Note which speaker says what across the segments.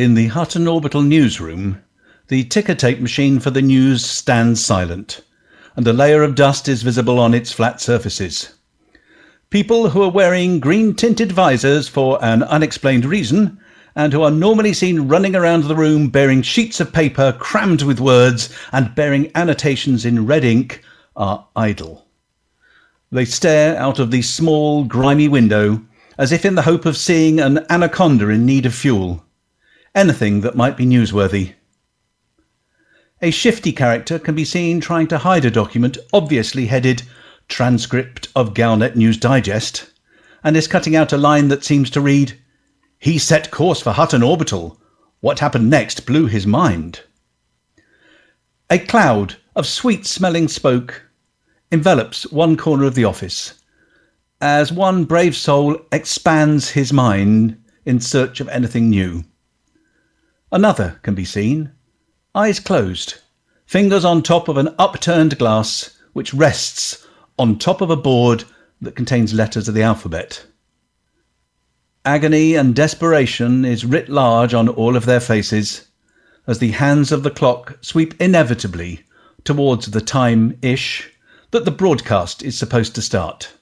Speaker 1: In the Hutton Orbital newsroom, the ticker tape machine for the news stands silent, and a layer of dust is visible on its flat surfaces. People who are wearing green tinted visors for an unexplained reason and who are normally seen running around the room bearing sheets of paper crammed with words and bearing annotations in red ink are idle. They stare out of the small, grimy window as if in the hope of seeing an anaconda in need of fuel. Anything that might be newsworthy. A shifty character can be seen trying to hide a document obviously headed Transcript of Galnet News Digest and is cutting out a line that seems to read He set course for Hutton Orbital. What happened next blew his mind. A cloud of sweet smelling smoke envelops one corner of the office as one brave soul expands his mind in search of anything new. Another can be seen, eyes closed, fingers on top of an upturned glass which rests on top of a board that contains letters of the alphabet. Agony and desperation is writ large on all of their faces as the hands of the clock sweep inevitably towards the time ish that the broadcast is supposed to start.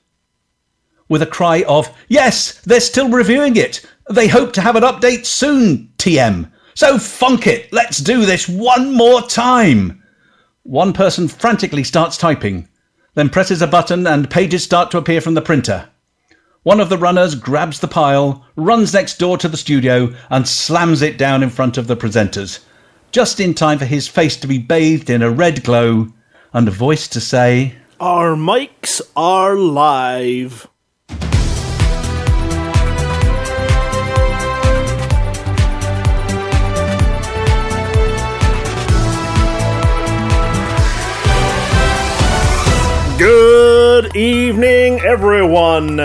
Speaker 1: With a cry of, Yes, they're still reviewing it. They hope to have an update soon, TM. So funk it. Let's do this one more time. One person frantically starts typing, then presses a button and pages start to appear from the printer. One of the runners grabs the pile, runs next door to the studio, and slams it down in front of the presenters, just in time for his face to be bathed in a red glow and a voice to say,
Speaker 2: Our mics are live. Good evening, everyone.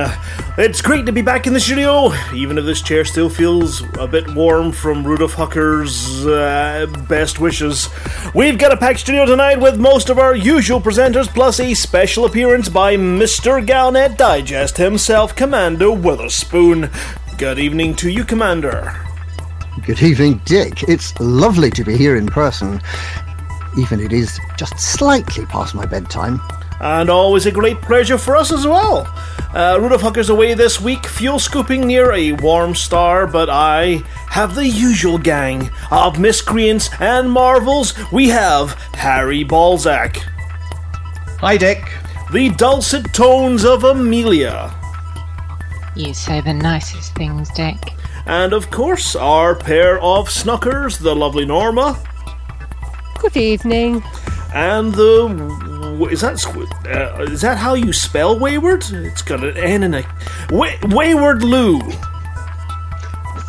Speaker 2: It's great to be back in the studio, even if this chair still feels a bit warm from Rudolph Hucker's uh, best wishes. We've got a packed studio tonight with most of our usual presenters, plus a special appearance by Mr. Galnet Digest himself, Commander Witherspoon. Good evening to you, Commander.
Speaker 3: Good evening, Dick. It's lovely to be here in person, even it is just slightly past my bedtime.
Speaker 2: And always a great pleasure for us as well. Uh, Rudolph Hucker's away this week, fuel scooping near a warm star, but I have the usual gang of miscreants and marvels. We have Harry Balzac,
Speaker 1: Hi, Dick.
Speaker 2: the dulcet tones of Amelia,
Speaker 4: You say the nicest things, Dick.
Speaker 2: and of course, our pair of snuckers, the lovely Norma,
Speaker 5: Good evening.
Speaker 2: and the. Is that uh, is that how you spell wayward? It's got an N and a Wa- wayward Lou.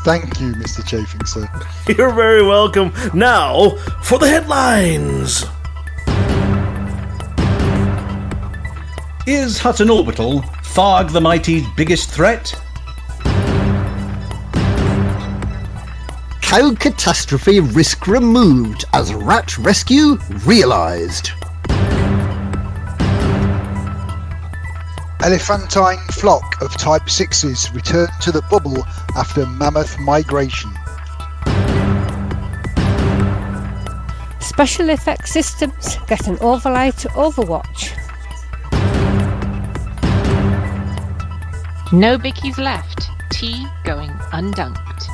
Speaker 6: Thank you, Mr. Chafing, sir.
Speaker 2: You're very welcome. Now for the headlines.
Speaker 1: Is Hutton Orbital Tharg the Mighty's biggest threat?
Speaker 3: Cow catastrophe risk removed as rat rescue realised.
Speaker 6: Elephantine flock of Type 6s return to the bubble after mammoth migration.
Speaker 5: Special effects systems get an overlay to Overwatch.
Speaker 4: No bickies left. Tea going undunked.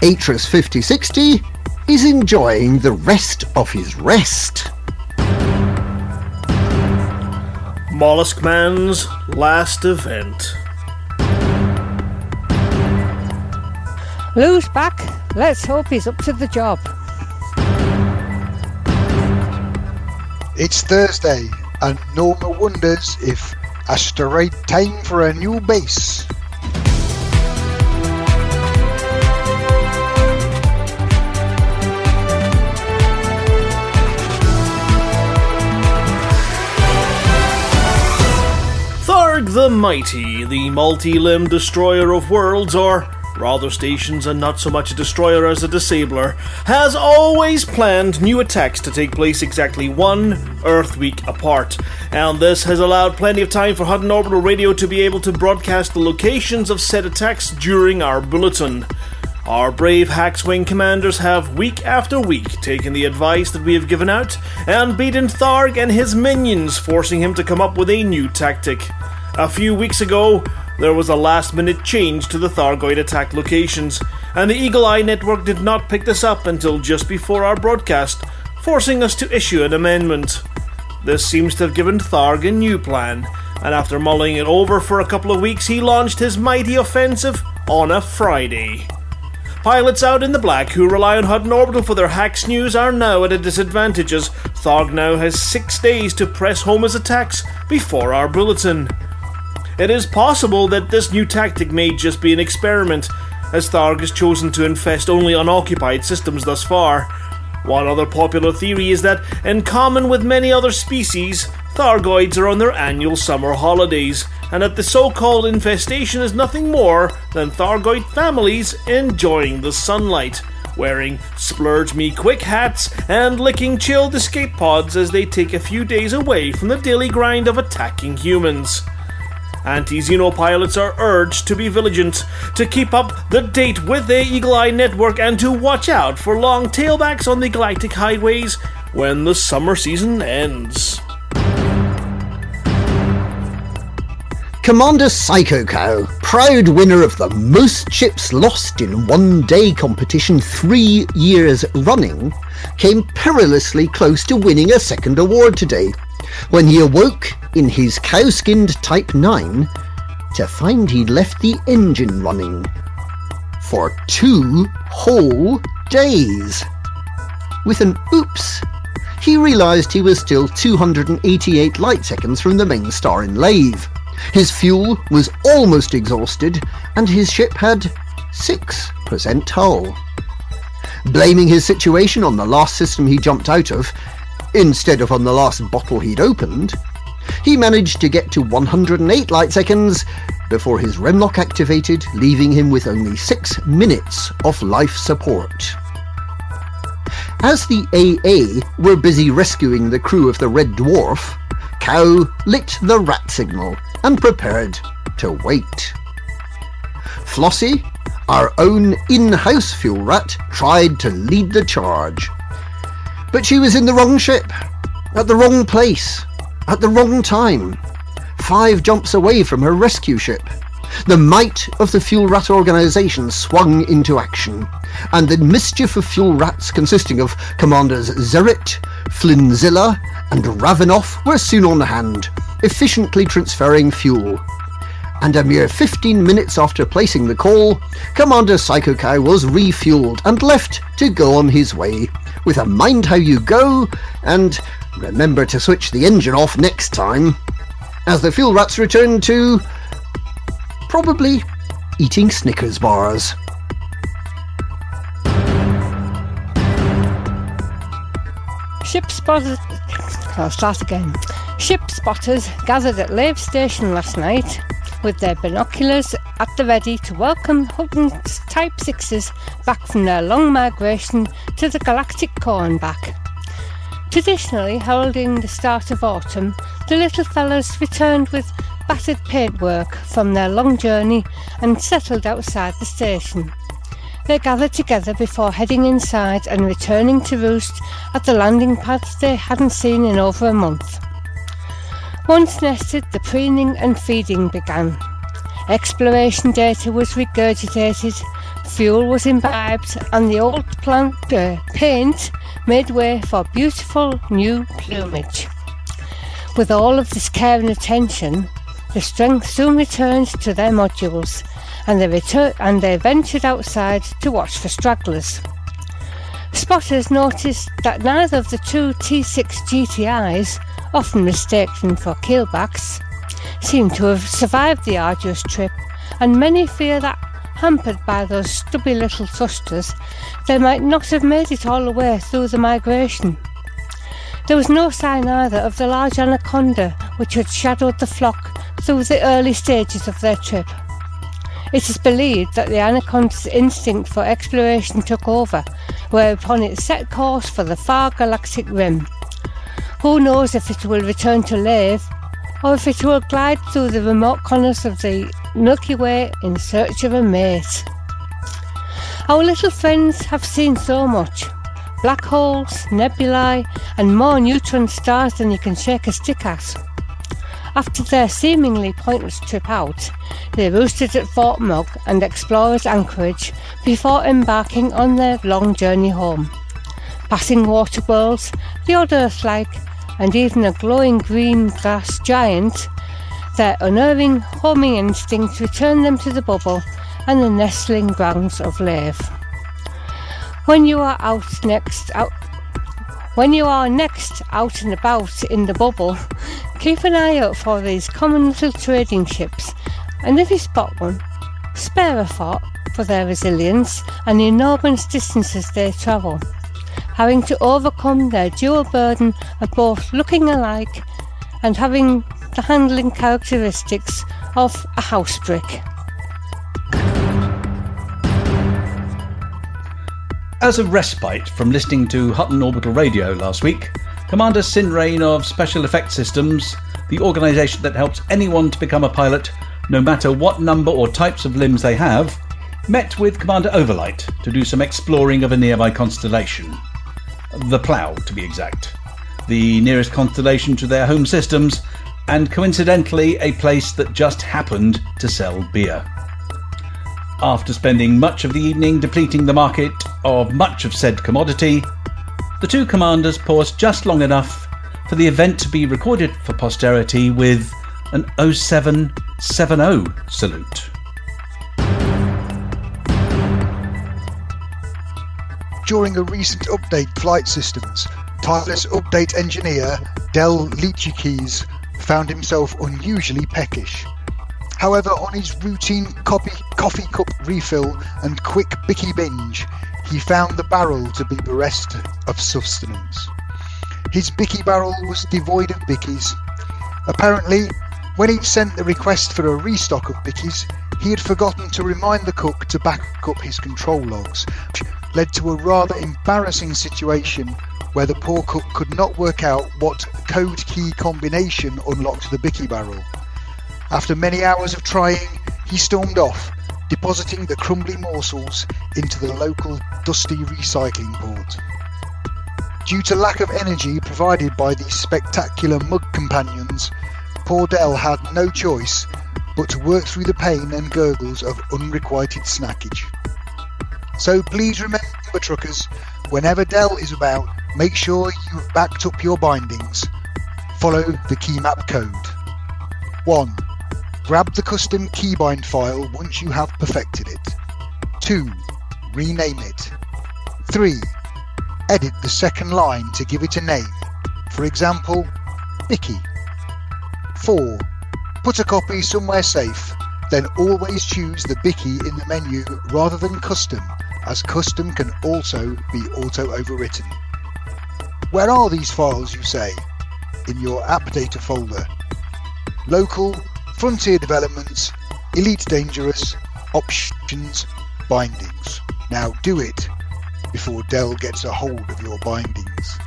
Speaker 3: Atris 5060 is enjoying the rest of his rest.
Speaker 2: Mollusk Man's last event.
Speaker 5: Lou's back. Let's hope he's up to the job.
Speaker 6: It's Thursday, and Norma wonders if asteroid time for a new base.
Speaker 2: The Mighty, the multi limbed destroyer of worlds, or rather stations and not so much a destroyer as a disabler, has always planned new attacks to take place exactly one Earth week apart, and this has allowed plenty of time for Hutton Orbital Radio to be able to broadcast the locations of said attacks during our bulletin. Our brave Hackswing commanders have week after week taken the advice that we have given out and beaten Tharg and his minions, forcing him to come up with a new tactic. A few weeks ago, there was a last minute change to the Thargoid attack locations, and the Eagle Eye Network did not pick this up until just before our broadcast, forcing us to issue an amendment. This seems to have given Tharg a new plan, and after mulling it over for a couple of weeks, he launched his mighty offensive on a Friday. Pilots out in the black who rely on Hutton Orbital for their AX news are now at a disadvantage as Tharg now has six days to press home his attacks before our bulletin. It is possible that this new tactic may just be an experiment, as Tharg has chosen to infest only unoccupied systems thus far. One other popular theory is that, in common with many other species, Thargoids are on their annual summer holidays, and that the so called infestation is nothing more than Thargoid families enjoying the sunlight, wearing splurge me quick hats and licking chilled escape pods as they take a few days away from the daily grind of attacking humans. Anti Xeno pilots are urged to be vigilant, to keep up the date with the Eagle Eye network, and to watch out for long tailbacks on the galactic highways when the summer season ends.
Speaker 3: Commander Psycho Cow, proud winner of the most ships lost in one day competition three years running, came perilously close to winning a second award today when he awoke in his cow skinned Type 9 to find he'd left the engine running for two whole days. With an oops, he realised he was still 288 light seconds from the main star in Lave. His fuel was almost exhausted, and his ship had 6% hull. Blaming his situation on the last system he jumped out of, instead of on the last bottle he'd opened, he managed to get to 108 light seconds before his remlock activated, leaving him with only 6 minutes of life support. As the AA were busy rescuing the crew of the Red Dwarf, Cow lit the rat signal and prepared to wait. Flossie, our own in house fuel rat, tried to lead the charge. But she was in the wrong ship, at the wrong place, at the wrong time, five jumps away from her rescue ship. The might of the Fuel Rat organization swung into action, and the mischief of Fuel Rats consisting of Commanders Zerit, Flinzilla, and Ravenoff were soon on hand, efficiently transferring fuel. And a mere 15 minutes after placing the call, Commander Psycho Cow was refueled and left to go on his way, with a mind how you go, and remember to switch the engine off next time, as the fuel rats return to probably eating Snickers bars.
Speaker 5: Ship spotters. I'll start again. Ship spotters gathered at Lave Station last night with their binoculars at the ready to welcome Hutton's Type 6s back from their long migration to the galactic core and back. Traditionally heralding the start of autumn, the little fellows returned with battered paintwork from their long journey and settled outside the station. They gathered together before heading inside and returning to roost at the landing pads they hadn't seen in over a month. Once nested, the preening and feeding began. Exploration data was regurgitated, fuel was imbibed, and the old plant uh, paint made way for beautiful new plumage. With all of this care and attention, the strength soon returned to their modules, and they, retur- and they ventured outside to watch for stragglers. Spotters noticed that neither of the two T6 GTIs, often mistaken for keelbacks, seem to have survived the arduous trip, and many fear that, hampered by those stubby little thrusters, they might not have made it all the way through the migration. There was no sign either of the large anaconda which had shadowed the flock through the early stages of their trip. It is believed that the Anaconda's instinct for exploration took over, whereupon it set course for the far galactic rim. Who knows if it will return to live, or if it will glide through the remote corners of the Milky Way in search of a mate. Our little friends have seen so much black holes, nebulae, and more neutron stars than you can shake a stick at. After their seemingly pointless trip out, they roosted at Fort Mugg and Explorers Anchorage before embarking on their long journey home. Passing water worlds, the odd Earth-like, and even a glowing green gas giant, their unerring homing instinct returned them to the bubble and the nestling grounds of Lave. When you are out next out when you are next out and about in the bubble, keep an eye out for these common little trading ships, and if you spot one, spare a thought for their resilience and the enormous distances they travel, having to overcome their dual burden of both looking alike and having the handling characteristics of a house brick.
Speaker 1: As a respite from listening to Hutton Orbital Radio last week, Commander Sinrain of Special Effects Systems, the organisation that helps anyone to become a pilot, no matter what number or types of limbs they have, met with Commander Overlight to do some exploring of a nearby constellation. The Plough, to be exact. The nearest constellation to their home systems, and coincidentally, a place that just happened to sell beer. After spending much of the evening depleting the market of much of said commodity, the two commanders paused just long enough for the event to be recorded for posterity with an 0770 salute.
Speaker 6: During a recent update flight systems, tireless update engineer Del Leachikis found himself unusually peckish. However, on his routine copy, coffee cup refill and quick bicky binge, he found the barrel to be bereft of sustenance. His bicky barrel was devoid of bickies. Apparently, when he'd sent the request for a restock of bickies, he had forgotten to remind the cook to back up his control logs, led to a rather embarrassing situation where the poor cook could not work out what code key combination unlocked the bicky barrel. After many hours of trying, he stormed off, depositing the crumbly morsels into the local dusty recycling port. Due to lack of energy provided by these spectacular mug companions, poor Dell had no choice but to work through the pain and gurgles of unrequited snackage. So please remember, truckers, whenever Dell is about, make sure you've backed up your bindings. Follow the keymap code. 1. Grab the custom keybind file once you have perfected it. 2. Rename it. 3. Edit the second line to give it a name. For example, Bicky. 4. Put a copy somewhere safe, then always choose the Bicky in the menu rather than custom, as custom can also be auto overwritten. Where are these files, you say? In your app data folder. Local Frontier Developments, Elite Dangerous, Options, Bindings. Now do it before Dell gets a hold of your bindings.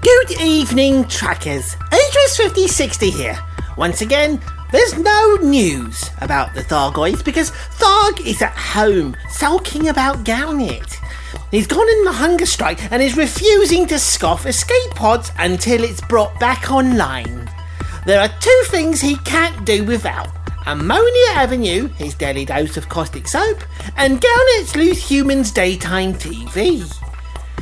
Speaker 7: Good evening, trackers. Idris 5060 here. Once again, there's no news about the Thargoids because Tharg is at home, sulking about Galnet. He's gone in the hunger strike and is refusing to scoff escape pods until it's brought back online. There are two things he can't do without Ammonia Avenue, his daily dose of caustic soap, and Galnet's Loose Humans daytime TV.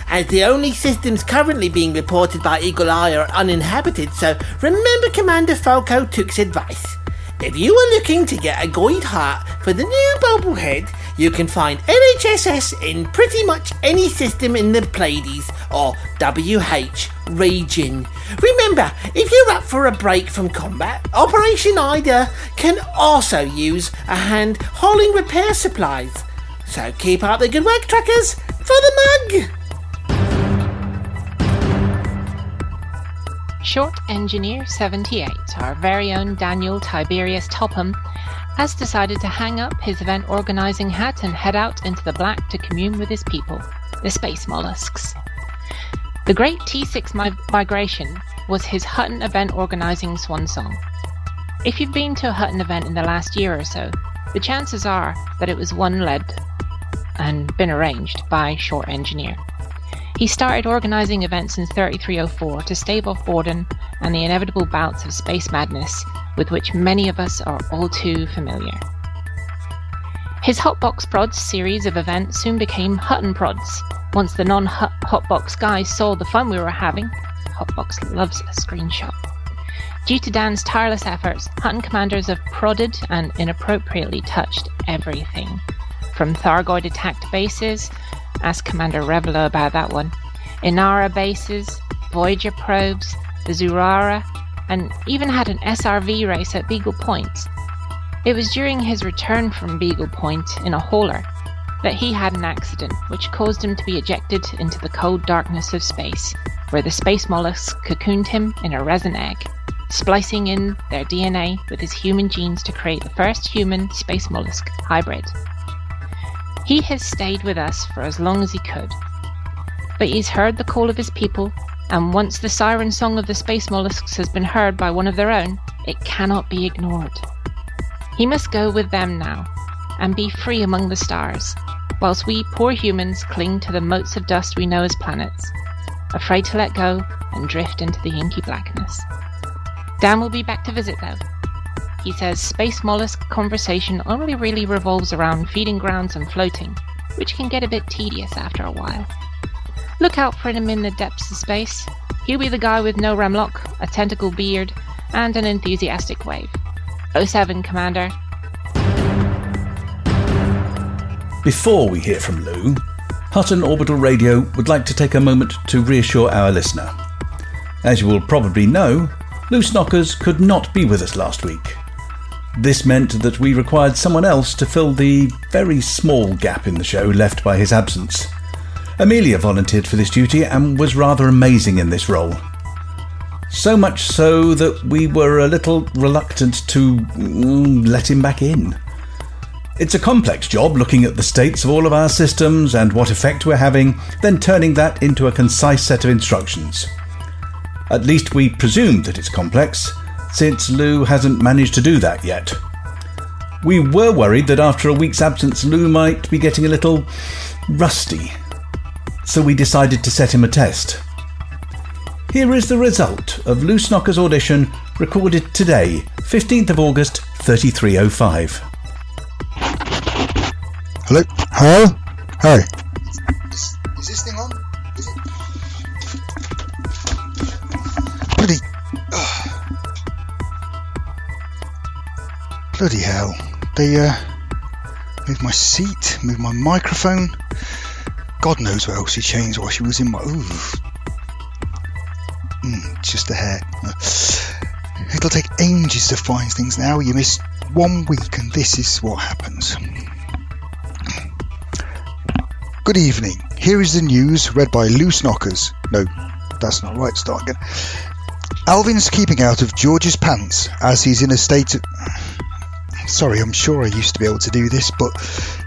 Speaker 7: As the only systems currently being reported by Eagle Eye are uninhabited, so remember Commander Falco Took's advice. If you are looking to get a Goid heart for the new bobblehead, you can find NHSS in pretty much any system in the Pleiades or WH region. Remember, if you're up for a break from combat, Operation Ida can also use a hand hauling repair supplies. So keep up the good work, truckers, for the mug!
Speaker 4: Short Engineer 78, our very own Daniel Tiberius Topham, has decided to hang up his event organizing hat and head out into the black to commune with his people, the space mollusks. The Great T6 mi- Migration was his Hutton event organizing swan song. If you've been to a Hutton event in the last year or so, the chances are that it was one led and been arranged by Short Engineer. He started organising events in 3304 to stave off boredom and the inevitable bouts of space madness with which many of us are all too familiar. His Hotbox Prods series of events soon became Hutton Prods. Once the non Hotbox guys saw the fun we were having, Hotbox loves a screenshot. Due to Dan's tireless efforts, Hutton commanders have prodded and inappropriately touched everything. From Thargoid attacked bases, ask Commander Revelo about that one, Inara bases, Voyager probes, the Zurara, and even had an SRV race at Beagle Point. It was during his return from Beagle Point in a hauler that he had an accident which caused him to be ejected into the cold darkness of space, where the space mollusks cocooned him in a resin egg, splicing in their DNA with his human genes to create the first human space mollusk hybrid. He has stayed with us for as long as he could, but he's heard the call of his people, and once the siren song of the space mollusks has been heard by one of their own, it cannot be ignored. He must go with them now, and be free among the stars, whilst we poor humans cling to the motes of dust we know as planets, afraid to let go and drift into the inky blackness. Dan will be back to visit though. He says space mollusk conversation only really revolves around feeding grounds and floating, which can get a bit tedious after a while. Look out for him in the depths of space. He'll be the guy with no remlock, a tentacle beard, and an enthusiastic wave. 07, Commander.
Speaker 1: Before we hear from Lou, Hutton Orbital Radio would like to take a moment to reassure our listener. As you will probably know, Lou Snockers could not be with us last week. This meant that we required someone else to fill the very small gap in the show left by his absence. Amelia volunteered for this duty and was rather amazing in this role. So much so that we were a little reluctant to mm, let him back in. It's a complex job looking at the states of all of our systems and what effect we're having, then turning that into a concise set of instructions. At least we presume that it's complex, since Lou hasn't managed to do that yet. We were worried that after a week's absence, Lou might be getting a little rusty, so we decided to set him a test. Here is the result of Lou Snocker's audition recorded today, 15th of August, 3305.
Speaker 6: Hello? Hello? Hi. Is, is this thing on? Bloody hell. They, uh. Moved my seat, moved my microphone. God knows what else she changed while she was in my. Ooh. Mm, just a hair. It'll take ages to find things now. You miss one week, and this is what happens. Good evening. Here is the news read by Loose Knockers. No, that's not right. Start again. Alvin's keeping out of George's pants as he's in a state of. Sorry, I'm sure I used to be able to do this, but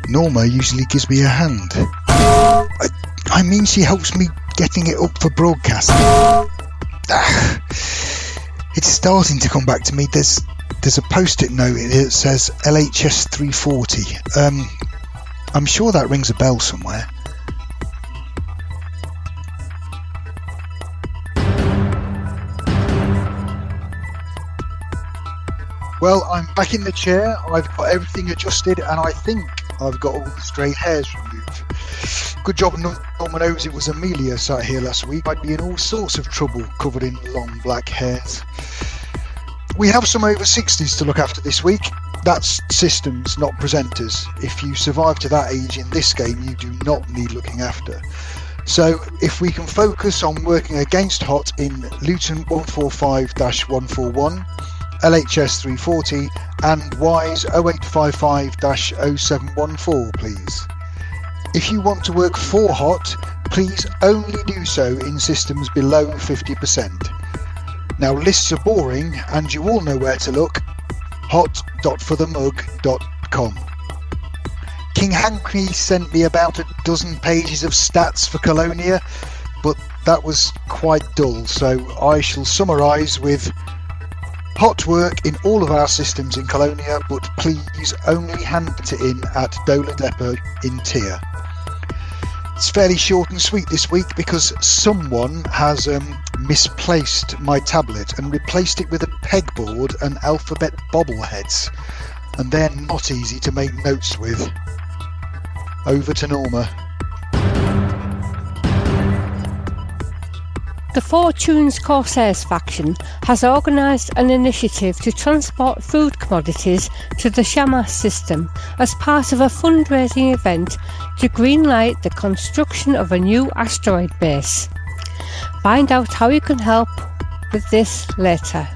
Speaker 6: Norma usually gives me a hand. I, I mean, she helps me getting it up for broadcast. Ah, it's starting to come back to me. There's there's a post-it note that says LHS 340. Um, I'm sure that rings a bell somewhere. Well, I'm back in the chair. I've got everything adjusted, and I think I've got all the stray hairs removed. Good job, no one knows it was Amelia sat here last week. I'd be in all sorts of trouble covered in long black hairs. We have some over 60s to look after this week. That's systems, not presenters. If you survive to that age in this game, you do not need looking after. So, if we can focus on working against Hot in Luyten 145 141, LHS 340, and WISE 0855 0714, please. If you want to work for Hot, please only do so in systems below 50%. Now, lists are boring, and you all know where to look hot.forthemug.com. King Hankney sent me about a dozen pages of stats for Colonia, but that was quite dull, so I shall summarise with hot work in all of our systems in Colonia, but please only hand it in at Dola Depot in Tir. It's fairly short and sweet this week because someone has um, misplaced my tablet and replaced it with a pegboard and alphabet bobbleheads, and they're not easy to make notes with. Over to Norma.
Speaker 5: The Fortunes Corsairs faction has organised an initiative to transport food commodities to the Shamas system as part of a fundraising event to greenlight the construction of a new asteroid base. Find out how you can help with this later.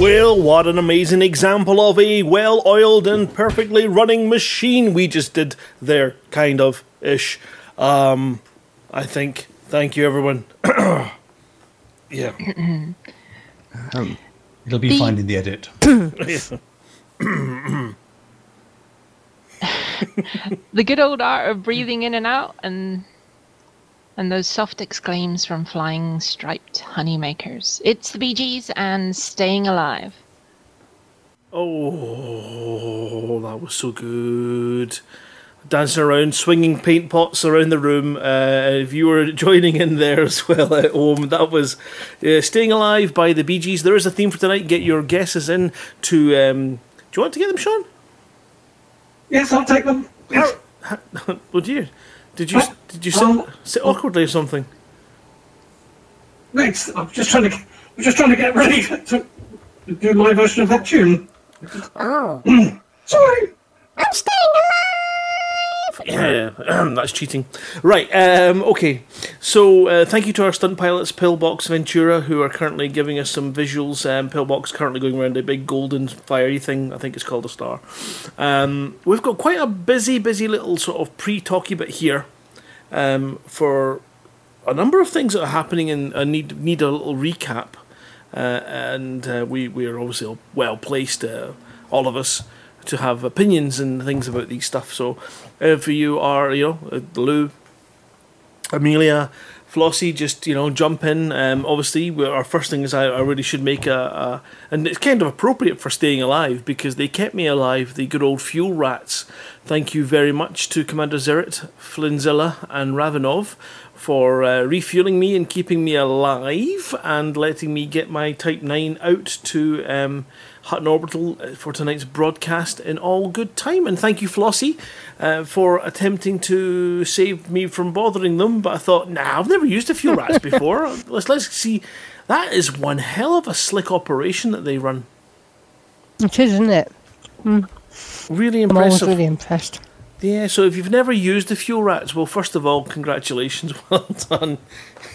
Speaker 2: Well, what an amazing example of a well oiled and perfectly running machine we just did there, kind of ish. Um, I think. Thank you, everyone. yeah.
Speaker 1: It'll be
Speaker 4: The-
Speaker 1: fine in the edit.
Speaker 4: The good old art of breathing in and out and and those soft exclaims from flying striped honeymakers. It's the Bee Gees and Staying Alive.
Speaker 2: Oh, that was so good. Dancing around, swinging paint pots around the room. Uh, if you were joining in there as well at home, that was uh, Staying Alive by the Bee Gees. There is a theme for tonight. Get your guesses in to. Um, do you want to get them, Sean?
Speaker 8: Yes, I'll take them. Yes.
Speaker 2: Oh dear. Did you did you sit,
Speaker 8: Um,
Speaker 2: sit awkwardly or something?
Speaker 8: Next, I'm just trying to, I'm just trying to get ready to do my version of that tune.
Speaker 5: Oh.
Speaker 8: Sorry.
Speaker 2: Yeah, that's cheating. Right, um, okay. So, uh, thank you to our stunt pilots, Pillbox Ventura, who are currently giving us some visuals. Um, Pillbox currently going around a big golden fiery thing. I think it's called a star. Um, we've got quite a busy, busy little sort of pre-talky bit here um, for a number of things that are happening and uh, need need a little recap. Uh, and uh, we we are obviously well placed, uh, all of us, to have opinions and things about these stuff. So, if you are, you know, uh, Lou, Amelia, Flossie, just you know, jump in. Um, obviously, our first thing is I, I really should make a, a, and it's kind of appropriate for staying alive because they kept me alive. The good old fuel rats. Thank you very much to Commander Zerit, Flinzilla, and Ravenov for uh, refueling me and keeping me alive and letting me get my Type 9 out to um, Hutton Orbital uh, for tonight's broadcast in all good time. And thank you, Flossie, uh, for attempting to save me from bothering them. But I thought, nah, I've never used a fuel rats before. let's, let's see. That is one hell of a slick operation that they run.
Speaker 5: It is, isn't it?
Speaker 2: Really impressive.
Speaker 5: I'm really impressed.
Speaker 2: Yeah, so if you've never used the fuel rats, well, first of all, congratulations, well done.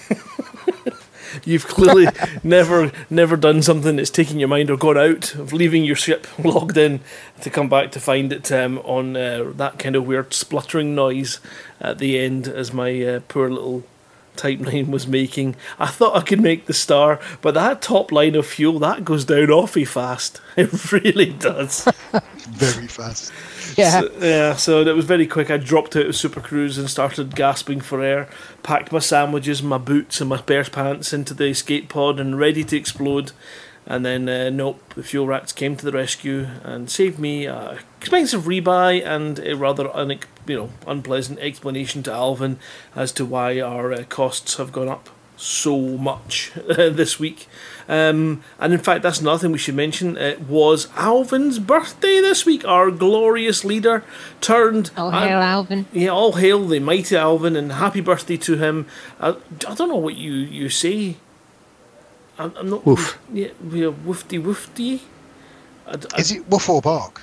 Speaker 2: You've clearly never never done something that's taken your mind or gone out of leaving your ship logged in to come back to find it um, on uh, that kind of weird spluttering noise at the end as my uh, poor little Type 9 was making. I thought I could make the star, but that top line of fuel, that goes down awfully fast. It really does.
Speaker 6: Very fast.
Speaker 5: Yeah.
Speaker 2: So, yeah, so it was very quick. I dropped out of Super Cruise and started gasping for air, packed my sandwiches, my boots, and my bear's pants into the escape pod and ready to explode. And then, uh, nope, the fuel rats came to the rescue and saved me a expensive rebuy and a rather un- you know unpleasant explanation to Alvin as to why our uh, costs have gone up so much this week. Um, and in fact, that's another thing we should mention. It was Alvin's birthday this week. Our glorious leader turned.
Speaker 4: Oh, hail Alvin.
Speaker 2: Yeah, all hail the mighty Alvin and happy birthday to him. I, I don't know what you, you say. I'm, I'm not.
Speaker 3: Woof.
Speaker 2: Yeah, we are woofty woofty. I, I,
Speaker 6: Is it Woof or Bark?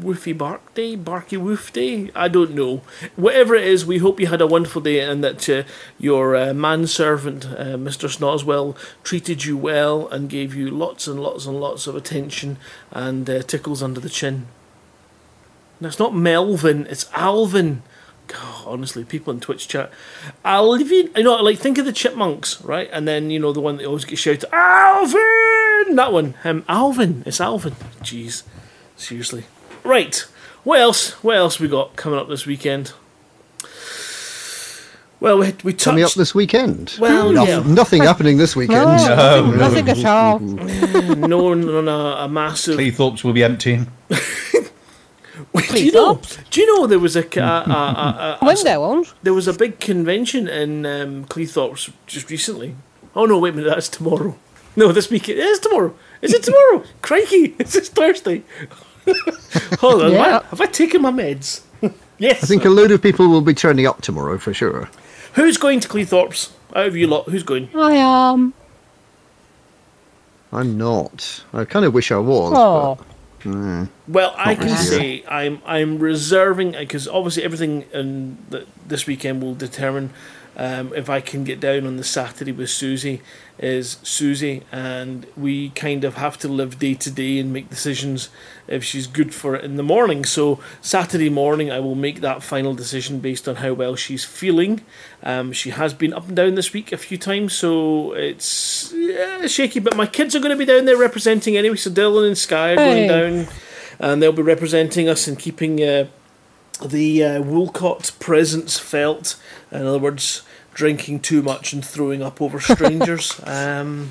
Speaker 2: Woofy Bark Day, Barky Woof Day. I don't know. Whatever it is, we hope you had a wonderful day and that uh, your uh, manservant, uh, Mr. Snoswell, treated you well and gave you lots and lots and lots of attention and uh, tickles under the chin. No, it's not Melvin, it's Alvin. God, honestly, people in Twitch chat, Alvin. You know, like think of the chipmunks, right? And then you know the one that always gets shouted, Alvin. That one, him, Alvin. It's Alvin. Jeez, seriously. Right. What else? What else we got coming up this weekend? Well, we we touched.
Speaker 3: Coming up this weekend.
Speaker 2: Well,
Speaker 3: Noth-
Speaker 2: yeah.
Speaker 3: Nothing happening this weekend.
Speaker 5: No, nothing at all.
Speaker 2: no, no, no, a massive.
Speaker 1: Cleethorpes will be empty.
Speaker 2: do you know? Do you know there was a, ca- a, a, a, a,
Speaker 5: When there won't.
Speaker 2: there was a big convention in um, Cleethorpes just recently. Oh no, wait a minute, that's tomorrow. No, this weekend. It is tomorrow. Is it tomorrow? Crikey, it's just Thursday. Hold on,
Speaker 5: Yeah.
Speaker 2: have I taken my meds? yes.
Speaker 3: I think a load of people will be turning up tomorrow for sure.
Speaker 2: Who's going to Cleethorpes? Out of you lot, who's going?
Speaker 5: I am.
Speaker 3: I'm not. I kind of wish I was.
Speaker 5: Oh,
Speaker 2: Well, I can
Speaker 3: this year.
Speaker 2: say I'm I'm reserving because obviously everything in the, this weekend will determine um, if I can get down on the Saturday with Susie. Is Susie and we kind of have to live day to day and make decisions if she's good for it in the morning. So Saturday morning I will make that final decision based on how well she's feeling. Um, she has been up and down this week a few times, so it's yeah, shaky. But my kids are going to be down there representing anyway. So Dylan and Sky are going
Speaker 5: Hey.
Speaker 2: down and they'll be representing us and keeping uh, the uh, Woolcott presence felt. In other words, drinking too much and throwing up over strangers. um,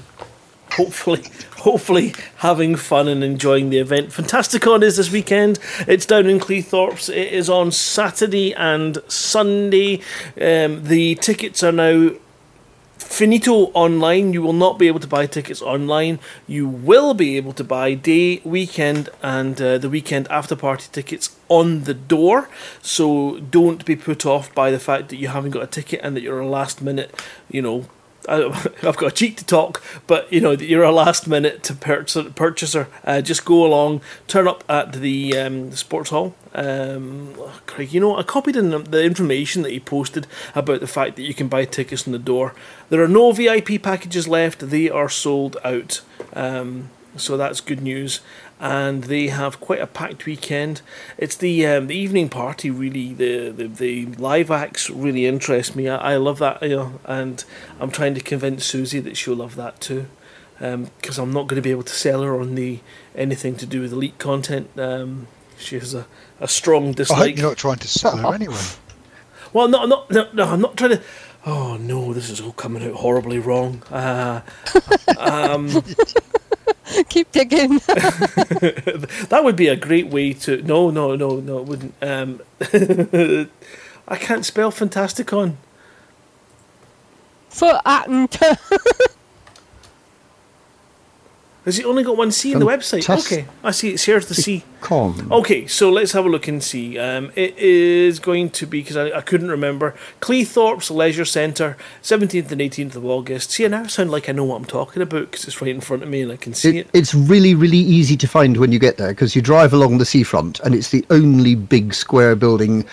Speaker 2: hopefully, hopefully having fun and enjoying the event. Fantasticon is this weekend. It's down in Cleethorpes. It is on Saturday and Sunday. Um, the tickets are now finito online. You will not be able to buy tickets online. You will be able to buy day, weekend, and uh, the weekend after party tickets on the door. So don't be put off by the fact that you haven't got a ticket and that you're a last minute, you know. I've got a cheek to talk, but you know you're a last minute to purchaser. Uh, just go along, turn up at the, um, sports hall. Um, oh, Craig, you know I copied in the information that he posted about the fact that you can buy tickets on the door. There are no VIP packages left; they are sold out. Um, so that's good news. And they have quite a packed weekend. It's the um, the evening party really. The, the the live acts really interest me. I, I love that, you know, and I'm trying to convince Susie that she'll love that too. Because I'm not going to be able to sell her on the anything to do with elite content. Um, she has a, a strong dislike.
Speaker 6: I hope you're not trying to sell her anyway.
Speaker 2: Well, no, no, no, no, I'm not trying to. Oh no, this is all coming out horribly wrong. Uh,
Speaker 5: keep digging.
Speaker 2: that would be a great way to. No, no, no, no, it wouldn't. Um, I can't spell Fantasticon.
Speaker 5: For and
Speaker 2: Has it only got one C in the website? Okay, I see. It's here's the C.
Speaker 3: Con.
Speaker 2: Okay, so let's have a look and see. Um, it is going to be because I, I couldn't remember Cleethorpes Leisure Centre, seventeenth and eighteenth of August. See, I now sound like I know what I'm talking about because it's right in front of me and I can see
Speaker 3: It,
Speaker 2: it.
Speaker 3: it's really, really easy to find when you get there because you drive along the seafront and it's the only big square building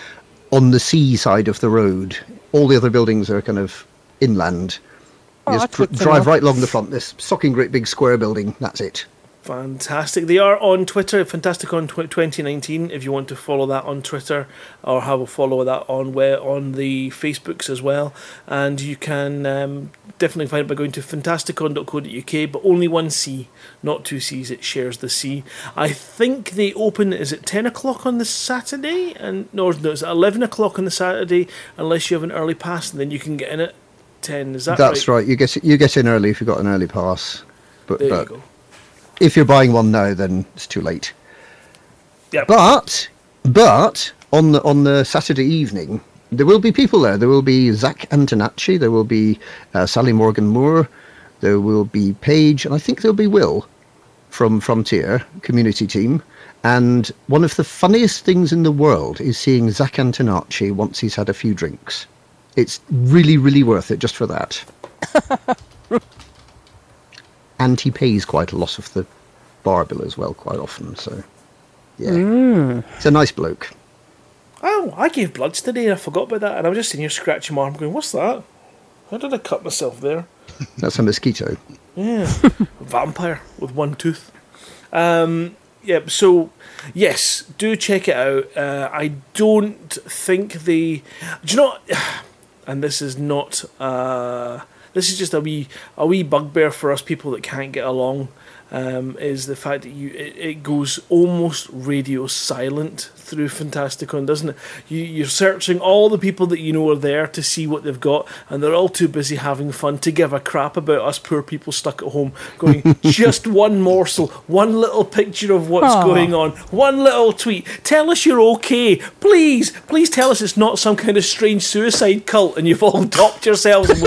Speaker 3: on the sea side of the road. All the other buildings are kind of inland.
Speaker 5: Oh,
Speaker 3: just
Speaker 5: that's
Speaker 3: dr- drive right along the front. This socking great big square building. That's it.
Speaker 2: Fantastic. They are on Twitter, Fantasticon tw- 2019, if you want to follow that on Twitter or have a follow that on where on the Facebooks as well. And you can um, definitely find it by going to fantasticon.co.uk, but only one C, not two C's. It shares the C. I think they open, is it 10 o'clock on the Saturday? And No, no it's 11 o'clock on the Saturday, unless you have an early pass, and then you can get in at 10. Is that
Speaker 3: That's
Speaker 2: right?
Speaker 3: right. You get you get in early if you've got an early pass. But,
Speaker 2: There you go.
Speaker 3: if you're buying one now, then it's too late.
Speaker 2: Yep.
Speaker 3: But but on the on the Saturday evening, there will be people there. There will be Zac Antonaci. There will be uh, Sally Morgan Moore. There will be Paige, and I think there'll be Will from Frontier Community Team. And one of the funniest things in the world is seeing Zac Antonaci once he's had a few drinks. It's really, really worth it just for that. and he pays quite a lot of the bar bill as well, quite often. So Yeah, he's a nice bloke.
Speaker 2: Oh, I gave bloods today. And I forgot about that, and I was just sitting here scratching my arm, going, "What's that? How did I cut myself there?"
Speaker 3: That's a mosquito.
Speaker 2: Yeah, vampire with one tooth. Um, yeah, so yes, do check it out. Uh, I don't think they. Do you know? And this is not. Uh, this is just a wee a wee bugbear for us people that can't get along. Um, is the fact that you it, it goes almost radio silent through Fantasticon, doesn't it? You you're searching all the people that you know are there to see what they've got, and they're all too busy having fun to give a crap about us poor people stuck at home. Going just one morsel, one little picture of what's
Speaker 5: Aw.
Speaker 2: going on, one little tweet. Tell us you're okay, please. Please tell us it's not some kind of strange suicide cult and you've all dopped yourselves.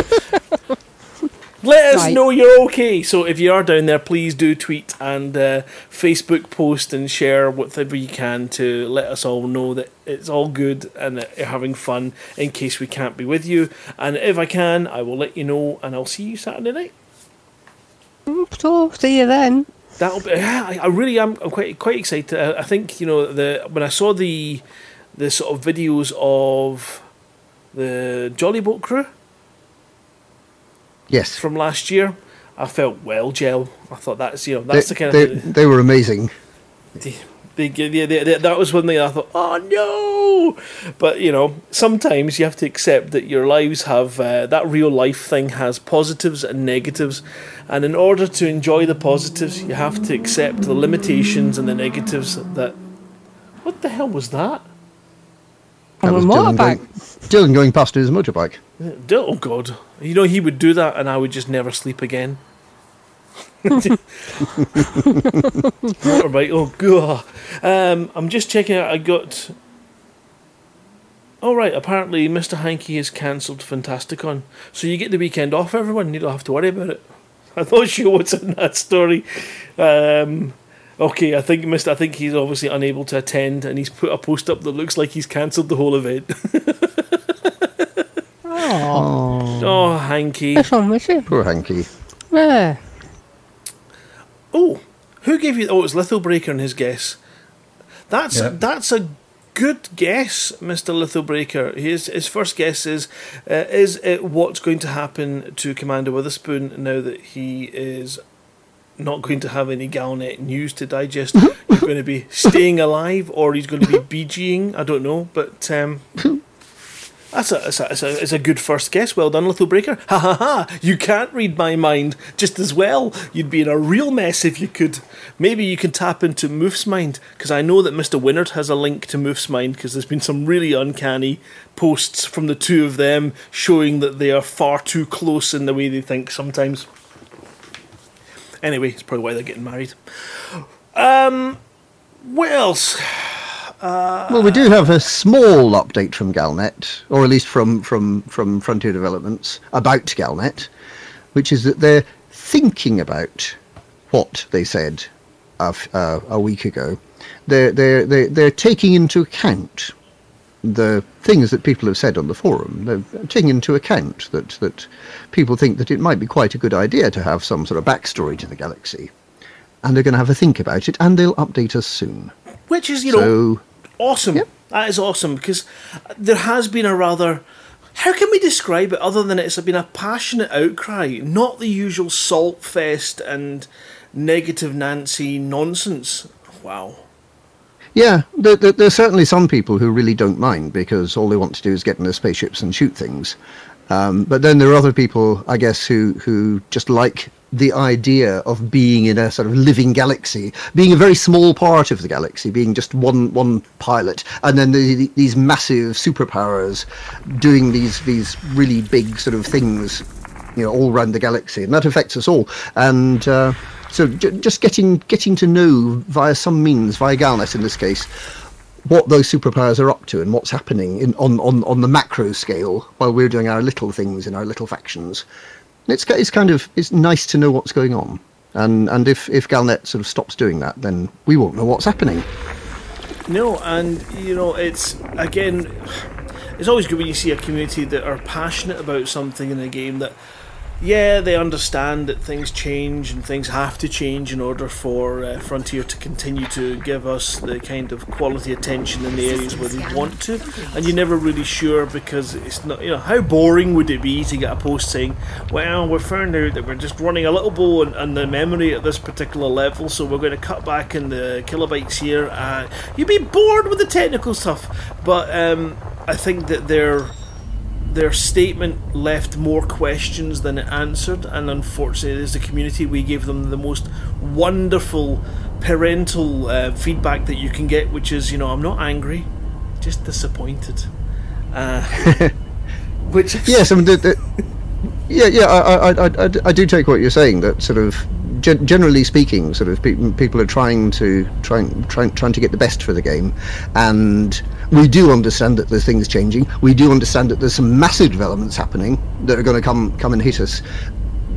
Speaker 2: Let us
Speaker 5: Right.
Speaker 2: know you're okay. So if you are down there, please do tweet and uh, Facebook post and share whatever you can to let us all know that it's all good and that you're having fun in case we can't be with you. And if I can, I will let you know and I'll see you Saturday night.
Speaker 5: So, see you then.
Speaker 2: That'll be. Yeah, I, I really am. I'm quite quite excited. I, I think you know the when I saw the the sort of videos of the Jolly Boat crew
Speaker 3: Yes,
Speaker 2: from last year, I felt well gel. I thought that's you know
Speaker 3: they,
Speaker 2: that's the kind
Speaker 3: they,
Speaker 2: of
Speaker 3: they were amazing.
Speaker 2: they, they, they, they, that was one thing I thought, oh no! But you know, sometimes you have to accept that your lives have uh, that real life thing has positives and negatives, and in order to enjoy the positives, you have to accept the limitations and the negatives. That what the hell was that?
Speaker 3: That
Speaker 5: On a
Speaker 3: was Dylan
Speaker 5: motorbike.
Speaker 3: going, Dylan going past his motorbike.
Speaker 2: Oh God! You know he would do that, and I would just never sleep again. Motorbike. Oh God! Um, I'm just checking out. I got. All right. Apparently, Mr. Hanky has cancelled Fantasticon, so you get the weekend off. Everyone, you don't have to worry about it. I thought not sure what's in that story. Um, okay, I think Mr. I think he's obviously unable to attend, and he's put a post up that looks like he's cancelled the whole event.
Speaker 5: Oh,
Speaker 2: oh, Hanky.
Speaker 5: that's on with you.
Speaker 3: Poor Hanky.
Speaker 5: Yeah.
Speaker 2: Oh, who gave you? Oh, it's Lithobreaker and his guess. That's
Speaker 1: Yeah.
Speaker 2: that's a good guess, Mister Lithobreaker. His his first guess is uh, is it what's going to happen to Commander Witherspoon now that he is not going to have any Galnet news to digest. Mm-hmm. he's going to be mm-hmm. staying alive, or he's going to be BGing. I don't know, but. Um, mm-hmm. That's a, that's, a, that's, a, that's a good first guess. Well done, Lithobreaker. Ha ha ha! You can't read my mind just as well. You'd be in a real mess if you could. Maybe you can tap into Moof's mind, because I know that Mr. Winnard has a link to Moof's mind, because there's been some really uncanny posts from the two of them showing that they are far too close in the way they think sometimes. Anyway, it's probably why they're getting married. Um, what else?
Speaker 3: Well, we do have a small update from Galnet, or at least from, from, from Frontier Developments, about Galnet, which is that they're thinking about what they said a, uh, a week ago. They're, they're, they're, they're taking into account the things that people have said on the forum. Taking into account that, that people think that it might be quite a good idea to have some sort of backstory to the galaxy. And they're going to have a think about it, and they'll update us soon.
Speaker 2: Which is, you know, awesome.
Speaker 3: Yep.
Speaker 2: That is awesome because there has been a rather. How can we describe it other than it's been a passionate outcry, not the usual salt fest and negative Nancy nonsense? Wow.
Speaker 3: Yeah, there, there, there's certainly some people who really don't mind because all they want to do is get in their spaceships and shoot things. Um, but then there are other people, I guess, who, who just like the idea of being in a sort of living galaxy, being a very small part of the galaxy, being just one one pilot, and then the, these massive superpowers doing these these really big sort of things, you know, all around the galaxy, and that affects us all. And uh, so, j- just getting getting to know via some means, via Galnet in this case, what those superpowers are up to and what's happening in, on, on, on the macro scale while we're doing our little things in our little factions. It's, it's kind of it's nice to know what's going on. And, and if, if Galnet sort of stops doing that, then we won't know what's happening.
Speaker 2: No, and you know, it's again, it's always good when you see a community that are passionate about something in a game that yeah, they understand that things change and things have to change in order for uh, Frontier to continue to give us the kind of quality attention in the areas where they want to. And you're never really sure because it's not, you know, how boring would it be to get a post saying, well, we found out that we're just running a little bow on, on the memory at this particular level, so we're going to cut back in the kilobytes here. Uh, you'd be bored with the technical stuff. But um, I think that they're their statement left more questions than it answered, and unfortunately, as a community, we gave them the most wonderful parental uh, feedback that you can get, which is, you know, I'm not angry, just disappointed. Uh, which
Speaker 3: yes, I mean, the, the, yeah, yeah, I, I, I, I, do take what you're saying. That sort of, gen- generally speaking, sort of pe- people are trying to trying trying trying to get the best for the game, and we do understand that there's things changing. We do understand that there's some massive developments happening that are going to come come and hit us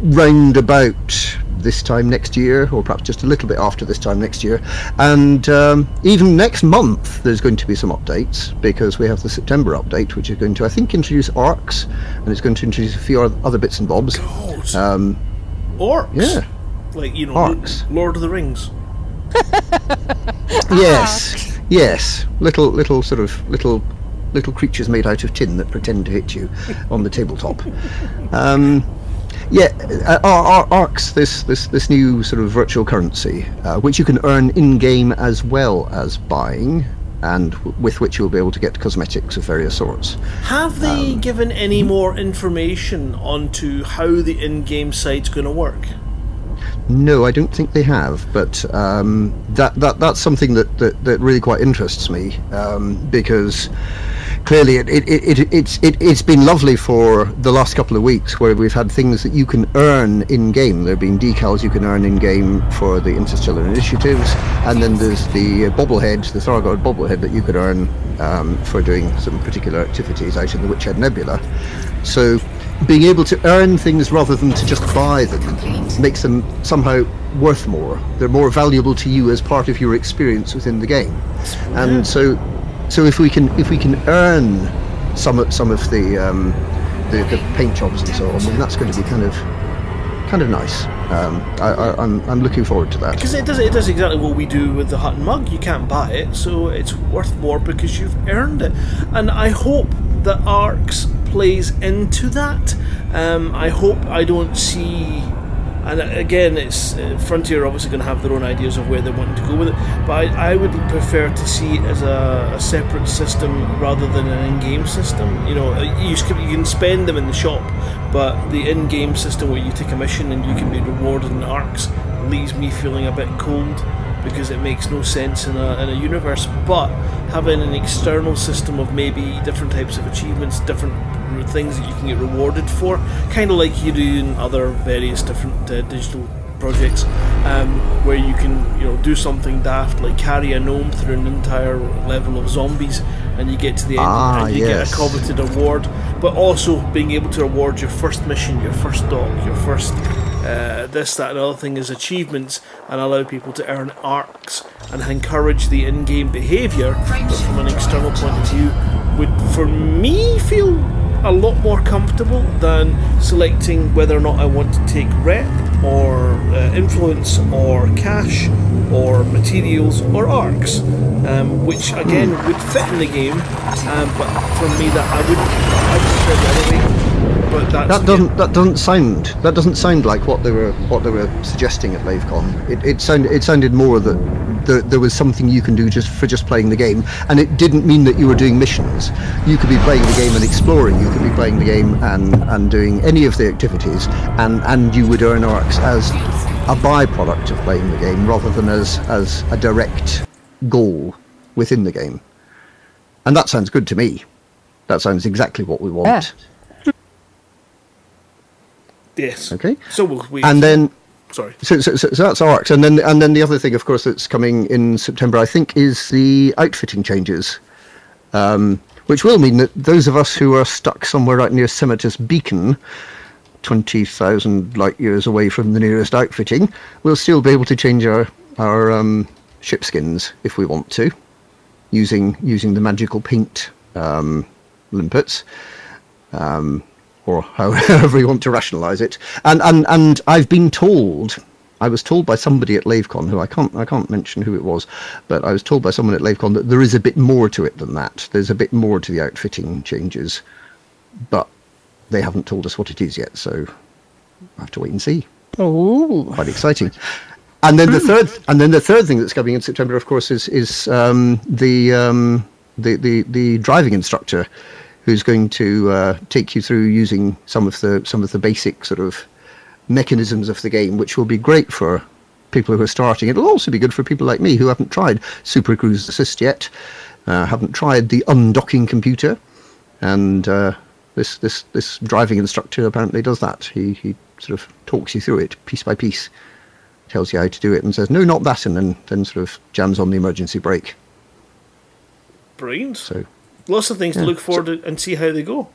Speaker 3: round about this time next year, or perhaps just a little bit after this time next year. And um, even next month, there's going to be some updates because we have the September update, which is going to, I think, introduce arcs, and it's going to introduce a few other bits and bobs. Um,
Speaker 2: Orcs.
Speaker 3: Yeah.
Speaker 2: Like you know,
Speaker 3: Orcs.
Speaker 2: Lord of the Rings.
Speaker 3: yes, yes, little little sort of little little creatures made out of tin that pretend to hit you on the tabletop. Um, yeah, uh, Ar- Ar- Arcs, this, this this new sort of virtual currency, uh, which you can earn in game as well as buying, and w- with which you'll be able to get cosmetics of various sorts.
Speaker 2: Have they given any more information onto how the in-game site's going to work?
Speaker 3: No, I don't think they have, but um, that, that that's something that, that, that really quite interests me um, because clearly it, it, it, it, it's it, it's been lovely for the last couple of weeks where we've had things that you can earn in game. There have been decals you can earn in game for the interstellar initiatives, and then there's the bobblehead, the Thargoid bobblehead that you could earn um, for doing some particular activities out in the Witchhead Nebula. So being able to earn things rather than to just buy them makes them somehow worth more. They're more valuable to you as part of your experience within the game. And so, so if we can if we can earn some of some of the um, the, the paint jobs and so on, then that's going to be kind of kind of nice. Um, I, I, I'm I'm looking forward to that.
Speaker 2: Because it does it does exactly what we do with the Hutton mug. You can't buy it, so it's worth more because you've earned it. And I hope that Arcs plays into that. Um, I hope I don't see. And again, it's uh, Frontier obviously going to have their own ideas of where they want to go with it. But I, I would prefer to see it as a, a separate system rather than an in-game system. You know, uh, you, you can spend them in the shop, but the in-game system where you take a mission and you can be rewarded in arcs leaves me feeling a bit cold because it makes no sense in a, in a universe. But having an external system of maybe different types of achievements, different things that you can get rewarded for, kind of like you do in other various different uh, digital projects, um, where you can you know do something daft like carry a gnome through an entire level of zombies, and you get to the end
Speaker 3: Ah,
Speaker 2: and you
Speaker 3: yes.
Speaker 2: get a coveted award. But also being able to award your first mission, your first dog, your first uh, this, that, and other thing as achievements, and allow people to earn arcs and encourage the in-game behaviour. But from an external point of view, would for me feel a lot more comfortable than selecting whether or not I want to take rep or uh, influence or cash or materials or arcs, um, which again would fit in the game. Um, but for me, that I wouldn't. I would prefer the other way. But that's
Speaker 3: That doesn't that doesn't sound that doesn't sound like what they were what they were suggesting at LaveCon. It it sounded it sounded more that there, there was something you can do just for just playing the game, and it didn't mean that you were doing missions. You could be playing the game and exploring. You could be playing the game and and doing any of the activities, and and you would earn arcs as a byproduct of playing the game rather than as as a direct goal within the game. And that sounds good to me. That sounds exactly what we want.
Speaker 5: Yeah.
Speaker 2: Yes.
Speaker 3: Okay.
Speaker 2: So we'll wait.
Speaker 3: And then
Speaker 2: sorry.
Speaker 3: So, so, so, that's arcs, and then and then the other thing, of course, that's coming in September, I think, is the outfitting changes, um, which will mean that those of us who are stuck somewhere out near Semotus Beacon, twenty thousand light years away from the nearest outfitting, will still be able to change our our um, ship skins if we want to, using using the magical paint um, limpets. Um, or however you want to rationalise it. And, and and I've been told, I was told by somebody at LaveCon, who I can't I can't mention who it was, but I was told by someone at LaveCon that there is a bit more to it than that. There's a bit more to the outfitting changes, but they haven't told us what it is yet, so I have to wait and see.
Speaker 5: Oh,
Speaker 3: Quite exciting. And then the third, and then the third thing that's coming in September, of course, is is um, the, um, the the the driving instructor, who's going to uh, take you through using some of the some of the basic sort of mechanisms of the game, which will be great for people who are starting. It'll also be good for people like me who haven't tried Super Cruise Assist yet, uh, haven't tried the undocking computer, and uh, this this this driving instructor apparently does that. He he sort of talks you through it piece by piece, tells you how to do it, and says no, not that, and then then sort of jams on the emergency brake.
Speaker 2: Brilliant.
Speaker 3: So
Speaker 2: Lots of things to look forward to and see how they go.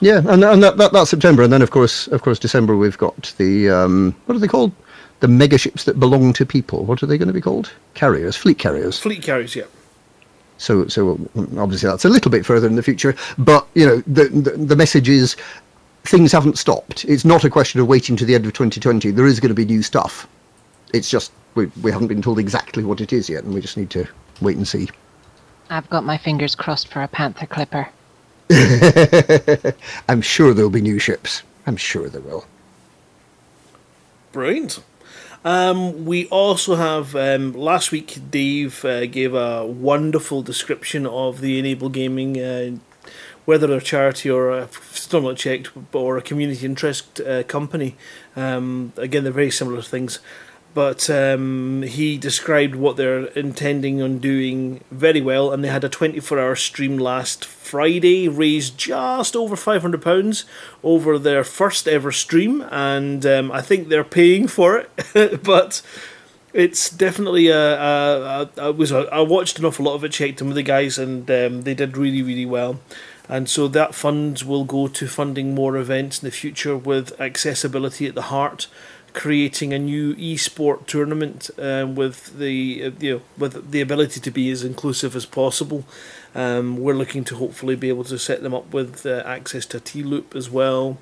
Speaker 3: yeah, and and that, that that's September, and then of course of course December we've got the um, what are they called? The mega ships that belong to people. What are they going to be called? Carriers, fleet carriers.
Speaker 2: Fleet carriers, yeah.
Speaker 3: So, so obviously that's a little bit further in the future, but you know the, the the message is things haven't stopped. It's not a question of waiting to the end of 2020. There is going to be new stuff. It's just we we haven't been told exactly what it is yet, and we just need to wait and see.
Speaker 4: I've got my fingers crossed for a panther clipper.
Speaker 3: I'm sure there'll be new ships. I'm sure there will.
Speaker 2: Brilliant. Um, we also have um, last week. Dave uh, gave a wonderful description of the Enable Gaming, uh, whether they're a charity or a, still not checked, or a community interest uh, company. Um, again, they're very similar things, but um, he described what they're intending on doing very well. And they had a 24-hour stream last Friday, raised just over 500 pounds over their first ever stream, and um, I think they're paying for it, but. It's definitely a, a, a, a was a, I watched an awful lot of it, checked in with the guys, and um, they did really really well. And so that funds will go to funding more events in the future with accessibility at the heart, creating a new e-sport tournament um, with the uh, you know with the ability to be as inclusive as possible. Um, we're looking to hopefully be able to set them up with uh, access to T Loop as well,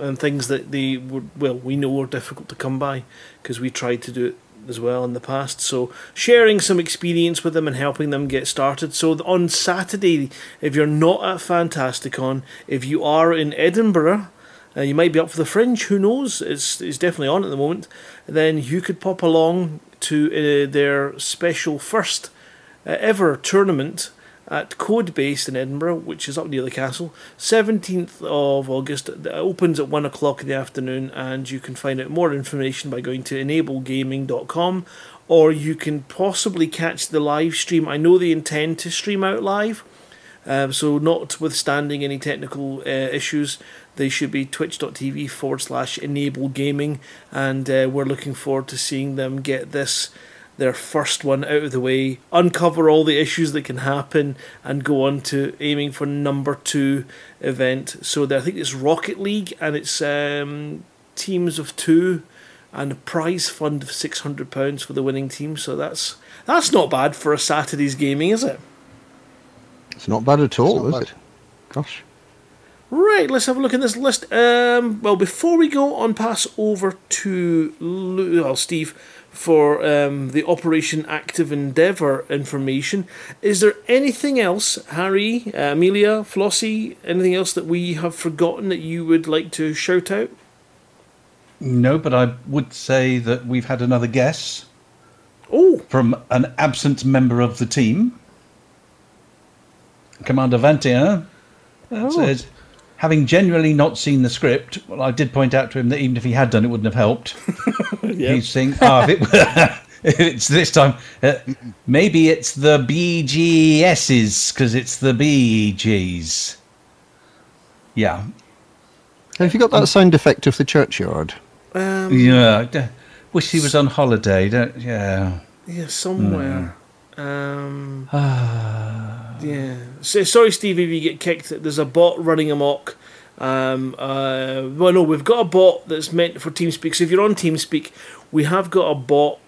Speaker 2: and things that they would well we know are difficult to come by because we tried to do it as well in the past. So sharing some experience with them and helping them get started. So on Saturday, if you're not at Fantasticon, if you are in Edinburgh. Uh, you might be up for the fringe. Who knows? It's it's definitely on at the moment. Then you could pop along to uh, their special first uh, ever tournament at Code Base in Edinburgh, which is up near the castle. 17th of August. It opens at 1 o'clock in the afternoon, and you can find out more information by going to enablegaming.com or you can possibly catch the live stream. I know they intend to stream out live, um, so notwithstanding any technical uh, issues, they should be twitch.tv forward slash enable gaming, and uh, we're looking forward to seeing them get this their first one out of the way, uncover all the issues that can happen, and go on to aiming for number two event. So I think it's Rocket League, and it's um, teams of two, and a prize fund of six hundred pounds for the winning team. So that's that's not bad for a Saturday's gaming, is it?
Speaker 3: It's not bad at all,
Speaker 6: not
Speaker 3: is
Speaker 6: bad.
Speaker 3: it? Gosh.
Speaker 2: Right, let's have a look at this list. Um, well, before we go on, pass over to Lu- well, Steve for um, the Operation Active Endeavour information. Is there anything else, Harry, uh, Amelia, Flossie, anything else that we have forgotten that you would like to shout out?
Speaker 1: No, but I would say that we've had another guess
Speaker 2: Oh,
Speaker 1: from an absent member of the team. Commander Vantien says, having genuinely not seen the script, well, I did point out to him that even if he had done, it wouldn't have helped.
Speaker 2: yeah.
Speaker 1: He's saying, oh, if, it, if it's this time, uh, maybe it's the BGSs because it's the BGs. Yeah,
Speaker 3: Have you got that sound effect of the churchyard?
Speaker 2: Um,
Speaker 1: yeah. d- Wish he was on holiday. Don't, yeah.
Speaker 2: Yeah, somewhere. Um, yeah. So, sorry, Stevie, if you get kicked. There's a bot running amok. Um, uh, well, no, we've got a bot that's meant for TeamSpeak. So if you're on TeamSpeak, we have got a bot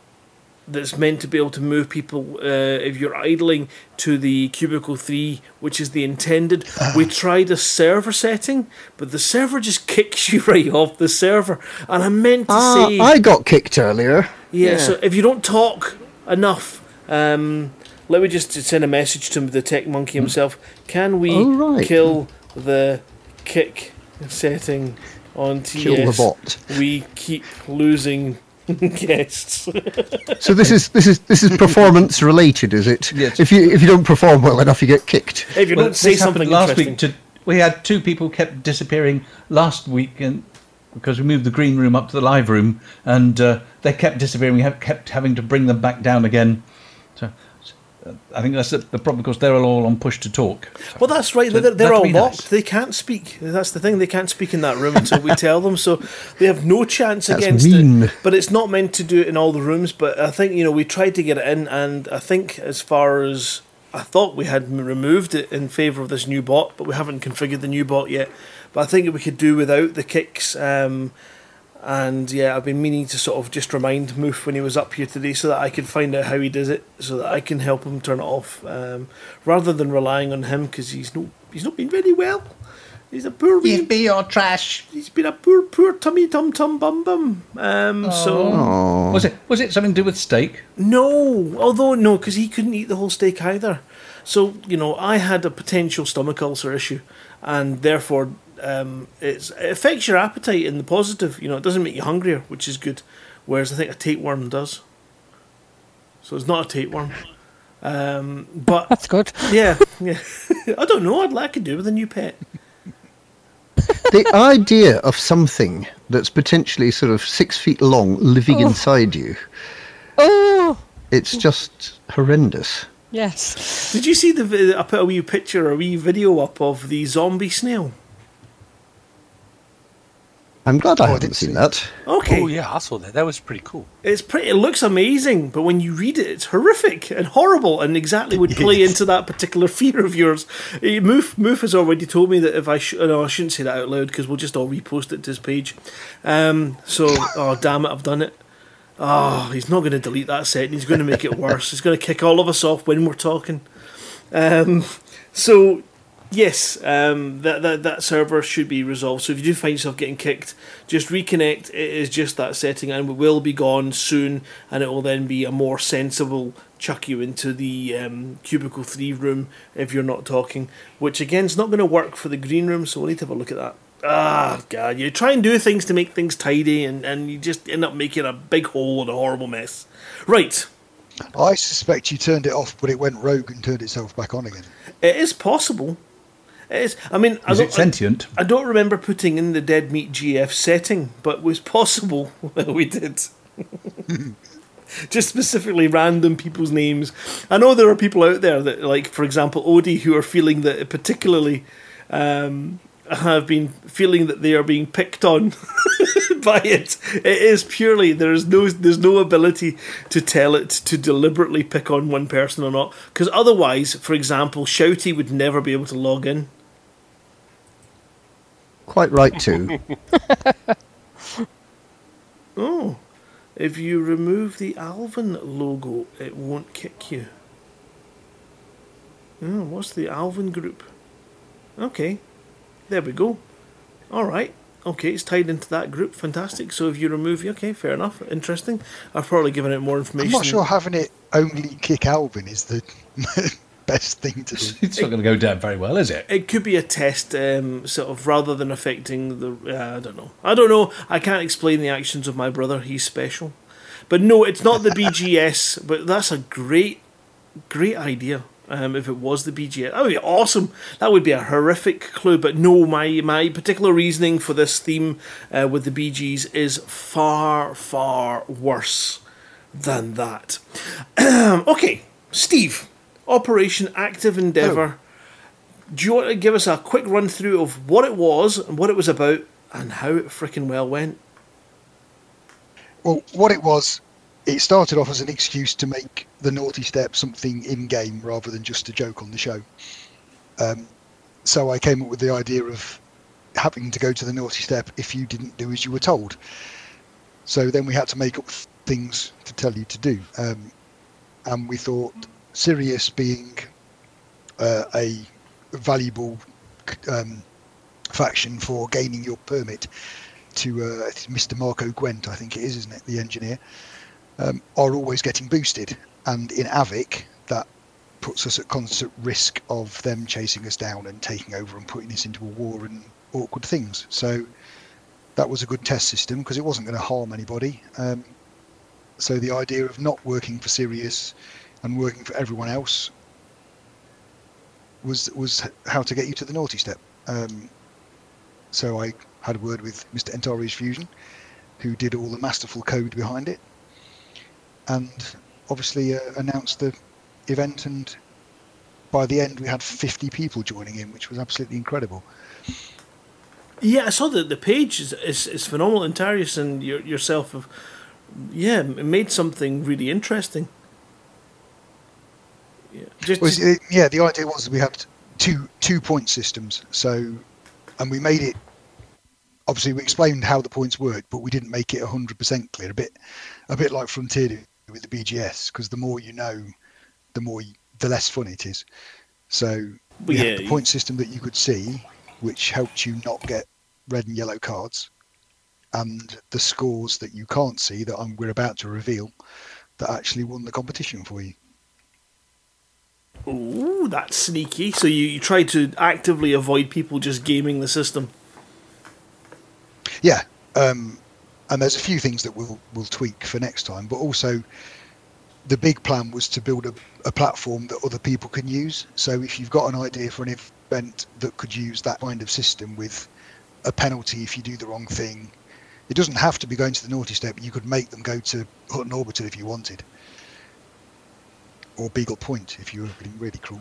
Speaker 2: that's meant to be able to move people uh, if you're idling to the cubicle 3 which is the intended we tried a server setting but the server just kicks you right off the server and i meant to
Speaker 3: Ah,
Speaker 2: say
Speaker 3: I got kicked earlier.
Speaker 2: yeah, so if you don't talk enough um, let me just send a message to the tech monkey himself can we
Speaker 3: Oh, right.
Speaker 2: kill the kick setting on TS?
Speaker 3: Kill the bot.
Speaker 2: we keep losing guests
Speaker 3: So this is this is this is performance related, is it?
Speaker 1: Yes.
Speaker 3: If you if you don't perform well enough, you get kicked.
Speaker 2: if you
Speaker 1: Well,
Speaker 2: don't say
Speaker 1: this happened
Speaker 2: something
Speaker 1: last week. To, we had two people kept disappearing last week, and because we moved the green room up to the live room, and uh, they kept disappearing. We have kept having to bring them back down again. So. Uh, I think that's the, the problem because they're all on push to talk.
Speaker 2: Well, that's right.
Speaker 1: So
Speaker 2: they're they're all
Speaker 1: be
Speaker 2: locked.
Speaker 1: nice.
Speaker 2: They can't speak. That's the thing. They can't speak in that room until we tell them. So they have no chance
Speaker 3: That's
Speaker 2: against
Speaker 3: mean.
Speaker 2: it. But it's not meant to do it in all the rooms. But I think you know we tried to get it in, and I think as far as I thought we had removed it in favour of this new bot, but we haven't configured the new bot yet. But I think we could do without the kicks. Um, and yeah, I've been meaning to sort of just remind Moof when he was up here today so that I can find out how he does it, so that I can help him turn it off, um, rather than relying on him because he's no he's not been very well. He's a poor wee,
Speaker 1: be your trash.
Speaker 2: he's been a poor poor tummy tum tum bum bum. Um, so
Speaker 1: Was it was it something to do with steak?
Speaker 2: no, although no, because he couldn't eat the whole steak either. So you know, I had a potential stomach ulcer issue, and therefore um, it's, it affects your appetite in the positive. You know, it doesn't make you hungrier, which is good. Whereas I think a tapeworm does. So it's not a tapeworm. Um, but
Speaker 5: That's good.
Speaker 2: yeah, yeah. I don't know. I'd like to do with a new pet.
Speaker 3: the idea of something that's potentially sort of six feet long living
Speaker 5: Oh.
Speaker 3: inside you,
Speaker 5: Oh,
Speaker 3: it's just horrendous.
Speaker 5: yes.
Speaker 2: Did you see the? I put a wee picture, a wee video up of the zombie snail.
Speaker 3: I'm glad I
Speaker 6: Oh, I
Speaker 3: haven't
Speaker 6: didn't
Speaker 3: seen
Speaker 6: see
Speaker 3: that.
Speaker 2: Okay,
Speaker 9: Oh yeah, I saw that. That was pretty cool.
Speaker 2: It's pretty. It looks amazing, but when you read it, it's horrific and horrible, and exactly would play
Speaker 6: Yes.
Speaker 2: into that particular fear of yours. Eh, Moof, Moof has already told me that if I sh- no, I shouldn't say that out loud because we'll just all repost it to his page. Um, so, oh damn it, I've done it. Oh, he's not going to delete that set. He's going to make it worse. he's going to kick all of us off when we're talking. Um, so yes, um, that, that that server should be resolved. So if you do find yourself getting kicked, just reconnect. It is just that setting, and we will be gone soon, and it will then be a more sensible chuck you into the um, cubicle three room if you're not talking. Which again is not going to work for the green room, so we'll need to have a look at that. Ah, God, you try and do things to make things tidy, and, and you just end up making a big hole and a horrible mess. Right,
Speaker 6: I suspect you turned it off, but it went rogue and turned itself back on again.
Speaker 2: it is possible. It is. I mean, I
Speaker 1: Is
Speaker 2: don't,
Speaker 1: it sentient?
Speaker 2: I don't remember putting in the dead meat GF setting, but it was possible that we did. Just specifically random people's names. I know there are people out there that, like, for example, Odie, who are feeling that particularly um, have been feeling that they are being picked on by it. It is purely there's no there's no ability to tell it to deliberately pick on one person or not. Because otherwise, for example, Shouty would never be able to log in.
Speaker 3: Quite right too.
Speaker 2: Oh, if you remove the Alvin logo, it won't kick you. Oh, what's the Alvin group? Okay, there we go. All right. Okay, it's tied into that group. Fantastic. So if you remove, okay, fair enough. Interesting. I've probably given it more information.
Speaker 6: I'm
Speaker 2: information.
Speaker 6: not sure having it only kick Alvin is the best thing to do.
Speaker 1: It's not going to go down very well, is it?
Speaker 2: It could be a test, um, sort of, rather than affecting the. Uh, I don't know. I don't know. I can't explain the actions of my brother. He's special. But no, it's not the BGS. but that's a great, great idea. Um, if it was the BGS, that would be awesome. That would be a horrific clue. But no, my my particular reasoning for this theme uh, with the BGs is far far worse than that. okay, Steve, Operation Active Endeavour do you want to give us a quick run through of what it was and what it was about and how it freaking well went?
Speaker 6: Well, what it was, it started off as an excuse to make the naughty step something in game rather than just a joke on the show. Um, so I came up with the idea of having to go to the naughty step if you didn't do as you were told. So then we had to make up things to tell you to do. Um, and we thought Sirius being uh, a valuable um, faction for gaining your permit to uh, Mr. Marco Qwent, I think it is, isn't it, the engineer, um, are always getting boosted. And in Avic, that puts us at constant risk of them chasing us down and taking over and putting us into a war and awkward things. So that was a good test system because it wasn't going to harm anybody. Um, so the idea of not working for Sirius and working for everyone else was was how to get you to the naughty step. Um, so I had a word with Mr. Entari's Fusion, who did all the masterful code behind it, and obviously uh, announced the event. And by the end, we had 50 people joining in, which was absolutely incredible.
Speaker 2: Yeah, I saw that the page is, is, is phenomenal. Antarius and your, yourself have, yeah, made something really interesting.
Speaker 6: Yeah, just, well, yeah. The idea was we had two two point systems. So, and we made it. Obviously, we explained how the points worked, but we didn't make it hundred percent clear. A bit, a bit like Frontier with the BGS, because the more you know, the more you, the less fun it is. So we yeah, had the point system that you could see, which helped you not get red and yellow cards, and the scores that you can't see that I'm, we're about to reveal that actually won the competition for you.
Speaker 2: Ooh, that's sneaky. So you, you try to actively avoid people just gaming the system.
Speaker 6: Yeah, um, and there's a few things that we'll we'll tweak for next time, but also the big plan was to build a, a platform that other people can use. So if you've got an idea for an event that could use that kind of system with a penalty if you do the wrong thing, it doesn't have to be going to the naughty step. You could make them go to Hutton Orbital if you wanted or Beagle Point if you were being really cruel.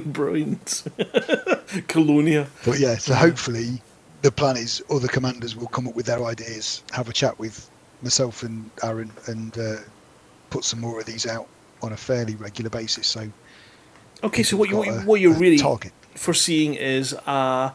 Speaker 2: Brilliant. Colonia.
Speaker 6: But yeah, so hopefully the plan is other commanders will come up with their ideas, have a chat with myself and Aaron, and uh, put some more of these out on a fairly regular basis. So,
Speaker 2: okay, so what you what you're really target. foreseeing is uh,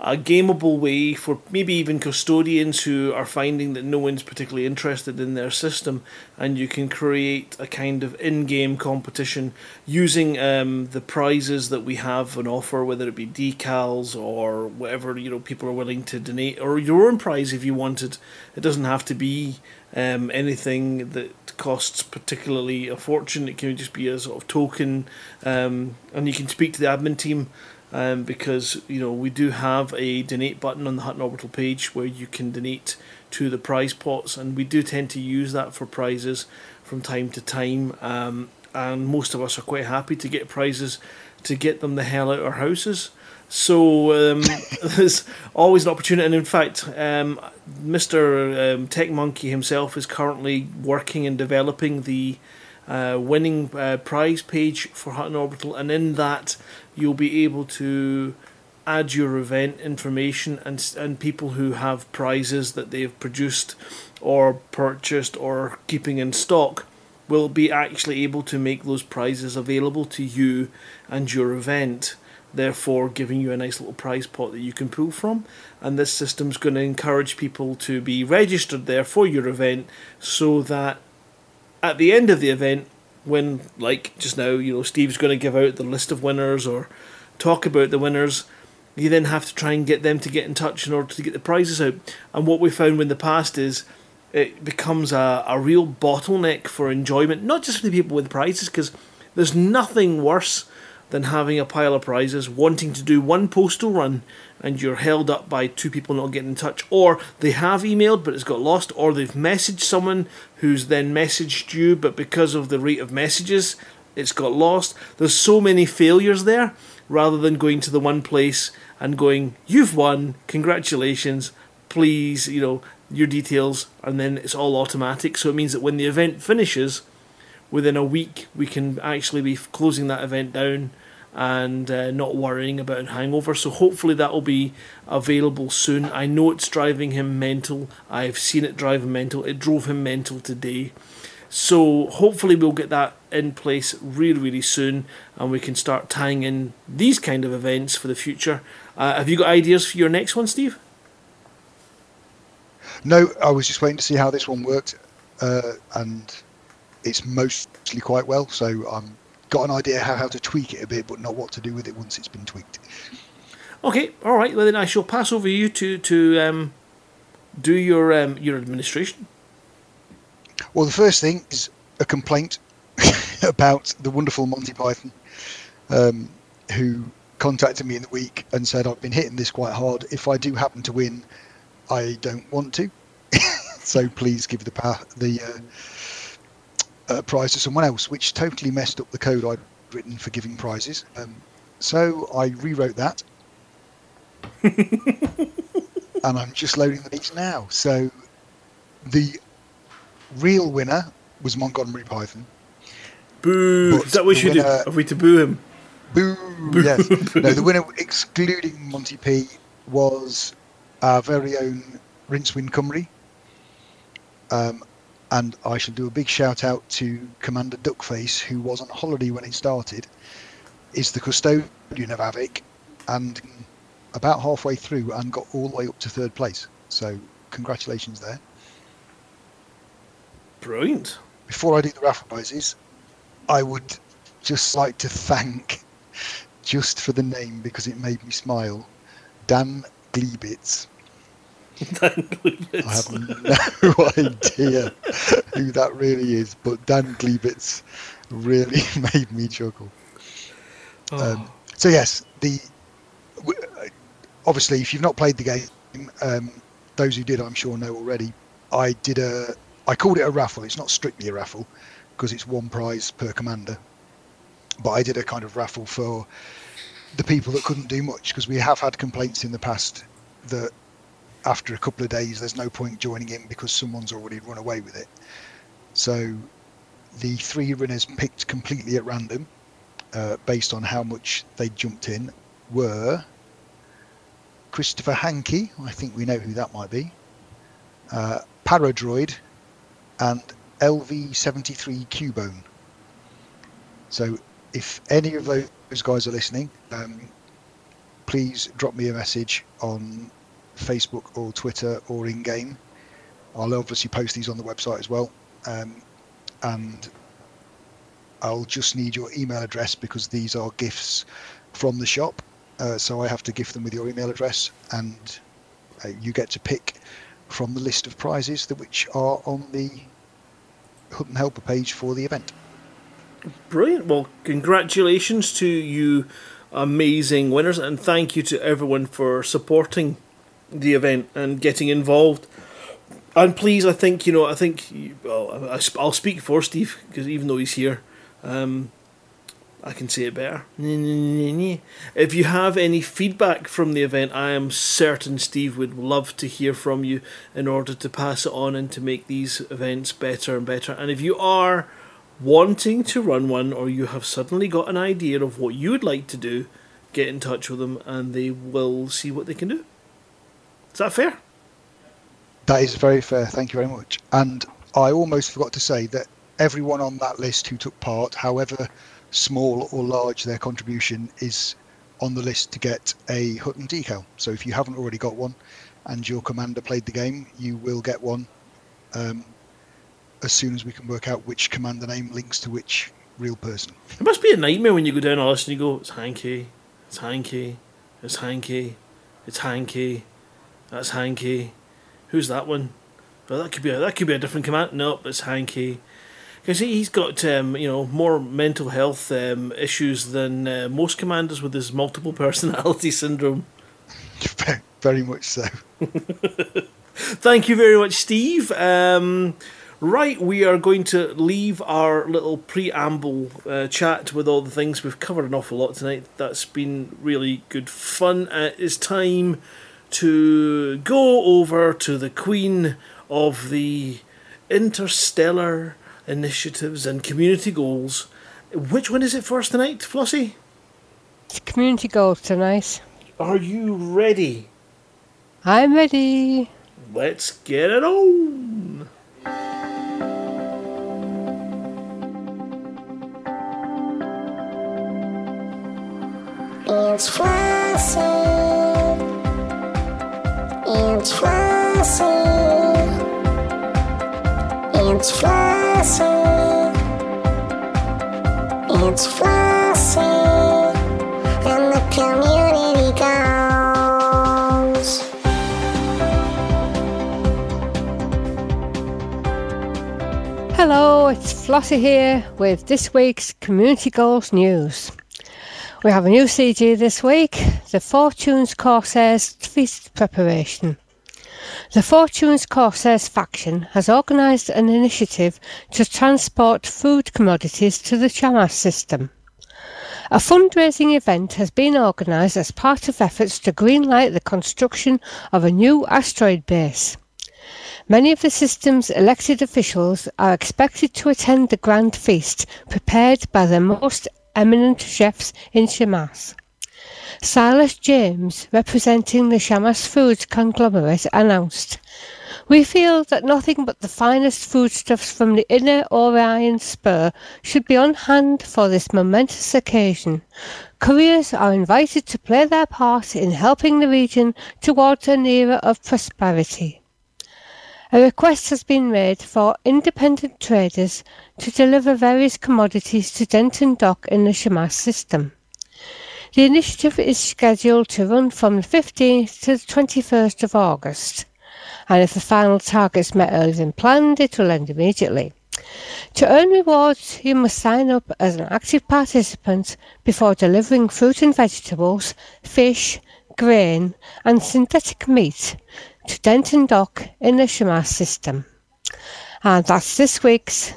Speaker 2: a gameable way for maybe even custodians who are finding that no one's particularly interested in their system, and you can create a kind of in-game competition using um, the prizes that we have on offer, whether it be decals or whatever you know people are willing to donate, or your own prize if you wanted. It doesn't have to be um, anything that costs particularly a fortune. It can just be a sort of token, um, and you can speak to the admin team um, because you know we do have a donate button on the Hutton Orbital page where you can donate to the prize pots, and we do tend to use that for prizes from time to time. Um, and most of us are quite happy to get prizes to get them the hell out of our houses. So um, there's always an opportunity, and in fact, um, Mr. Um, Tech Monkey himself is currently working and developing the uh, winning uh, prize page for Hutton Orbital, and in that you'll be able to add your event information and and people who have prizes that they've produced or purchased or keeping in stock will be actually able to make those prizes available to you and your event therefore giving you a nice little prize pot that you can pull from. And this system's going to encourage people to be registered there for your event so that at the end of the event, when like just now, you know, Steve's going to give out the list of winners or talk about the winners, you then have to try and get them to get in touch in order to get the prizes out. And what we found in the past is it becomes a, a real bottleneck for enjoyment, not just for the people with prizes, because there's nothing worse than having a pile of prizes, wanting to do one postal run, and you're held up by two people not getting in touch, or they have emailed but it's got lost, or they've messaged someone who's then messaged you, but because of the rate of messages, it's got lost. There's so many failures there, rather than going to the one place and going, You've won, congratulations, please, you know, your details, and then it's all automatic. So it means that when the event finishes, within a week we can actually be closing that event down and uh, not worrying about a hangover. So hopefully that will be available soon. I know it's driving him mental. I've seen it drive him mental. It drove him mental today. So hopefully we'll get that in place really, really soon, and we can start tying in these kind of events for the future. Uh, have you got ideas for your next one, Steve?
Speaker 6: No, I was just waiting to see how this one worked uh, and it's mostly quite well. So I'm got an idea how, how to tweak it a bit, but not what to do with it once it's been tweaked.
Speaker 2: Okay, all right. Well, then I shall pass over you to to um, do your um, your administration.
Speaker 6: Well, the first thing is a complaint about the wonderful Monty Python, um, who contacted me in the week and said I've been hitting this quite hard. If I do happen to win, I don't want to. so please give the pa- the uh, uh, prize to someone else, which totally messed up the code I'd written for giving prizes. Um, so I rewrote that, and I'm just loading the piece now. So the real winner was Montgomery Python.
Speaker 2: Boo!
Speaker 6: But
Speaker 2: Is that what we
Speaker 6: the
Speaker 2: should do? Are we to boo him?
Speaker 6: Boo! Yes. no, the winner, excluding Monty P, was our very own Rincewind Cymru. Um, and I shall do a big shout out to Commander Duckface, who was on holiday when it started, is the custodian of AVIC, and about halfway through and got all the way up to third place. So congratulations there.
Speaker 2: Brilliant.
Speaker 6: Before I do the raffle prizes, I would just like to thank, just for the name because it made me smile, Dan Gleebitz.
Speaker 2: Dan
Speaker 6: I have no idea who that really is, but Dan Gleebitz really made me chuckle.
Speaker 2: Oh.
Speaker 6: Um, so yes, the obviously if you've not played the game, um, those who did, I'm sure know already. I did a, I called it a raffle. It's not strictly a raffle because it's one prize per commander, but I did a kind of raffle for the people that couldn't do much because we have had complaints in the past that after a couple of days there's no point joining in because someone's already run away with it. So the three runners picked completely at random uh, based on how much they jumped in were Christopher Hankey, I think we know who that might be, uh, Paradroid, and LV73 Cubone. So if any of those guys are listening, um, please drop me a message on Facebook or Twitter or in game. I'll obviously post these on the website as well. Um, and I'll just need your email address because these are gifts from the shop. Uh, so I have to gift them with your email address, and uh, you get to pick from the list of prizes that which are on the Hutton Helper page for the event.
Speaker 2: Brilliant. Well, congratulations to you, amazing winners, and thank you to everyone for supporting the event and getting involved. And please, I think you know, I think well, I'll speak for Steve because even though he's here, um, I can say it better. If you have any feedback from the event, I am certain Steve would love to hear from you in order to pass it on and to make these events better and better. And if you are wanting to run one or you have suddenly got an idea of what you would like to do, get in touch with them and they will see what they can do. Is that fair?
Speaker 6: That is very fair. Thank you very much. And I almost forgot to say that everyone on that list who took part, however small or large their contribution, is on the list to get a Hutton decal. So if you haven't already got one and your commander played the game, you will get one um, as soon as we can work out which commander name links to which real person.
Speaker 2: It must be a nightmare when you go down a list and you go, it's Hanky, it's Hanky, it's Hanky, it's Hanky, that's Hanky. Who's that one? Well, that could be a, that could be a different command. Nope, it's Hanky. Because he's got um, you know more mental health um, issues than uh, most commanders with his multiple personality syndrome.
Speaker 6: very much so.
Speaker 2: Thank you very much, Steve. Um, right, we are going to leave our little preamble uh, chat with all the things we've covered an awful lot tonight. That's been really good fun. Uh, it's time to go over to the Queen of the Interstellar Initiatives and Community Goals. Which one is it first tonight, Flossie?
Speaker 5: It's community goals tonight.
Speaker 2: Are you ready?
Speaker 5: I'm ready.
Speaker 2: Let's get it on.
Speaker 10: It's Flossie. It's Flossie. It's Flossie. It's Flossie. And the community goes.
Speaker 5: Hello, it's Flossie here with this week's Community Goals News. We have a new CG this week the Fortunes Corsairs Feast Preparation. The Fortunes Corsairs faction has organised an initiative to transport food commodities to the Shamas system. A fundraising event has been organised as part of efforts to greenlight the construction of a new asteroid base. Many of the system's elected officials are expected to attend the grand feast prepared by the most eminent chefs in Shamas. Silas James, representing the Shamas Foods conglomerate, announced, We feel that nothing but the finest foodstuffs from the inner Orion spur should be on hand for this momentous occasion. Couriers are invited to play their part in helping the region towards an era of prosperity. A request has been made for independent traders to deliver various commodities to Denton Dock in the Shamas system. The initiative is scheduled to run from the 15th to the 21st of August, and if the final target is met earlier than planned, it will end immediately. To earn rewards, you must sign up as an active participant before delivering fruit and vegetables, fish, grain, and synthetic meat to Denton Dock in the Shamas system. And that's this week's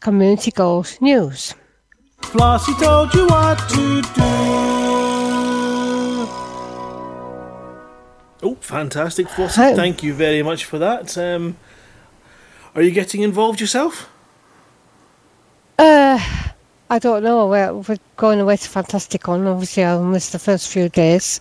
Speaker 5: Community Goals News.
Speaker 2: Flossie told you what to do. Oh, fantastic, Flossie.
Speaker 5: Hi.
Speaker 2: Thank you very much for that. Um, are you getting involved yourself?
Speaker 5: Uh, I don't know. We're, we're going away to Fantastic Fantasticon. Obviously, I'll miss the first few days.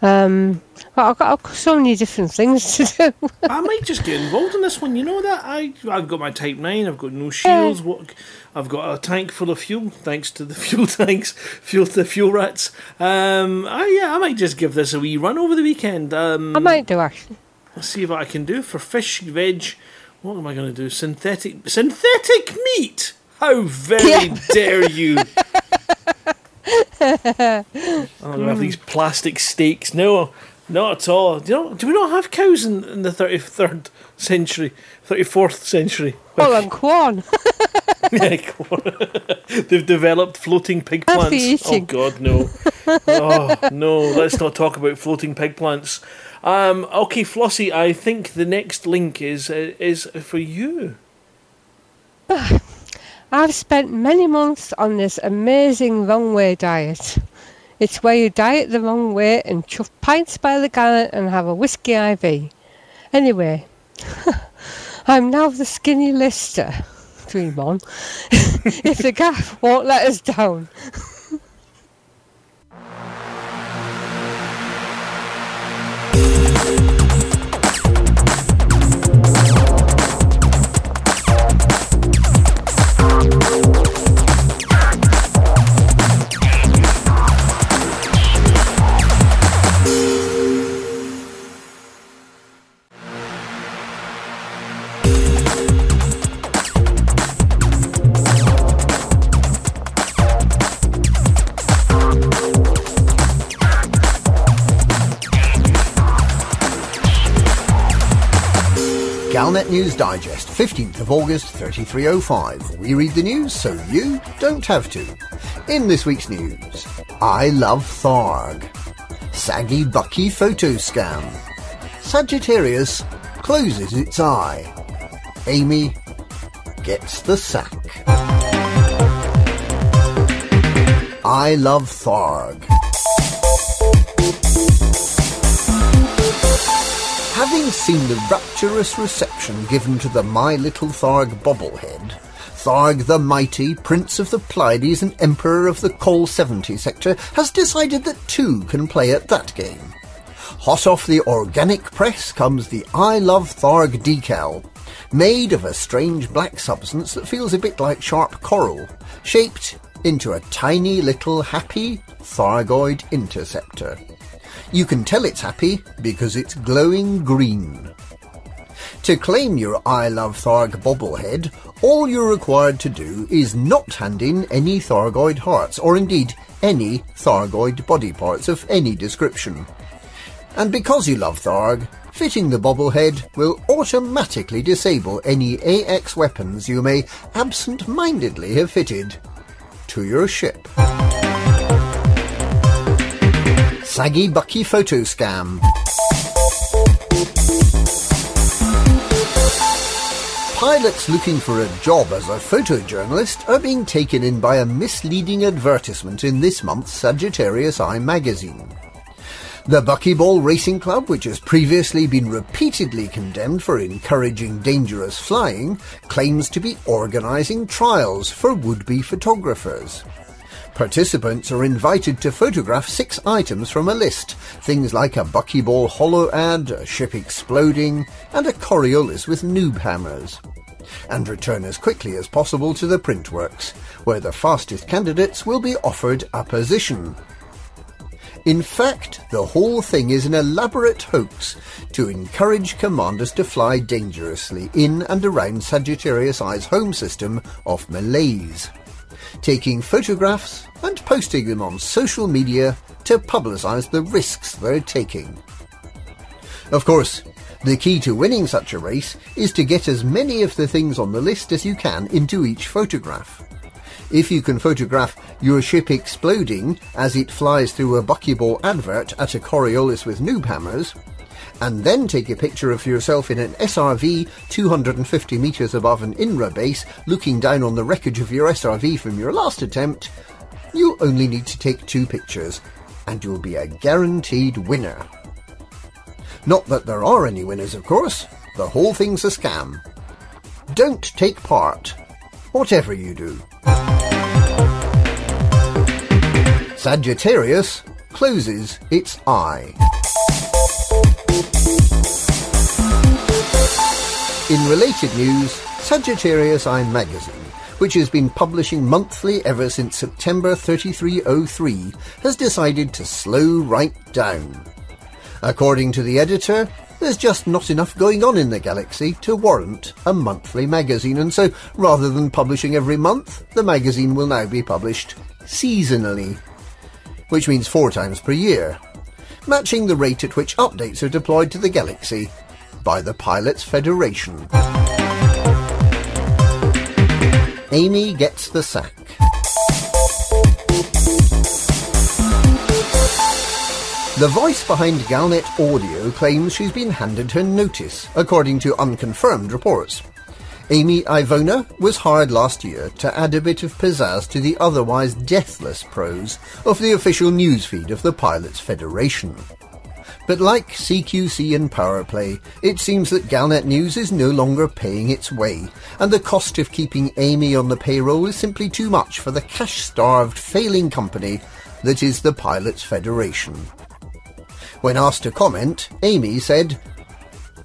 Speaker 5: Um, I've got, I've got so many different things to do.
Speaker 2: I might just get involved in this one. You know that I I've got my Type Nine. I've got no shields. What I've got a tank full of fuel, thanks to the fuel tanks, fuel to the fuel rats. Um, I yeah, I might just give this a wee run over the weekend. Um,
Speaker 5: I might do actually.
Speaker 2: Let's see what I can do for fish, veg. What am I going to do? Synthetic synthetic meat. How very
Speaker 5: Yeah.
Speaker 2: dare you! I'm going have these plastic steaks. No, not at all. Do, you know, do we not have cows in, in the 33rd century, 34th century?
Speaker 5: Well, and corn.
Speaker 2: Yeah, come on. They've developed floating pig plants. Oh. God, no! oh no! Let's not talk about floating pig plants. Um, okay, Flossie, I think the next link is uh, is for you.
Speaker 5: I've spent many months on this amazing wrong way diet. It's where you diet the wrong way and chuff pints by the gallon and have a whiskey IV. Anyway, I'm now the skinny lister. Dream on. if the gaff won't let us down.
Speaker 3: Galnet News Digest, 15th of August 3305. We read the news so you don't have to. In this week's news, I love Tharg. Saggy Bucky photo scam. Sagittarius closes its eye. Amy gets the sack. I love Tharg. Having seen the rapturous reception given to the My Little Tharg bobblehead, Tharg the Mighty, Prince of the Pleiades and Emperor of the Col 70 sector, has decided that two can play at that game. Hot off the organic press comes the I Love Tharg decal, made of a strange black substance that feels a bit like sharp coral, shaped into a tiny little happy Thargoid interceptor. You can tell it's happy because it's glowing green. To claim your I Love Tharg bobblehead, all you're required to do is not hand in any Thargoid hearts, or indeed any Thargoid body parts of any description. And because you love Tharg, fitting the bobblehead will automatically disable any AX weapons you may absent-mindedly have fitted to your ship. Saggy Bucky photo scam. Pilots looking for a job as a photojournalist are being taken in by a misleading advertisement in this month's Sagittarius Eye magazine. The Buckyball Racing Club, which has previously been repeatedly condemned for encouraging dangerous flying, claims to be organising trials for would-be photographers. Participants are invited to photograph six items from a list, things like a buckyball holo-ad, a ship exploding, and a Coriolis with noob hammers. And return as quickly as possible to the printworks, where the fastest candidates will be offered a position. In fact, the whole thing is an elaborate hoax to encourage commanders to fly dangerously in and around Sagittarius Eye's home system of Malaise taking photographs and posting them on social media to publicise the risks they're taking. Of course, the key to winning such a race is to get as many of the things on the list as you can into each photograph. If you can photograph your ship exploding as it flies through a buckyball advert at a Coriolis with noob hammers, and then take a picture of yourself in an SRV 250 metres above an INRA base looking down on the wreckage of your SRV from your last attempt, you only need to take two pictures and you'll be a guaranteed winner. Not that there are any winners, of course. The whole thing's a scam. Don't take part, whatever you do. Sagittarius closes its eye. In related news, Sagittarius Eye magazine, which has been publishing monthly ever since September 3303, has decided to slow right down. According to the editor, there's just not enough going on in the galaxy to warrant a monthly magazine, and so rather than publishing every month, the magazine will now be published seasonally, which means four times per year, matching the rate at which updates are deployed to the galaxy by the Pilots Federation. Amy gets the sack. The voice behind Galnet Audio claims she's been handed her notice, according to unconfirmed reports. Amy Ivona was hired last year to add a bit of pizzazz to the otherwise deathless prose of the official newsfeed of the Pilots Federation. But like CQC and Powerplay, it seems that Galnet News is no longer paying its way, and the cost of keeping Amy on the payroll is simply too much for the cash-starved, failing company that is the Pilots Federation. When asked to comment, Amy said,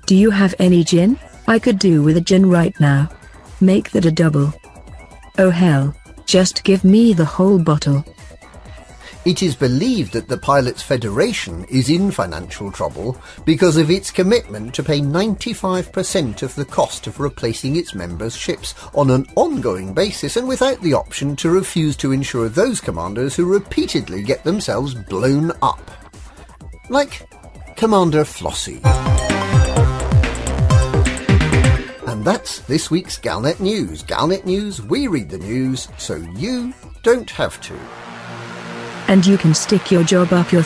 Speaker 11: Do you have any gin? I could do with a gin right now. Make that a double. Oh hell, just give me the whole bottle.
Speaker 3: It is believed that the Pilots Federation is in financial trouble because of its commitment to pay 95% of the cost of replacing its members' ships on an ongoing basis and without the option to refuse to insure those commanders who repeatedly get themselves blown up. Like Commander Flossie. That's this week's Galnet News. Galnet News, we read the news, so you don't have to.
Speaker 11: And you can stick your job up your.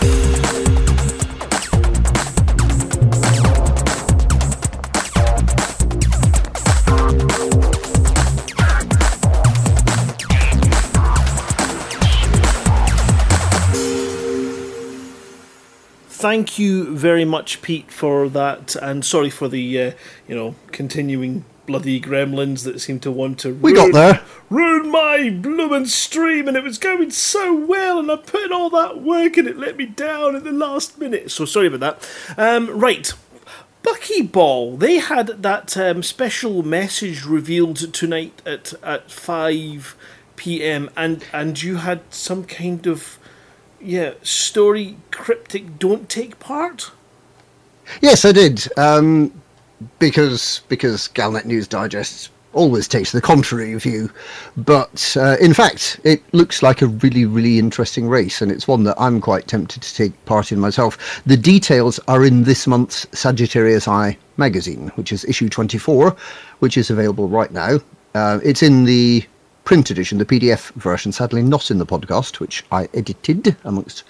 Speaker 2: Thank you very much, Pete, for that, and sorry for the uh, you know continuing bloody gremlins that seem to want to.
Speaker 3: We got there.
Speaker 2: Ruin my bloomin' stream, and it was going so well, and I put in all that work, and it let me down at the last minute. So sorry about that. Um, right. Buckyball, they had that um, special message revealed tonight at at five p.m. and and you had some kind of yeah story cryptic. Don't take part.
Speaker 3: Yes, I did. Um, because because Galnet News Digest always takes the contrary view. But uh, in fact, it looks like a really, really interesting race, and it's one that I'm quite tempted to take part in myself. The details are in this month's Sagittarius Eye magazine, which is issue 24, which is available right now. Uh, it's in the print edition, the PDF version, sadly not in the podcast, which I edited amongst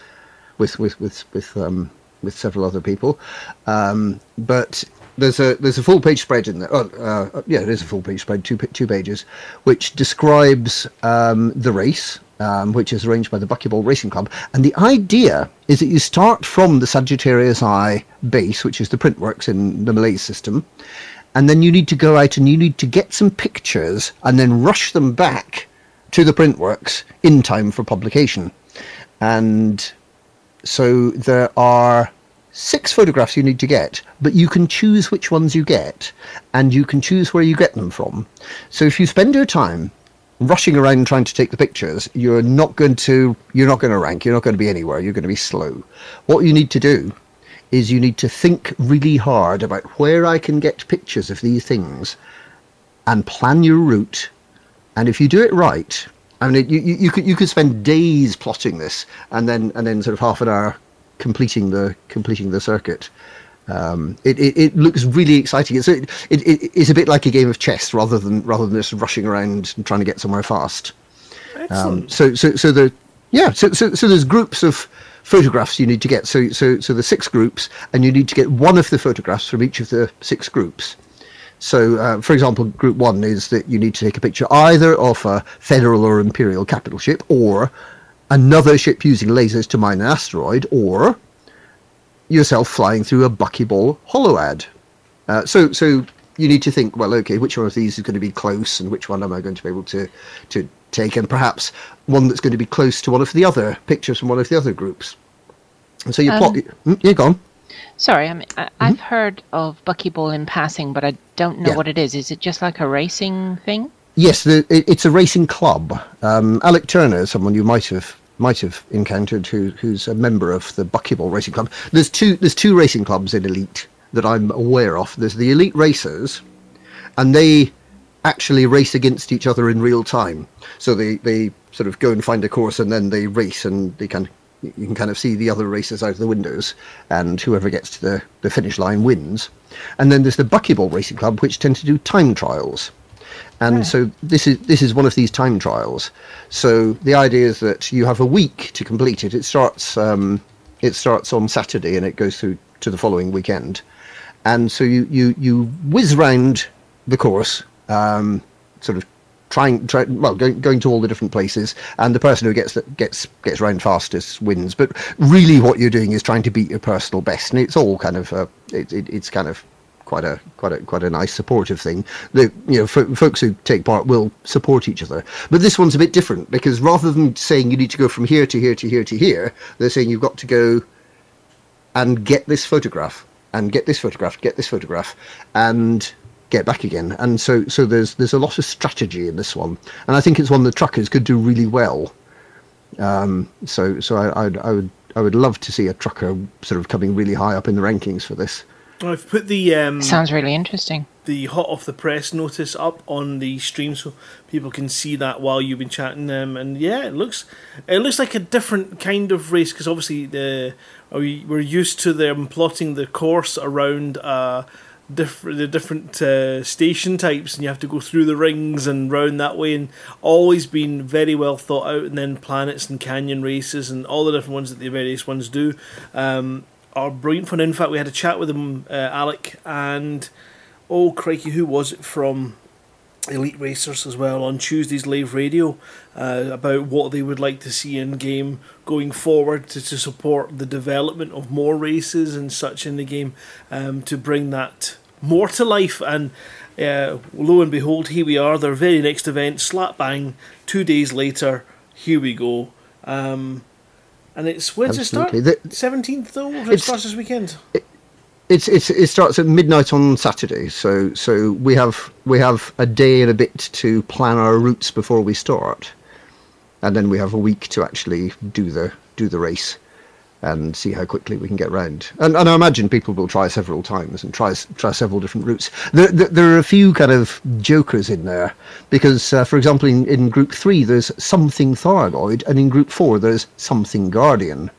Speaker 3: with with with with um, with several other people. Um, but there's a there's a full page spread in there. Oh, uh, yeah, is a full page spread, two two pages, which describes um, the race, um, which is arranged by the Buckyball Racing Club. And the idea is that you start from the Sagittarius Eye base, which is the printworks in the Malaise system, and then you need to go out and you need to get some pictures and then rush them back to the printworks in time for publication. And so there are six photographs you need to get, but you can choose which ones you get, and you can choose where you get them from. So if you spend your time rushing around trying to take the pictures, you're not going to you're not going to rank. You're not going to be anywhere. You're going to be slow. What you need to do is you need to think really hard about where I can get pictures of these things, and plan your route. And if you do it right, I mean, you, you, you could you could spend days plotting this, and then and then sort of half an hour completing the completing the circuit. Um, it, it, it looks really exciting. It's a, it, it, it's a bit like a game of chess rather than rather than just rushing around and trying to get somewhere fast. Um, so so so the yeah so, so so there's groups of photographs you need to get. So so so the six groups, and you need to get one of the photographs from each of the six groups. So, uh, for example, group one is that you need to take a picture either of a federal or imperial capital ship, or another ship using lasers to mine an asteroid, or yourself flying through a buckyball hoload. Uh, so, so you need to think, well, okay, which one of these is going to be close, and which one am I going to be able to to take, and perhaps one that's going to be close to one of the other pictures from one of the other groups. And so you
Speaker 4: Um,
Speaker 3: plot. Mm, Yeah, go on.
Speaker 4: Sorry, I mean, I, I've heard of buckyball in passing, but I don't know
Speaker 3: Mm-hmm. Yeah.
Speaker 4: what it is. Is it just like a racing thing?
Speaker 3: Yes, the, it, it's a racing club. Um, Alec Turner is someone you might have might have encountered who, who's a member of the Buckyball Racing Club. There's two there's two racing clubs in Elite that I'm aware of. There's the Elite Racers, and they actually race against each other in real time. So they, they sort of go and find a course and then they race and they can you can kind of see the other racers out of the windows and whoever gets to the, the finish line wins. And then there's the Buckyball Racing Club which tend to do time trials. And so this is this is one of these time trials. So the idea is that you have a week to complete it. It starts um, it starts on Saturday and it goes through to the following weekend. And so you you you whiz round the course, um, sort of trying try, well going, going to all the different places, and the person who gets gets gets round fastest wins. But really, what you're doing is trying to beat your personal best, and it's all kind of uh, it, it, it's kind of quite a quite a quite a nice supportive thing. The you know fo- folks who take part will support each other, but this one's a bit different because rather than saying you need to go from here to here to here to here, they're saying you've got to go and get this photograph and get this photograph, get this photograph, and get back again. And so so there's there's a lot of strategy in this one, and I think it's one the truckers could do really well. Um, so so I I'd, I would I would love to see a trucker sort of coming really high up in the rankings for this.
Speaker 2: I've put the um,
Speaker 4: Sounds really interesting.
Speaker 2: the hot off the press notice up on the stream so people can see that while you've been chatting. Um, and yeah, it looks it looks like a different kind of race because obviously the we we're used to them plotting the course around uh different the different uh, station types and you have to go through the rings and round that way and always been very well thought out and then planets and canyon races and all the different ones that the various ones do um, are brilliant fun. In fact we had a chat with them, uh, Alec and oh crikey who was it from Elite Racers as well on Tuesday's live radio uh, about what they would like to see in game going forward to, to support the development of more races and such in the game um, to bring that more to life. And uh, lo and behold, here we are, their very next event, slap bang, two days later, here we go. Um, and it's when's
Speaker 3: Absolutely.
Speaker 2: it
Speaker 3: The-
Speaker 2: start? Seventeenth though. It starts this weekend.
Speaker 3: It's it's it starts at midnight on Saturday, so so we have we have a day and a bit to plan our routes before we start, and then we have a week to actually do the do the race. and see how quickly we can get round. And, and I imagine people will try several times and try try several different routes. There, there, there are a few kind of jokers in there because, uh, for example, in, in Group Three there's something Thargoid, and in Group Four there's something Guardian.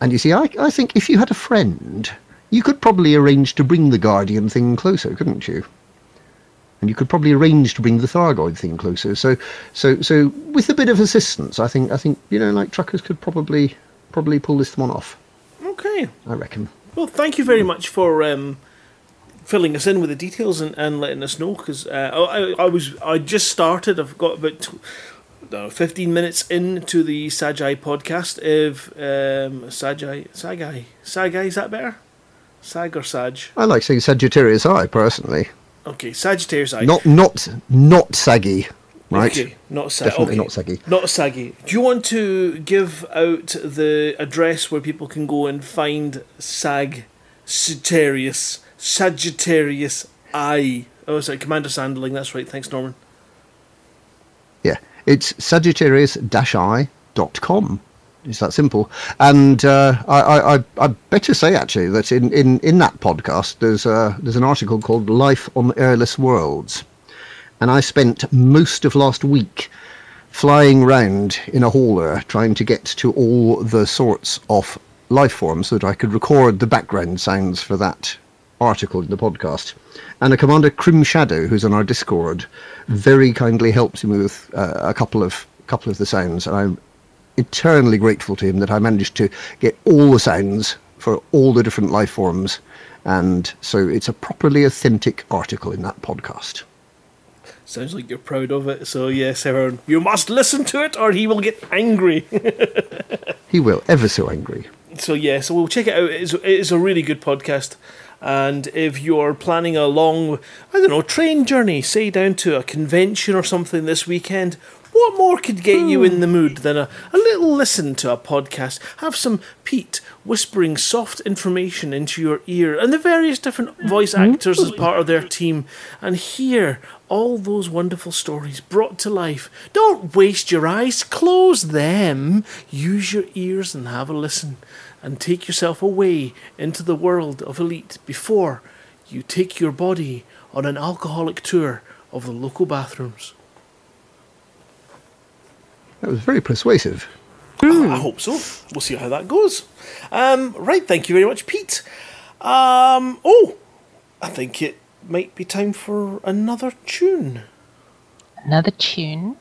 Speaker 3: And you see, I, I think if you had a friend, you could probably arrange to bring the Guardian thing closer, couldn't you? And you could probably arrange to bring the Thargoid thing closer. So, so, so with a bit of assistance, I think, I think you know, like truckers could probably, probably pull this one off.
Speaker 2: Okay.
Speaker 3: I reckon.
Speaker 2: Well, thank you very much for um, filling us in with the details and, and letting us know. Because uh, I, I was I just started. I've got about tw- I don't know, fifteen minutes into the Sajai podcast. If um, Sajai Sagai Sagai is that better? Sag or Saj?
Speaker 3: I like saying Sagittarius Eye personally.
Speaker 2: Okay, Sagittarius Eye.
Speaker 3: Not, not, not saggy, right?
Speaker 2: Okay, not Sag.
Speaker 3: Definitely
Speaker 2: okay.
Speaker 3: not saggy.
Speaker 2: Not saggy. Do you want to give out the address where people can go and find Sag Sagittarius Sagittarius Eye? Oh, sorry, Commander Sandling. That's right. Thanks, Norman.
Speaker 3: Yeah, it's sagittarius-i.com. It's that simple. And uh, I, I, I, better say actually that in, in, in that podcast there's uh, there's an article called "Life on Airless Worlds," and I spent most of last week flying round in a hauler trying to get to all the sorts of life forms so that I could record the background sounds for that article in the podcast. And a commander Crim Shadow, who's on our Discord, very kindly helped me with uh, a couple of couple of the sounds, and I'm eternally grateful to him that I managed to get all the sounds for all the different life forms, and so it's a properly authentic article in that podcast.
Speaker 2: Sounds like you're proud of it. So yes, everyone, you must listen to it, or he will get angry.
Speaker 3: He will ever so angry.
Speaker 2: so yeah, so we'll check it out. It's, it is a really good podcast. And if you're planning a long, I don't know, train journey, say down to a convention or something this weekend, what more could get you in the hmm. mood than a, a little listen to a podcast? Have some Pete whispering soft information into your ear and the various different voice hmm. actors as part of their team and hear all those wonderful stories brought to life. Don't waste your eyes, close them. Use your ears and have a listen and take yourself away into the world of Elite before you take your body on an alcoholic tour of the local bathrooms.
Speaker 3: That was very persuasive.
Speaker 2: I hope so. We'll see how that goes. Um, right, thank you very much, Pete. Um, oh, I think it might be time for another tune.
Speaker 4: Another tune.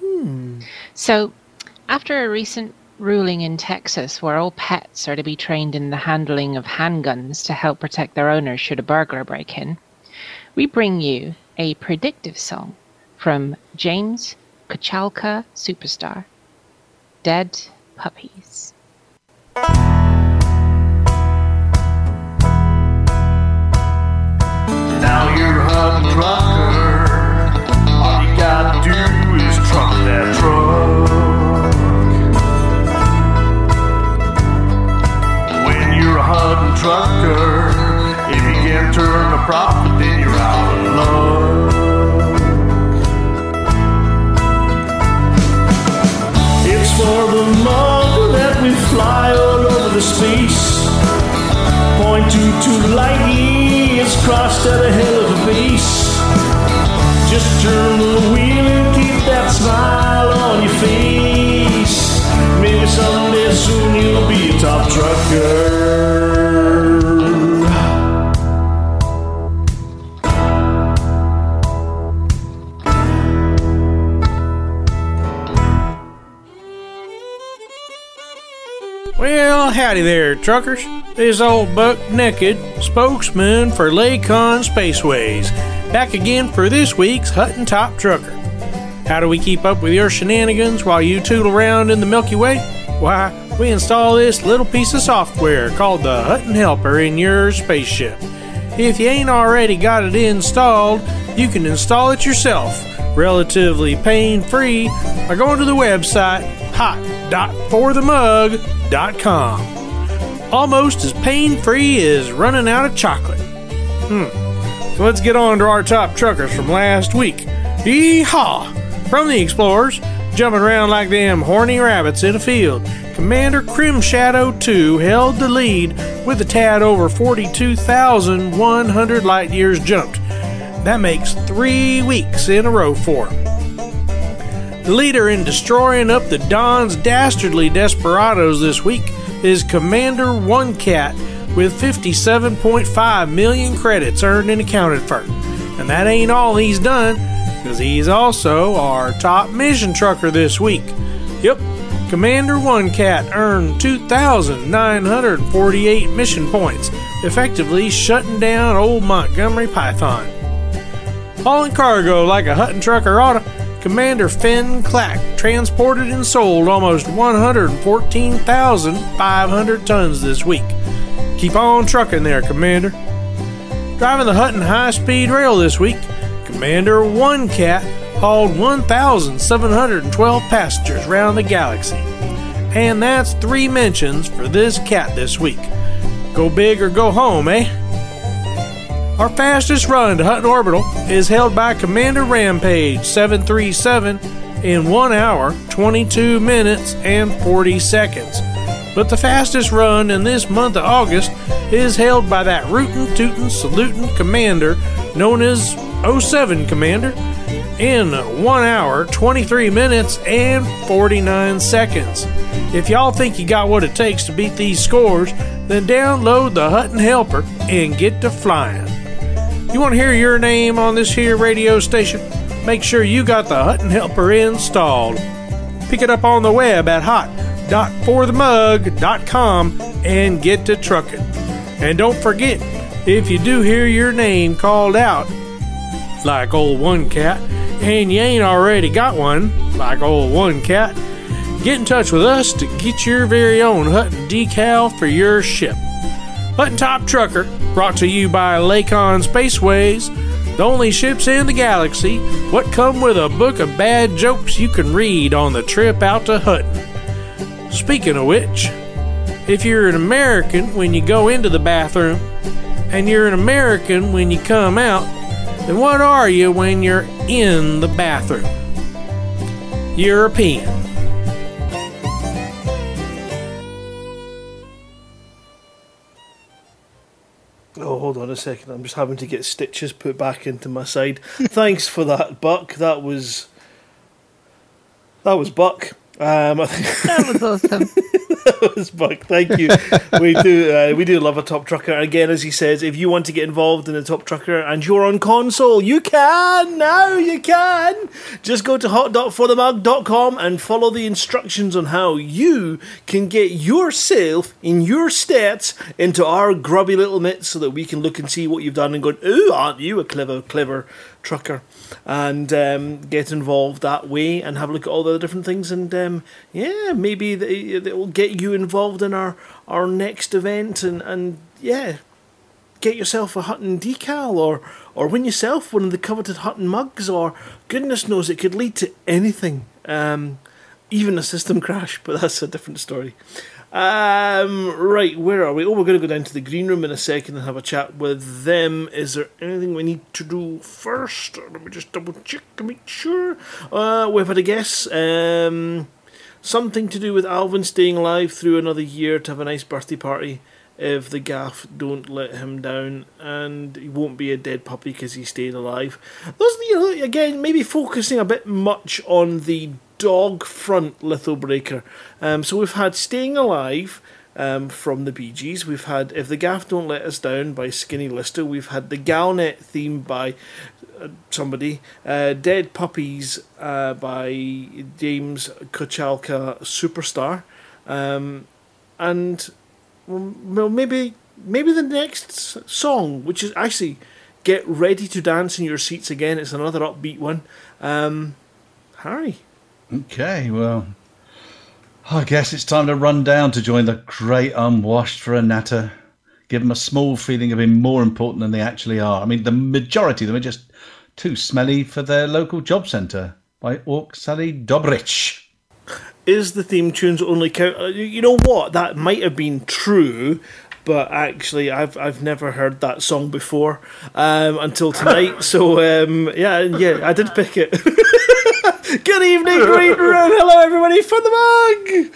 Speaker 2: Hmm.
Speaker 4: So, after a recent ruling in Texas where all pets are to be trained in the handling of handguns to help protect their owners should a burglar break in, we bring you a predictive song from James Kochalka Superstar. Dead Puppies.
Speaker 12: Now you're a trucker, if you can't turn a profit, then you're out of luck. It's for the mug that we fly all over the space. Point two to lightly, it's crossed at a hell of a pace. Just turn the wheel and keep that smile on your face. Maybe someday soon you'll be a top trucker.
Speaker 13: Howdy there, truckers. This old Buck Naked, spokesman for Lakon Spaceways, back again for this week's Hutton Top Trucker. How do we keep up with your shenanigans while you tootle around in the Milky Way? Why, we install this little piece of software called the Hutton Helper in your spaceship. If you ain't already got it installed, you can install it yourself, relatively pain free, by going to the website hot.forthemug.com. Almost as pain free as running out of chocolate. Hmm. So let's get on to our top truckers from last week. Yeehaw! From the Explorers, jumping around like them horny rabbits in a field. Commander Crim Shadow 2 held the lead with a tad over 42,100 light years jumped. That makes three weeks in a row for him. Leader in destroying up the Don's dastardly desperados this week is Commander One Cat with 57.5 million credits earned and accounted for. And that ain't all he's done, because he's also our top mission trucker this week. Yep, Commander One Cat earned 2,948 mission points, effectively shutting down old Montgomery Python. Hauling cargo like a Hutton trucker oughta, Commander Finn Clack transported and sold almost 114,500 tons this week. Keep on trucking there, Commander. Driving the Hutton High Speed Rail this week, Commander One Cat hauled 1,712 passengers around the galaxy. And that's three mentions for this cat this week. Go big or go home, eh? Our fastest run to Hutton Orbital is held by Commander Rampage 737 in 1 hour, 22 minutes, and 40 seconds. But the fastest run in this month of August is held by that rootin' tootin' salutin' commander known as 07 Commander in 1 hour, 23 minutes, and 49 seconds. If y'all think you got what it takes to beat these scores, then download the Hutton Helper and get to flying. You want to hear your name on this here radio station? Make sure you got the Hutton Helper installed. Pick it up on the web at hot.forthemug.com and get to trucking. And don't forget, if you do hear your name called out, like old one cat, and you ain't already got one, like old one cat, get in touch with us to get your very own Hutton decal for your ship. Hutton Top Trucker, brought to you by Lakon Spaceways, the only ships in the galaxy what come with a book of bad jokes you can read on the trip out to Hutton. Speaking of which, if you're an American when you go into the bathroom, and you're an American when you come out, then what are you when you're in the bathroom? European.
Speaker 2: Oh, hold on a second. I'm just having to get stitches put back into my side. Thanks for that, Buck. That was that was Buck. Um, I think
Speaker 4: That was awesome.
Speaker 2: was Buck. Thank you. we do uh, we do love a top trucker. Again, as he says, if you want to get involved in a top trucker and you're on console, you can now. You can just go to hot.forthemug.com and follow the instructions on how you can get yourself in your stats into our grubby little mitts, so that we can look and see what you've done and go, "Ooh, aren't you a clever, clever trucker?" and um, get involved that way and have a look at all the different things and um, yeah maybe they, they will get you involved in our our next event and and yeah get yourself a Hutton decal or or win yourself one of the coveted Hutton mugs or goodness knows it could lead to anything um, even a system crash but that's a different story um, right, where are we? Oh, we're going to go down to the green room in a second and have a chat with them. Is there anything we need to do first? Let me just double check to make sure. Uh, we've had a guess. Um, something to do with Alvin staying alive through another year to have a nice birthday party if the gaff don't let him down, and he won't be a dead puppy because he stayed alive. Those, you know, again, maybe focusing a bit much on the dog front Lithobreaker. Um, so we've had Staying Alive um, from the Bee Gees. We've had If the Gaff Don't Let Us Down by Skinny Lister. We've had the Galnet theme by uh, somebody. Uh, Dead Puppies uh, by James Kochalka Superstar. Um, and well, maybe maybe the next song, which is actually Get Ready to Dance in Your Seats Again. It's another upbeat one. Um, Harry.
Speaker 1: Okay, well, I guess it's time to run down to join the great unwashed for a natter. Give them a small feeling of being more important than they actually are. I mean, the majority of them are just too smelly for their local job centre by Ork Sally Dobrich.
Speaker 2: Is the theme tunes only count? uh, You know what? That might have been true, but actually, I've I've never heard that song before um, until tonight. so um, yeah, yeah, I did pick it. Good evening, Green Room. Hello, everybody from the mug.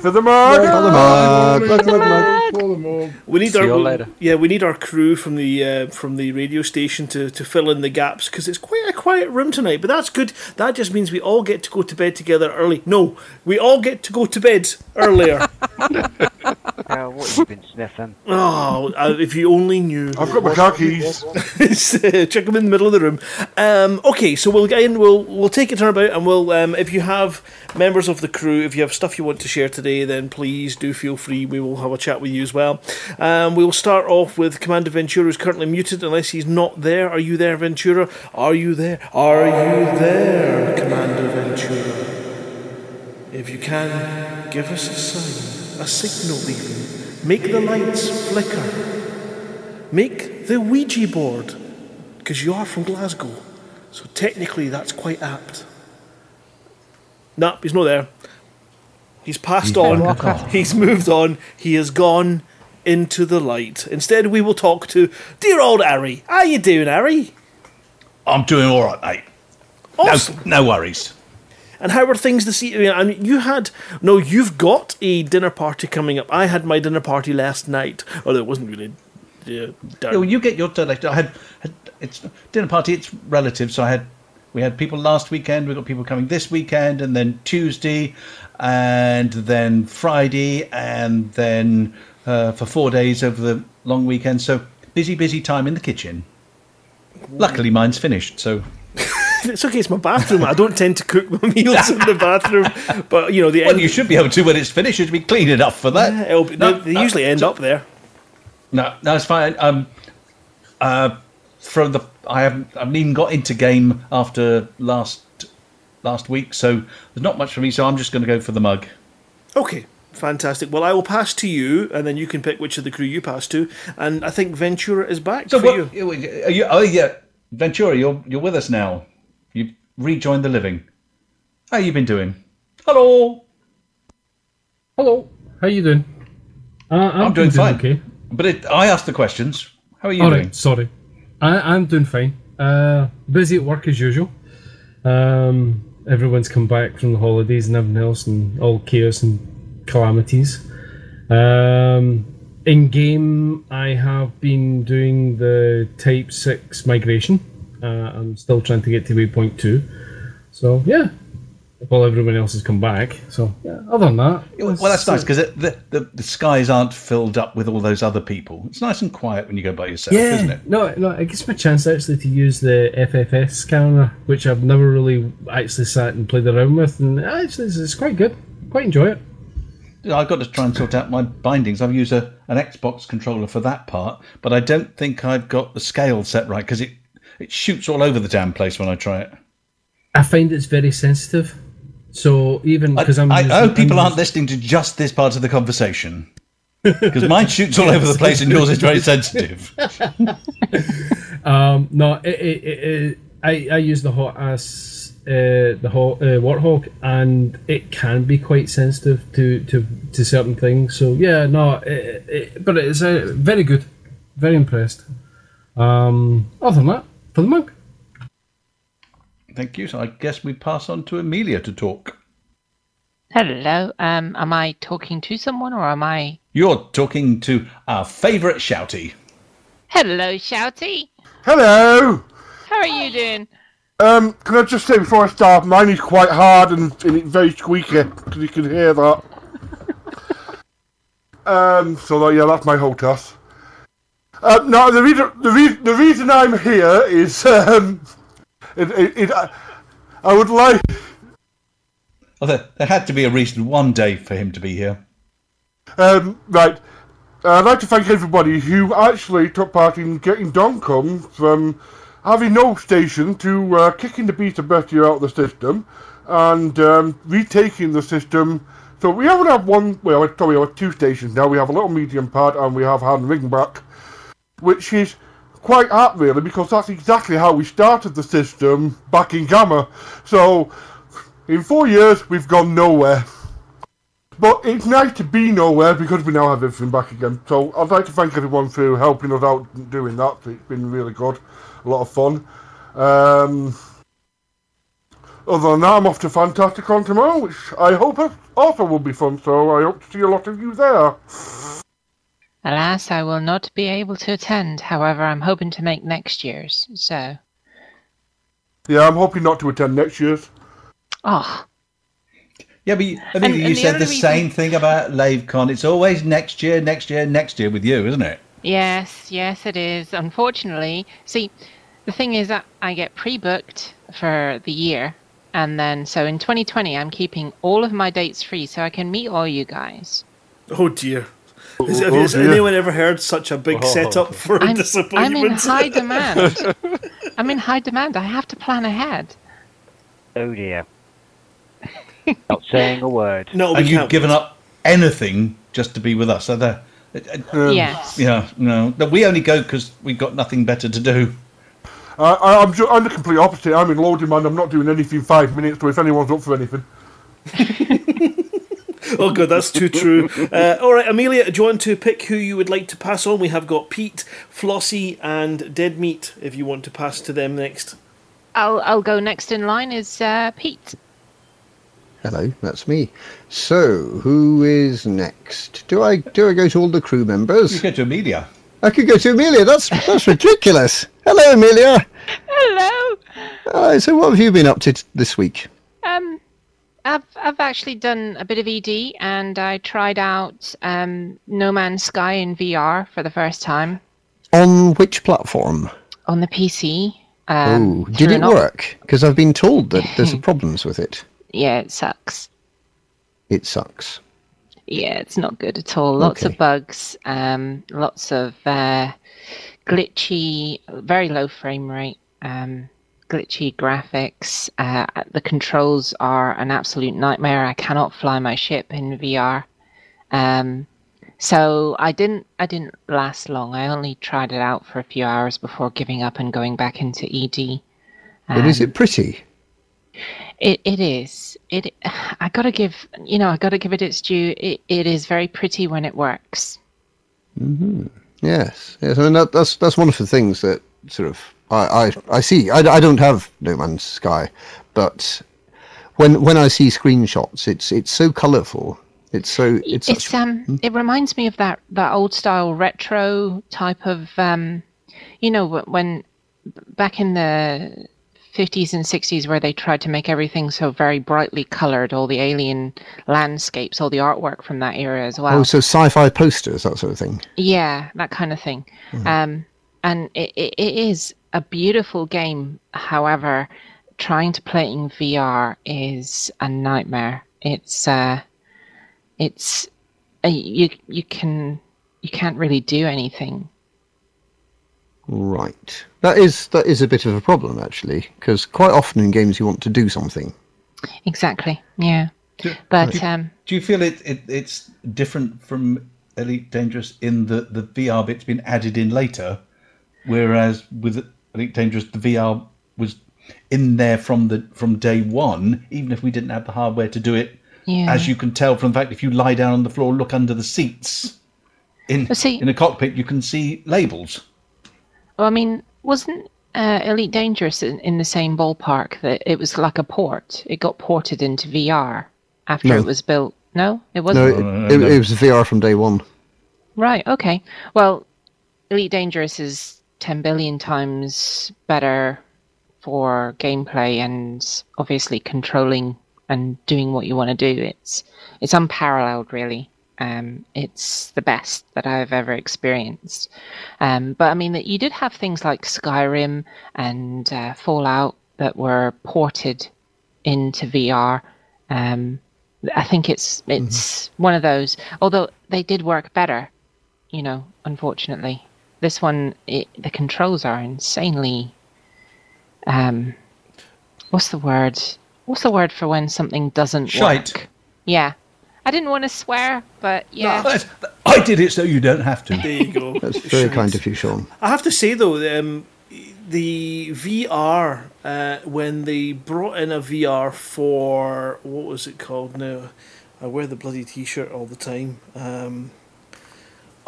Speaker 14: For the mug.
Speaker 3: For the mug.
Speaker 14: For the mug. For the mug.
Speaker 2: We need
Speaker 9: See
Speaker 2: our
Speaker 9: you later.
Speaker 2: yeah, we need our crew from the uh, from the radio station to, to fill in the gaps because it's quite a quiet room tonight. But that's good. That just means we all get to go to bed together early. No, we all get to go to bed earlier.
Speaker 15: Uh, what have you been sniffing?
Speaker 2: oh, uh, if you only knew.
Speaker 14: I've got my car keys.
Speaker 2: Check them in the middle of the room. Um, okay, so we'll get in. We'll we'll take a turnabout, and we'll um, if you have members of the crew, if you have stuff you want to share today, then please do feel free. We will have a chat with you as well. Um, we will start off with Commander Ventura, who's currently muted unless he's not there. Are you there, Ventura? Are you there? Are you there, Commander Ventura? If you can, give us a sign, a signal even. Make the lights flicker. Make the Ouija board, because you are from Glasgow. So technically, that's quite apt. No, he's not there. He's passed
Speaker 1: He's
Speaker 2: on. He's moved on. He has gone into the light. Instead, we will talk to dear old Harry. How you doing, Harry?
Speaker 1: I'm doing all right, mate.
Speaker 2: Awesome.
Speaker 1: No, no worries.
Speaker 2: And how were things this evening? I mean, you had no, you've got a dinner party coming up. I had my dinner party last night, although it wasn't really. Uh,
Speaker 1: Yeah, well, you get your turn later. I had, had it's dinner party. It's relative, so I had we had people last weekend. we've got people coming this weekend, and then Tuesday, and then Friday, and then uh, for four days over the long weekend. So busy, busy time in the kitchen. Luckily, mine's finished. So
Speaker 2: it's okay. It's my bathroom. I don't tend to cook my meals in the bathroom, but you know the
Speaker 1: well,
Speaker 2: end.
Speaker 1: you should be able to when it's finished. Should be clean enough for that.
Speaker 2: Yeah, it'll be- they, they usually end up there.
Speaker 1: No, no, fine. Um, uh, from the I haven't I haven't even got into game after last last week, so there's not much for me. So I'm just going to go for the mug.
Speaker 2: Okay, fantastic. Well, I will pass to you, and then you can pick which of the crew you pass to. And I think Ventura is back
Speaker 1: So
Speaker 2: for
Speaker 1: what?
Speaker 2: you.
Speaker 1: Are you, oh yeah, Ventura, you're you're with us now. You've rejoined the living. How you been doing? Hello.
Speaker 16: Hello. How you doing? Uh, I'm,
Speaker 1: I'm doing fine.
Speaker 16: Okay.
Speaker 1: But it, I asked the questions. How are you
Speaker 16: All
Speaker 1: doing?
Speaker 16: right. Sorry. I, I'm doing fine. Uh, busy at work as usual. Um, everyone's come back from the holidays and everything else, and all chaos and calamities. Um, in game, I have been doing the Type Six migration. Uh, I'm still trying to get to Waypoint Two. So yeah, while everyone else has come back. So yeah, other than that,
Speaker 1: Well, that's nice because the, the the skies aren't filled up with all those other people. It's nice and quiet when you go by yourself,
Speaker 16: yeah,
Speaker 1: isn't it?
Speaker 16: No, no, it gives me a chance actually to use the FSS scanner, which I've never really actually sat and played around with, and actually it's, it's quite good. Quite enjoy it.
Speaker 1: I've got to try and sort out my bindings. I've used a, an Xbox controller for that part, but I don't think I've got the scale set right because it, it shoots all over the damn place when I try it.
Speaker 16: I find it's very sensitive. So even
Speaker 1: I,
Speaker 16: because I'm,
Speaker 1: I
Speaker 16: using-
Speaker 1: hope people
Speaker 16: I'm
Speaker 1: aren't listening to just this part of the conversation because mine shoots all over the place and yours is very sensitive.
Speaker 16: um, no, it, it, it, I, I use the HOTAS, uh, the hot uh, warthog, and it can be quite sensitive to, to, to certain things. So yeah, no, but it's uh, very good, very impressed. Um, other than that, for the monk.
Speaker 1: Thank you. So I guess we pass on to Amelia to talk.
Speaker 4: Hello. Um, am I talking to someone or am I?
Speaker 1: You're talking to our favourite shouty.
Speaker 4: Hello, Shouty.
Speaker 14: Hello.
Speaker 4: How are you doing?
Speaker 14: Um, can I just say before I start, mine is quite hard and, and it's very squeaky because you can hear that. um, so that, yeah, that's my whole toss. Uh, no, the reason the, re- the reason I'm here is um, it, it, it, I, I would like
Speaker 1: Well, there, there had to be a reason one day for him to be here.
Speaker 14: Um, right. Uh, I'd like to thank everybody who actually took part in getting Doncom from having no station to uh, kicking the of Bestia out of the system and um, retaking the system. So we haven't have one, well, sorry, we have two stations now. We have a little medium part and we have Han Ringback, which is quite apt really because that's exactly how we started the system back in Gamma. So in four years, we've gone nowhere. But it's nice to be nowhere because we now have everything back again. So I'd like to thank everyone for helping us out doing that. It's been really good, a lot of fun. Um, Other than that, I'm off to Fantasticon tomorrow, which I hope also will be fun. So I hope to see a lot of you there.
Speaker 4: Alas, I will not be able to attend. However, I'm hoping to make next year's. So,
Speaker 14: Yeah, I'm hoping not to attend next year's.
Speaker 4: oh,
Speaker 1: Yeah, but you,
Speaker 4: And-
Speaker 1: Amelia,
Speaker 4: and
Speaker 1: you
Speaker 4: the
Speaker 1: said
Speaker 4: only
Speaker 1: the
Speaker 4: reason-
Speaker 1: same thing about LaveCon. It's always next year, next year, next year with you, isn't it?
Speaker 4: yes, yes, it is. Unfortunately, see, the thing is that I get pre-booked for the year, and then so in 2020, I'm keeping all of my dates free so I can meet all you guys.
Speaker 2: Oh dear. Has,
Speaker 14: Oh,
Speaker 2: has
Speaker 14: dear.
Speaker 2: anyone ever heard such a big
Speaker 14: Oh.
Speaker 2: setup for a
Speaker 4: I'm, I'm in high demand. I'm in high demand. I have to plan ahead.
Speaker 15: Oh dear. Not saying a word.
Speaker 2: No,
Speaker 1: and you've given up anything just to be with us. So the, um,
Speaker 4: Yes.
Speaker 1: Yeah, no. no, We only go because we've got nothing better to do.
Speaker 14: Uh, I, I'm, ju- I'm the complete opposite. I'm in low demand. I'm not doing anything five minutes. So if anyone's up for anything,
Speaker 2: Oh, good, that's too true. Uh, all right, Amelia, do you want to pick who you would like to pass on? We have got Pete, Flossie, and Dead Meat. If you want to pass to them next.
Speaker 4: I'll I'll go next in line is uh, Pete.
Speaker 3: Hello, that's me. So, who is next? Do I do I go to all the crew members?
Speaker 1: You go to Amelia.
Speaker 3: I could go to Amelia. That's that's ridiculous. Hello, Amelia.
Speaker 4: Hello.
Speaker 3: Hi, so, what have you been up to t- this week?
Speaker 4: Um, I've I've actually done a bit of ED, and I tried out um, No Man's Sky in VR for the first time
Speaker 3: On which platform?
Speaker 4: on the PC. Um,
Speaker 3: oh, did it
Speaker 4: op-
Speaker 3: work? Because I've been told that there's problems with it.
Speaker 4: Yeah, it sucks.
Speaker 3: It sucks.
Speaker 4: Yeah, it's not good at all. Lots of bugs, um, lots of uh, glitchy, very low frame rate, um, glitchy graphics. Uh, the controls are an absolute nightmare. I cannot fly my ship in VR. Um, so I didn't. I didn't last long. I only tried it out for a few hours before giving up and going back into ED.
Speaker 3: But is
Speaker 4: Um,
Speaker 3: it pretty?
Speaker 4: it it is. It I gotta give you know I gotta give it its due. It it is very pretty when it works.
Speaker 3: hmm Yes, yes. I mean that, that's that's one of the things that sort of I I, I see. I, I don't have No Man's Sky, but when when I see screenshots, it's it's so colourful. It's so it's,
Speaker 4: It's
Speaker 3: such,
Speaker 4: um it reminds me of that that old style retro type of um you know when back in the 50s and 60s where they tried to make everything so very brightly colored all the alien landscapes all the artwork from that era as well
Speaker 3: oh, so sci-fi posters, that sort of thing.
Speaker 4: Yeah, that kind of thing. Um, and it, it, it is a beautiful game. However, trying to play it in VR is a nightmare. It's uh, it's uh, you you can you can't really do anything.
Speaker 3: Right. That is that is a bit of a problem actually, because quite often in games you want to do something.
Speaker 4: Exactly. Yeah. But
Speaker 1: do,
Speaker 4: um,
Speaker 1: do you feel it, it it's different from Elite Dangerous in that the VR bit's been added in later, whereas with Elite Dangerous the VR was in there from the from day one, even if we didn't have the hardware to do it.
Speaker 4: Yeah.
Speaker 1: As you can tell from the fact, if you lie down on the floor, look under the seats. In
Speaker 4: see-
Speaker 1: in a cockpit, you can see labels.
Speaker 4: well, I mean, wasn't uh, Elite Dangerous in, in the same ballpark that it was like a port? It got ported into VR after
Speaker 3: No.
Speaker 4: it was built. No, it wasn't.
Speaker 3: it, it, it was VR from day one.
Speaker 4: Right, okay. Well, Elite Dangerous is 10 billion times better for gameplay and obviously controlling and doing what you want to do. It's it's unparalleled really. Um, it's the best that I've ever experienced. Um, but I mean that you did have things like Skyrim and uh, Fallout that were ported into VR. Um, I think it's it's one of those. Although they did work better, you know. Unfortunately, this one it, the controls are insanely. Um, what's the word? What's the word for when something doesn't
Speaker 1: Shite.
Speaker 4: work? Yeah, I didn't want to swear, but yeah.
Speaker 1: No, that's- I did it so you don't have to.
Speaker 2: There you go.
Speaker 3: That's very
Speaker 2: Shite.
Speaker 3: kind of you, Sean.
Speaker 2: I have to say though, um, the VR uh, when they brought in a VR for what was it called now? I wear the bloody T-shirt all the time. Um,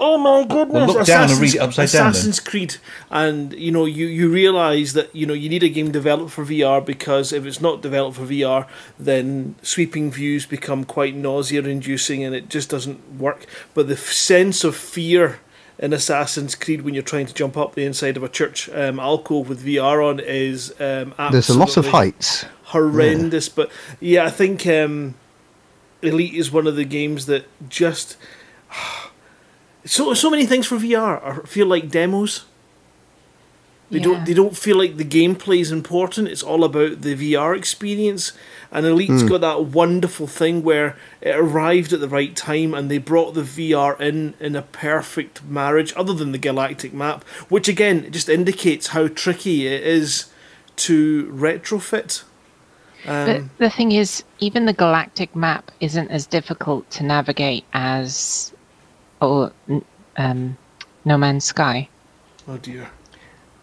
Speaker 2: Oh my goodness!
Speaker 1: Well, look down and
Speaker 2: Assassin's-
Speaker 1: read it upside down, then.
Speaker 2: Assassin's Creed, and you know, you you realize that you know you need a game developed for VR because if it's not developed for VR, then sweeping views become quite nausea-inducing, and it just doesn't work. But the f- sense of fear in Assassin's Creed when you're trying to jump up the inside of a church um, alcove with VR on is um,
Speaker 3: There's a lot of heights.
Speaker 2: horrendous. But yeah, I think um, Elite is one of the games that just so so many things for VR are, feel like demos. They
Speaker 4: Yeah.
Speaker 2: don't they don't feel like the gameplay is important. It's all about the VR experience. And Elite's
Speaker 3: Hmm.
Speaker 2: got that wonderful thing where it arrived at the right time and they brought the VR in in a perfect marriage, other than the galactic map, which again just indicates how tricky it is to retrofit.
Speaker 4: But
Speaker 2: Um,
Speaker 4: the thing is, even the galactic map isn't as difficult to navigate as or um, No Man's Sky.
Speaker 2: oh dear.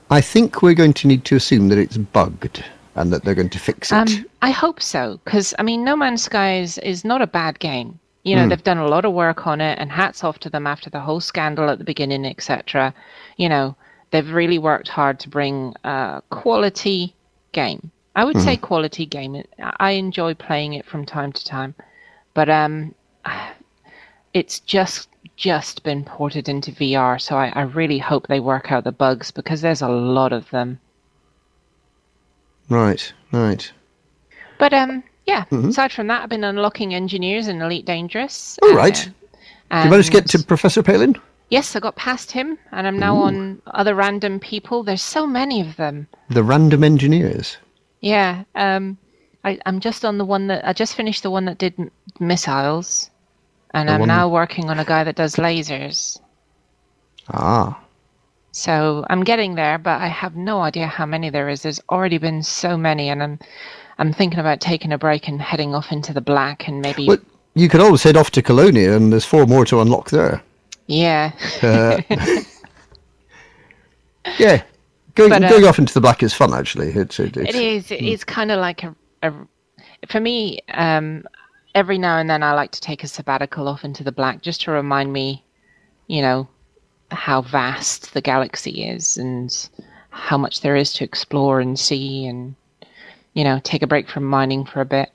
Speaker 3: I think we're going to need to assume that it's bugged and that they're going to fix it.
Speaker 4: Um, I hope so, because I mean, No Man's Sky is, is not a bad game. You know,
Speaker 3: Hmm.
Speaker 4: they've done a lot of work on it, and hats off to them after the whole scandal at the beginning, etc. You know, they've really worked hard to bring a quality game. I would say
Speaker 3: Hmm.
Speaker 4: quality game. I enjoy playing it from time to time, but um, it's just just been ported into VR, so I, I really hope they work out the bugs because there's a lot of them.
Speaker 3: Right, right.
Speaker 4: But um, yeah.
Speaker 3: Mhm.
Speaker 4: Aside from that, I've been unlocking engineers in Elite Dangerous.
Speaker 3: All right. Did you manage to get to Professor Palin?
Speaker 4: Yes, I got past him, and I'm now
Speaker 3: Ooh.
Speaker 4: on other random people. There's so many of them.
Speaker 3: The random engineers.
Speaker 4: Yeah. Um, I, I'm just on the one that I just finished the one that did m- missiles, and
Speaker 3: The
Speaker 4: I'm
Speaker 3: one-
Speaker 4: now working on a guy that does lasers.
Speaker 3: Ah.
Speaker 4: So I'm getting there, but I have no idea how many there is. There's already been so many, and I'm I'm thinking about taking a break and heading off into the black and maybe
Speaker 3: Well, you could always head off to Colonia and there's four more to unlock there.
Speaker 4: yeah.
Speaker 3: Uh, yeah. Going,
Speaker 4: But, uh,
Speaker 3: going off into the black is fun, actually. It's, it, it's,
Speaker 4: It is. It is kind of like a, a. For me, um, every now and then I like to take a sabbatical off into the black just to remind me, you know, how vast the galaxy is and how much there is to explore and see, and you know, take a break from mining for a bit.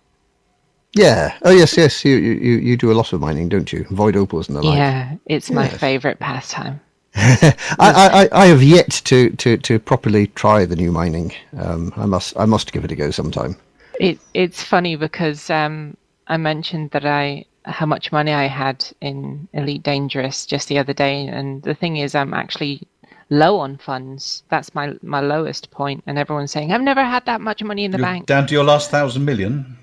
Speaker 3: Yeah. Oh, yes, yes. You, you, you- do a lot of mining, don't you? Void opals and the like.
Speaker 4: yeah, it's my
Speaker 3: Yes.
Speaker 4: favorite pastime.
Speaker 3: I, I, I- I have yet to, to, to properly try the new mining. Um, I must I must give it a go sometime.
Speaker 4: It it's funny because um, I mentioned that I how much money I had in Elite Dangerous just the other day, and the thing is, I'm actually low on funds. That's my my lowest point, and everyone's saying I've never had that much money in the
Speaker 1: You're
Speaker 4: bank.
Speaker 1: down to your last thousand million.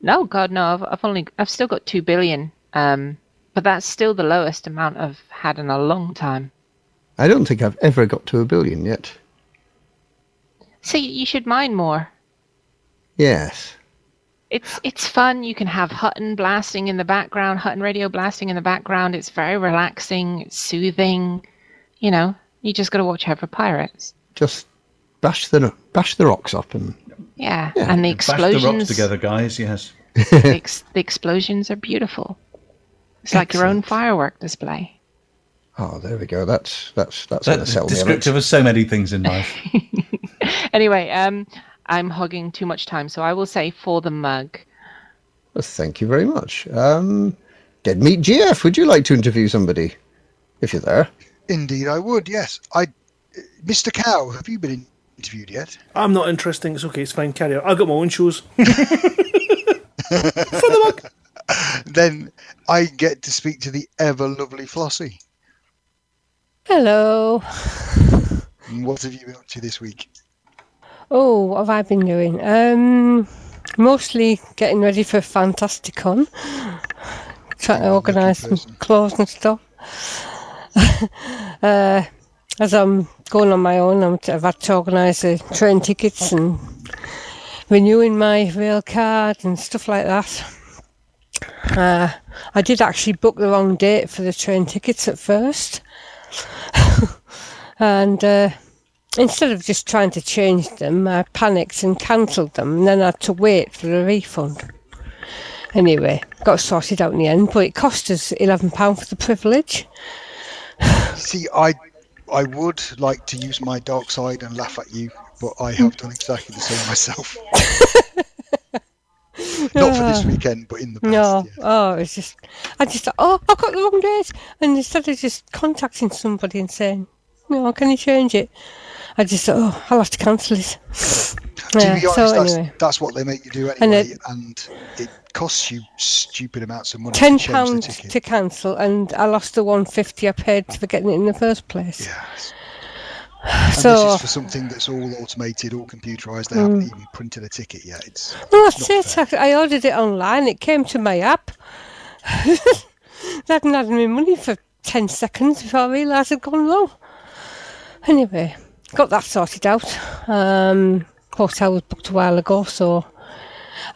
Speaker 4: No, God, no. I've, I've only I've still got two billion, um, but that's still the lowest amount I've had in a long time.
Speaker 3: I don't think I've ever got to a billion yet.
Speaker 4: See, you should mine more.
Speaker 3: Yes.
Speaker 4: It's it's fun. You can have Hutton blasting in the background, Hutton radio blasting in the background. It's very relaxing. It's soothing. You know, you just got to watch out for pirates.
Speaker 3: Just bash the bash the rocks up and
Speaker 4: Yeah, and the explosions
Speaker 1: Bash the
Speaker 4: explosions.
Speaker 1: rocks together, guys. Yes.
Speaker 4: the, ex- the explosions are beautiful. It's like your own firework display.
Speaker 3: oh, there we go. That's that's that's
Speaker 1: That
Speaker 3: going to sell me.
Speaker 1: descriptive of so many things in life.
Speaker 4: Anyway, um, I'm hogging too much time, so I will say for the mug.
Speaker 3: Well, thank you very much. Um, Dead Meat GF, would you like to interview somebody? If you're there.
Speaker 6: Indeed, I would. Yes, I. Mr. Cow, have you been interviewed yet?
Speaker 2: I'm not interesting. It's okay. It's fine. Carry on. I've got my own shows. For the mug.
Speaker 6: Then I get to speak to the ever lovely Flossie.
Speaker 5: Hello.
Speaker 6: What have you been up to this week?
Speaker 5: Oh, what have I been doing? Um, mostly getting ready for Fantasticon. Trying to organise some clothes and stuff. uh, as I'm going on my own, I'm, I've had to organise the train tickets and renewing my rail card and stuff like that. Uh, I did actually book the wrong date for the train tickets at first. and uh, instead of just trying to change them, I panicked and cancelled them, and then I had to wait for a refund. Anyway, got sorted out in the end, but it cost us £11 for the privilege.
Speaker 6: See, I I would like to use my dark side and laugh at you, but I have done exactly the same myself. Not for this
Speaker 5: Ah.
Speaker 6: weekend, but in the past.
Speaker 5: No, oh, it's just, I just thought, oh, I've got the wrong date. And instead of just contacting somebody and saying, no, can you change it? I just thought, oh, I'll have to cancel it.
Speaker 6: To
Speaker 5: Yeah,
Speaker 6: be honest,
Speaker 5: so
Speaker 6: that's,
Speaker 5: anyway,
Speaker 6: that's what they make you do
Speaker 5: And
Speaker 6: anyway,
Speaker 5: it-
Speaker 6: and it costs you stupid amounts of money
Speaker 5: ten
Speaker 6: to change the
Speaker 5: pounds to cancel, and I lost the one fifty I paid for getting it in the first place.
Speaker 6: And
Speaker 5: So,
Speaker 6: this is for something that's all automated, all computerised. They haven't
Speaker 5: Mm.
Speaker 6: even printed a ticket yet. It's
Speaker 5: well, that's it. I, I ordered it online. It came to my app. I hadn't had my money for ten seconds before I realised it'd gone wrong. Anyway, got that sorted out. Um, hotel was booked a while ago, so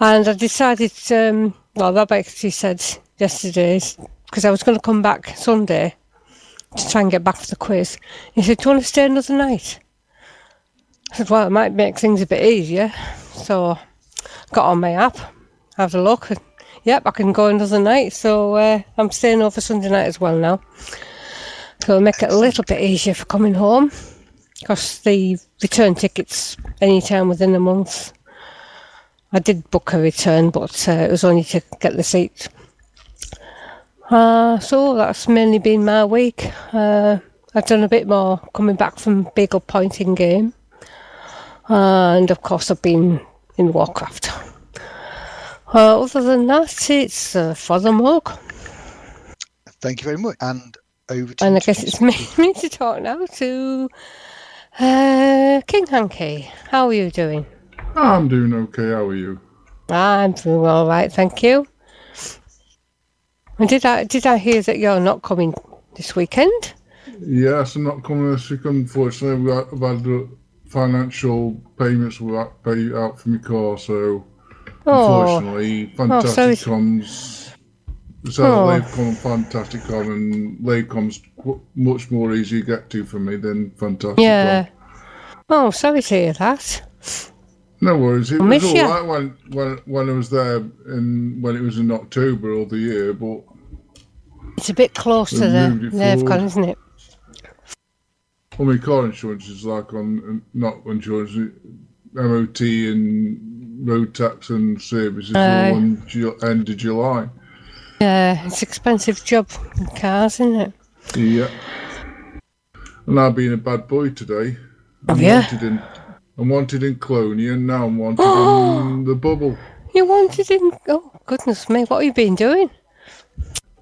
Speaker 5: and I decided. Um, well, Rob actually said yesterday because I was going to come back Sunday to try and get back for the quiz. He said, "Do you want to stay another night?" I said, "Well, it might make things a bit easier." So, got on my app, had a look, yep, I can go another night. So uh, I'm staying over Sunday night as well now. So it'll make it a little bit easier for coming home because the return tickets any time within a month. I did book a return, but uh, it was only to get the seat. Uh, so that's mainly been my week. Uh, I've done a bit more coming back from Beagle Pointing game. Uh, and of course, I've been in Warcraft. Uh, other than that, it's uh, for the mug.
Speaker 6: Thank you very much. And over to
Speaker 5: And I guess it's me, me to talk now to uh, King Hanky. How are you doing?
Speaker 14: I'm doing okay. How are you?
Speaker 5: I'm doing all right, thank you. And did I did I hear that you're not coming this weekend?
Speaker 14: Yes, I'm not coming this week. Unfortunately, we have had the financial payments we had to pay out for my car, so
Speaker 5: Oh.
Speaker 14: unfortunately,
Speaker 5: Oh, sorry.
Speaker 14: Fantastic comes. So
Speaker 5: Oh.
Speaker 14: LaveCon and Fantasticon, and LaveCon's qu- much more easy to get to for me than Fantastic
Speaker 5: Yeah. Oh, sorry to hear that.
Speaker 14: No worries. It
Speaker 5: I
Speaker 14: was
Speaker 5: miss
Speaker 14: all
Speaker 5: ya.
Speaker 14: right when, when when I was there in when it was in October of the year, but
Speaker 5: It's a bit close to the
Speaker 14: moved it
Speaker 5: they've
Speaker 14: forward.
Speaker 5: gone, isn't it?
Speaker 14: well, my car insurance is like on um, not insurance, MOT and road tax and services all on end of July.
Speaker 5: Yeah, it's expensive job in cars, isn't it?
Speaker 14: Yeah. And I've been a bad boy today. I'm wanted in I'm wanted in Clonie and now I'm wanted in the bubble.
Speaker 5: You wanted in oh goodness me, what have you been doing?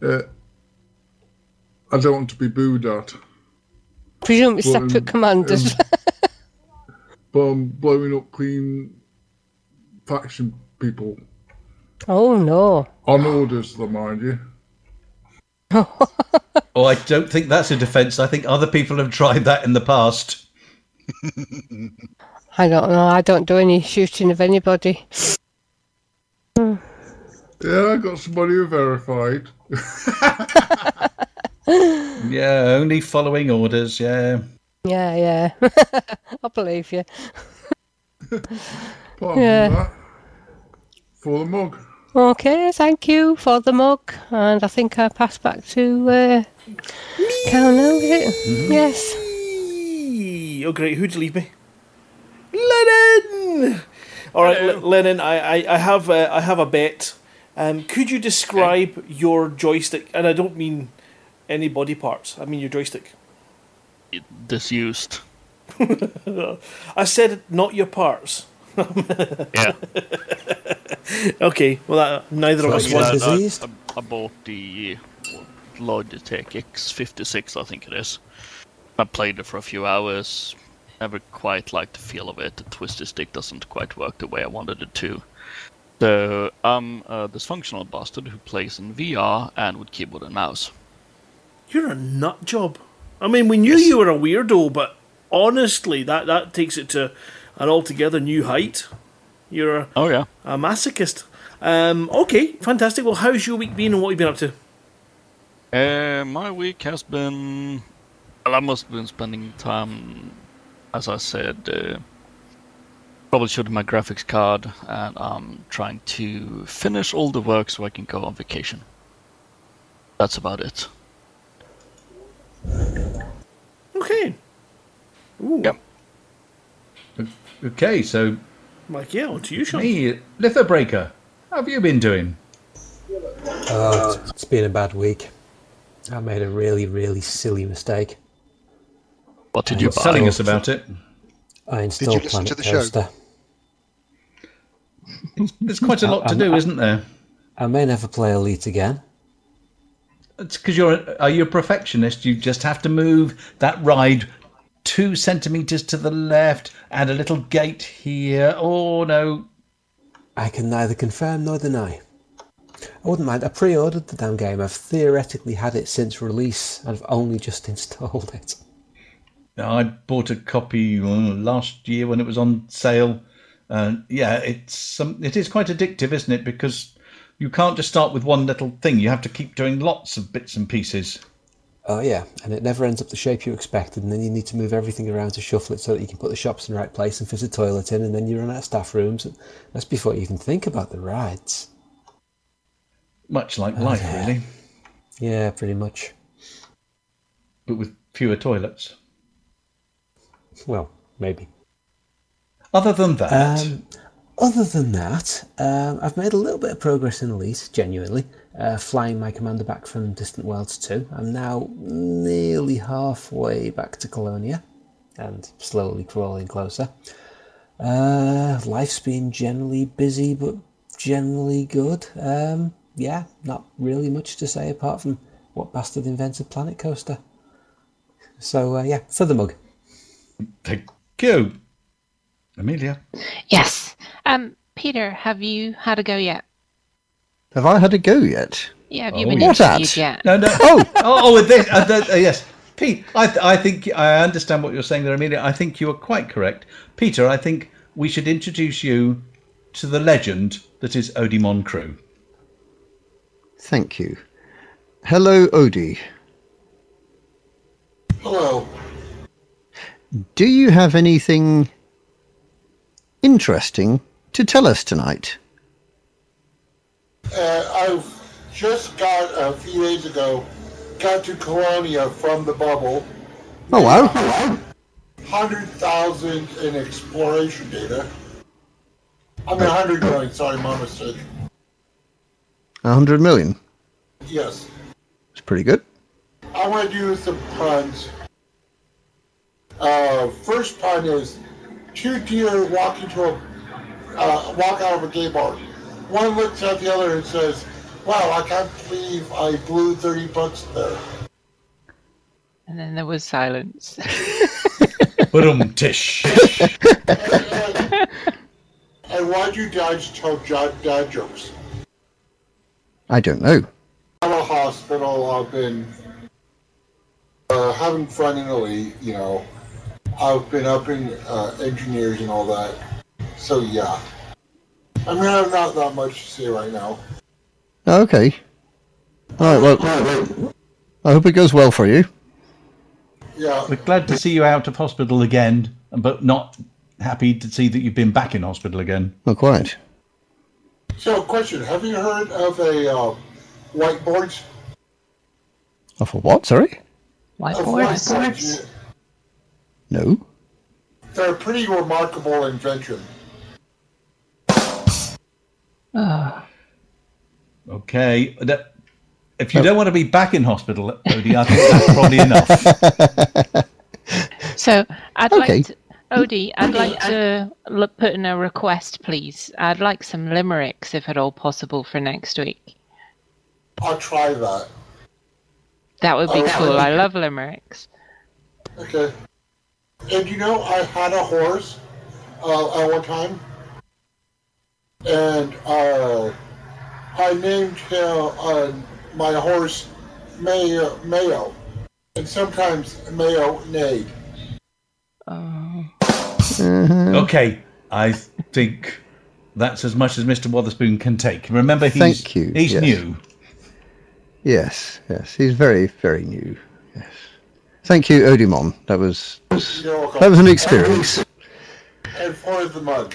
Speaker 14: Uh, I don't want to be booed at.
Speaker 5: Presumably
Speaker 14: um,
Speaker 5: separate commanders.
Speaker 14: but I'm blowing up clean faction people
Speaker 5: oh no.
Speaker 14: on orders, though, mind you.
Speaker 1: Oh, I don't think that's a defence. I think other people have tried that in the past.
Speaker 5: I don't know, I don't do any shooting of anybody.
Speaker 14: Yeah, I got somebody who verified.
Speaker 1: Yeah, only following orders. Yeah.
Speaker 5: Yeah, yeah. I believe you.
Speaker 14: Apart
Speaker 5: Yeah.
Speaker 14: From that, for the mug.
Speaker 5: Okay, thank you for the mug. And I think I pass back to uh, Cal now, is it? Yes.
Speaker 2: Oh, great. Who'd you leave me? Lennon! All right, Le- Lennon, I, I, I, have, uh, I have a bet. Um, could you describe your joystick? And I don't mean any body parts, I mean your joystick.
Speaker 17: Disused.
Speaker 2: I said not your parts.
Speaker 17: Yeah.
Speaker 2: okay, well, that, neither of us
Speaker 17: Yeah,
Speaker 2: was.
Speaker 17: I, I, I bought the Logitech X56, I think it is. I played it for a few hours. Never quite liked the feel of it. The twisted stick doesn't quite work the way I wanted it to. So I'm a dysfunctional bastard who plays in VR and with keyboard and mouse.
Speaker 2: You're a nut job. I mean, we knew you were a weirdo, but honestly, that, that takes it to an altogether new height. You're a,
Speaker 17: oh, yeah.
Speaker 2: a masochist. Um, okay, fantastic. Well, how's your week been and what have you been up to?
Speaker 17: Uh, my week has been. Well, I must have been spending time, as I said, uh, troubleshooting my graphics card, and I'm trying to finish all the work so I can go on vacation. That's about it. Okay. Yep.
Speaker 1: Okay, so
Speaker 2: Like, yeah, on to you, Sean.
Speaker 1: me, Lithobreaker, how have you been doing?
Speaker 18: Oh, it's- it's been a bad week. I made a really, really silly mistake.
Speaker 17: What did
Speaker 1: You're telling us about it.
Speaker 18: I installed
Speaker 6: listen
Speaker 18: Planet
Speaker 6: to the show?
Speaker 1: There's quite a lot to do,
Speaker 18: I-
Speaker 1: isn't there?
Speaker 18: I may never play Elite again.
Speaker 1: It's because you're are you a perfectionist? You just have to move that ride two centimeters to the left, and a little gate here. Oh no,
Speaker 18: I can neither confirm nor deny. I wouldn't mind. I pre-ordered the damn game. I've theoretically had it since release, I've only just installed it.
Speaker 1: I bought a copy uh, last year when it was on sale. Uh, yeah, it's um, it is quite addictive, isn't it? Because you can't just start with one little thing. You have to keep doing lots of bits and pieces.
Speaker 18: Oh yeah, and it never ends up the shape you expected, and then you need to move everything around to shuffle it so that you can put the shops in the right place and fit a toilet in, and then you run out of staff rooms. And that's before you even think about the rides.
Speaker 1: Much like
Speaker 18: Oh,
Speaker 1: life,
Speaker 18: yeah.
Speaker 1: really,
Speaker 18: Yeah, pretty much.
Speaker 1: but with fewer toilets.
Speaker 18: Well, maybe.
Speaker 1: Other than that,
Speaker 18: Um, other than that, um, I've made a little bit of progress in Elite, genuinely. Uh, flying my commander back from Distant Worlds 2. I'm now nearly halfway back to Colonia and slowly crawling closer. Uh, life's been generally busy, but generally good. Um, yeah, not really much to say apart from what bastard invented Planet Coaster. So, uh, yeah, for the mug.
Speaker 1: thank you, Amelia.
Speaker 4: Yes. Um, Peter, have you had a go yet?
Speaker 3: Have I had a go yet?
Speaker 4: Yeah, have you
Speaker 1: Oh,
Speaker 4: been
Speaker 3: What at?
Speaker 4: yet?
Speaker 1: No, no.
Speaker 3: Oh,
Speaker 1: oh, oh, with this, uh, the, uh, yes, Pete. I, th- I think I understand what you're saying there, Amelia. I think you are quite correct, Peter. I think we should introduce you to the legend that is Odimon Crew.
Speaker 3: thank you. Hello, Odie.
Speaker 19: Hello.
Speaker 3: Do you have anything interesting to tell us tonight?
Speaker 19: Uh, I've just got a few days ago got to Colonia from the bubble.
Speaker 3: Oh, wow.
Speaker 19: Hundred thousand in exploration data. I mean, hundred million. Sorry, my mistake.
Speaker 3: A hundred million.
Speaker 19: Yes.
Speaker 3: It's pretty good.
Speaker 19: I want to do some puns. Uh, first pun is two deer walk into a uh, walk out of a gay bar. One looks at the other and says, "Wow, I can't believe I blew thirty bucks there."
Speaker 4: And then there was silence.
Speaker 1: Boom, tish.
Speaker 19: And why do you dads tell dad, dad jokes?
Speaker 3: I don't know.
Speaker 19: At a hospital, I've been uh, having fun in Italy, you know. I've been up in uh, engineers and all that. So, yeah. I mean, I have not that much to say right now.
Speaker 3: Okay. All right. Well, I hope it goes well for you.
Speaker 19: Yeah.
Speaker 1: We're glad to see you out of hospital again, but not happy to see that you've been back in hospital again.
Speaker 3: Not quite.
Speaker 19: So, question Have you heard of a uh, whiteboards?
Speaker 3: Oh, for what? Sorry.
Speaker 19: Of whiteboards?
Speaker 3: No.
Speaker 19: They're a pretty remarkable invention.
Speaker 1: Okay. That- If you don't want to be back in hospital, Odie, I think that's probably enough.
Speaker 4: So I'd
Speaker 3: Okay.
Speaker 4: like to, Odie, I'd like to look, put in a request, please. I'd like some limericks, if at all possible, for next week.
Speaker 19: I'll try that.
Speaker 4: That would be
Speaker 19: Oh,
Speaker 4: cool.
Speaker 19: really?
Speaker 4: I love limericks.
Speaker 19: Okay. And you know, I had a horse uh, at one time, and uh, I named him uh, my horse Mayo, Mayo, and sometimes Mayo neighed.
Speaker 1: Okay, I think that's as much as Mr. Wotherspoon can take. Remember, he's
Speaker 3: Thank you,
Speaker 1: he's
Speaker 3: yes.
Speaker 1: new.
Speaker 3: Yes. Yes. He's very, very new. Yes. Thank you, Odimon. That was that was an experience.
Speaker 19: And for the mug.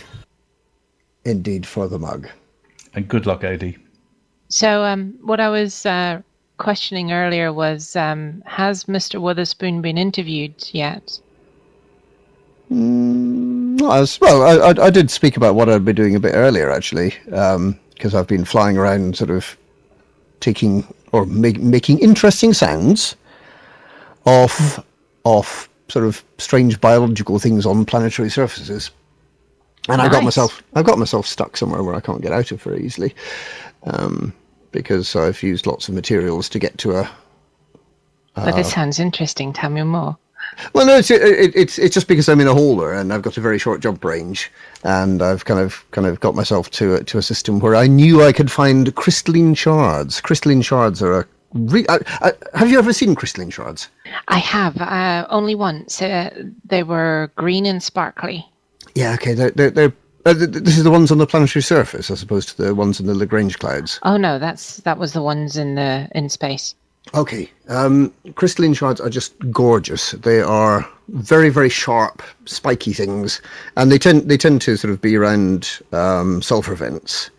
Speaker 3: Indeed, for the mug.
Speaker 1: And good luck, Odie.
Speaker 4: So, um, what I was uh, questioning earlier was, um, has Mr. Witherspoon been interviewed yet?
Speaker 3: Mm, not as well. I, I, I did speak about what I'd be doing a bit earlier, actually, because I've been flying around, sort of taking or make, making interesting sounds off off sort of strange biological things on planetary surfaces. And I got myself, I've got myself stuck somewhere where I can't get out of very easily, um, because I've used lots of materials to get to a.
Speaker 4: But
Speaker 3: uh,
Speaker 4: this sounds interesting. Tell me more.
Speaker 3: well, no, it's it, it, it's it's just because I'm in a hauler and I've got a very short jump range, and I've kind of kind of got myself to a, to a system where I knew I could find crystalline shards. Crystalline shards are a. Re- I, I, have you ever seen crystalline shards?
Speaker 4: I have uh, only once. Uh, they were green and sparkly.
Speaker 3: Yeah, okay, they're they're. they're uh, th- th- this is the ones on the planetary surface, as opposed to the ones in the Lagrange clouds.
Speaker 4: Oh no, that's that was the ones in the in space.
Speaker 3: Okay. Um, crystalline shards are just gorgeous. They are very, very sharp, spiky things, and they tend they tend to sort of be around um, sulfur vents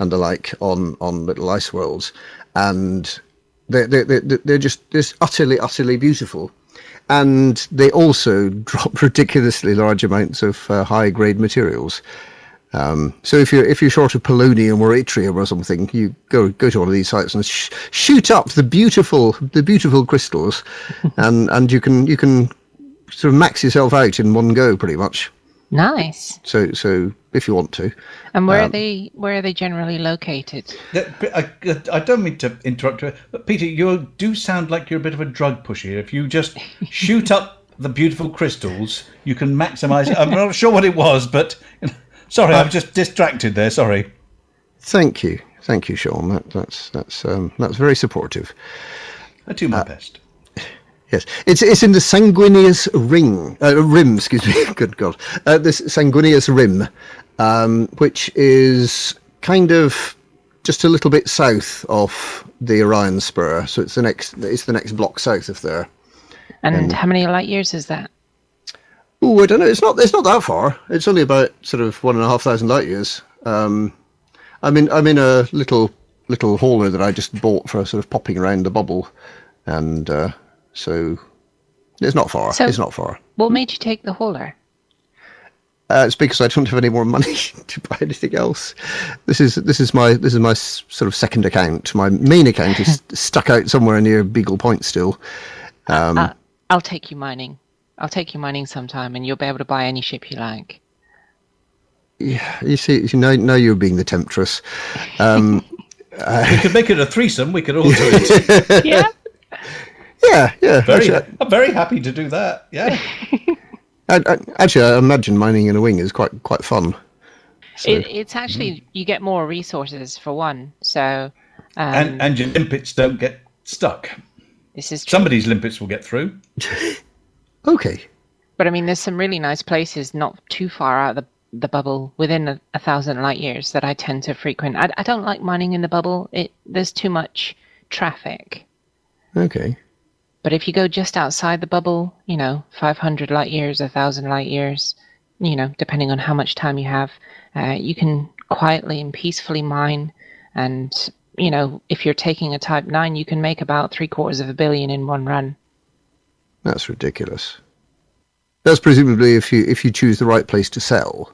Speaker 3: and the like on on little ice worlds, and they they they they're just just utterly utterly beautiful. And they also drop ridiculously large amounts of uh, high grade materials. Um, so if you're if you're short of polonium or yttrium or something, you go go to one of these sites and sh- shoot up the beautiful the beautiful crystals, and and you can you can sort of max yourself out in one go pretty much.
Speaker 4: Nice.
Speaker 3: So so if you want to,
Speaker 4: And where are
Speaker 3: Um,
Speaker 4: they? Where are they generally located?
Speaker 1: I, I don't mean to interrupt you, but Peter, you do sound like you're a bit of a drug pusher. If you just shoot up the beautiful crystals, you can maximise. I'm not sure what it was, but sorry, I'm just distracted there. Sorry.
Speaker 3: thank you thank you, Sean. That that's that's um, that's very supportive.
Speaker 1: I do my best.
Speaker 3: Yes, it's it's in the sanguineous ring uh, rim. Excuse me. Good God, uh, this sanguineous rim, um, which is kind of just a little bit south of the Orion Spur. So it's the next it's the next block south of there.
Speaker 4: And how many light years is that?
Speaker 3: Oh, I don't know. It's not it's not that far. It's only about sort of one and a half thousand light years. Um, I'm in I'm in a little little hauler that I just bought for sort of popping around the bubble, and uh, so it's not far.
Speaker 4: So-
Speaker 3: it's not far.
Speaker 4: What made you take the hauler?
Speaker 3: Uh, it's because I don't have any more money to buy anything else. This is this is my this is my sort of second account. My main account is stuck out somewhere near Beagle Point still. Um,
Speaker 4: Uh, I'll take you mining. I'll take you mining sometime, and you'll be able to buy any ship you like.
Speaker 3: yeah, you see, you know, now you're being the temptress. Um,
Speaker 1: we could make it a threesome. We could all do it.
Speaker 4: yeah.
Speaker 3: Yeah, yeah.
Speaker 1: Very,
Speaker 3: actually,
Speaker 1: I'm very happy to do that. Yeah.
Speaker 3: I, I, actually, I imagine mining in a wing is quite quite fun.
Speaker 4: It, it's actually you get more resources for one. So, um,
Speaker 1: and and your limpets don't get stuck.
Speaker 4: this is true.
Speaker 1: Somebody's limpets will get through.
Speaker 3: Okay.
Speaker 4: But I mean, there's some really nice places not too far out of the, the bubble within a, a thousand light years that I tend to frequent. I, I don't like mining in the bubble. It there's too much traffic.
Speaker 3: Okay.
Speaker 4: But if you go just outside the bubble, you know, 500 light years, 1,000 light years, you know, depending on how much time you have, uh, you can quietly and peacefully mine. And, you know, if you're taking a Type 9, you can make about three quarters of a billion in one run.
Speaker 3: That's ridiculous. That's presumably if you if you choose the right place to sell.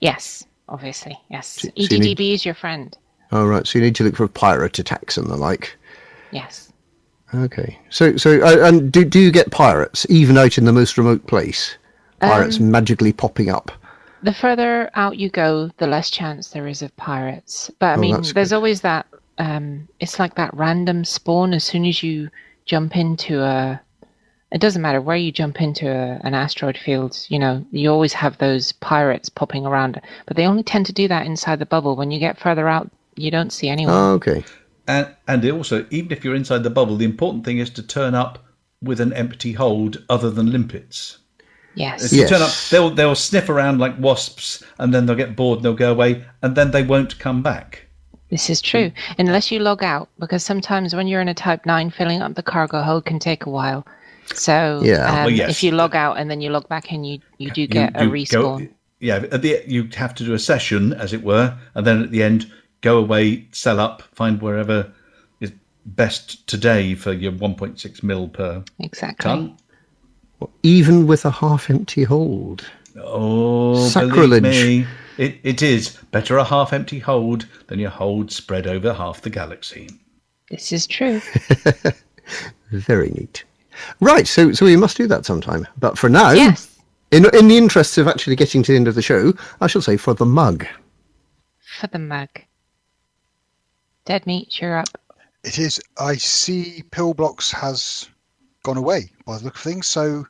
Speaker 4: Yes, obviously. Yes.
Speaker 3: So- so you need-
Speaker 4: EDDB is your friend.
Speaker 3: Oh right, so you need to look for pirate attacks and the like.
Speaker 4: Yes.
Speaker 3: Okay. So so uh, and do do you get pirates even out in the most remote place? Pirates
Speaker 4: Um,
Speaker 3: magically popping up.
Speaker 4: The further out you go, the less chance there is of pirates. But I
Speaker 3: Oh,
Speaker 4: mean, there's always that. Um, it's like that random spawn as soon as you jump into a. It doesn't matter where you jump into a, an asteroid field. You know, you always have those pirates popping around, but they only tend to do that inside the bubble. When you get further out, you don't see anyone.
Speaker 3: Oh, okay.
Speaker 1: And and also, even if you're inside the bubble, the important thing is to turn up with an empty hold other than limpets.
Speaker 4: Yes.
Speaker 1: If you turn up, they'll they'll sniff around like wasps, and then they'll get bored and they'll go away, and then they won't come back.
Speaker 4: This is true, unless you log out, because sometimes when you're in a Type 9, filling up the cargo hold can take a while. So
Speaker 1: Yeah.
Speaker 4: um,
Speaker 1: Well, yes.
Speaker 4: if you log out and then you log back in, you, you do get a
Speaker 1: go-
Speaker 4: respawn.
Speaker 1: yeah, at the you have to do a session, as it were, and then at the end, go away, sell up, find wherever is best today for your 1.6 mil per
Speaker 4: Exactly.
Speaker 1: ton.
Speaker 3: Even with a half-empty hold.
Speaker 1: Oh,
Speaker 3: Sacrilege.
Speaker 1: believe me, it, it is better a half-empty hold than your hold spread over half the galaxy.
Speaker 4: This is true.
Speaker 3: Very neat. Right, so so we must do that sometime. But for now,
Speaker 4: Yes.
Speaker 3: in in the interests of actually getting to the end of the show, I shall say for the mug.
Speaker 4: For the mug. Dead meat, you're up.
Speaker 6: It is. I see Pillbox has gone away by the look of things. So,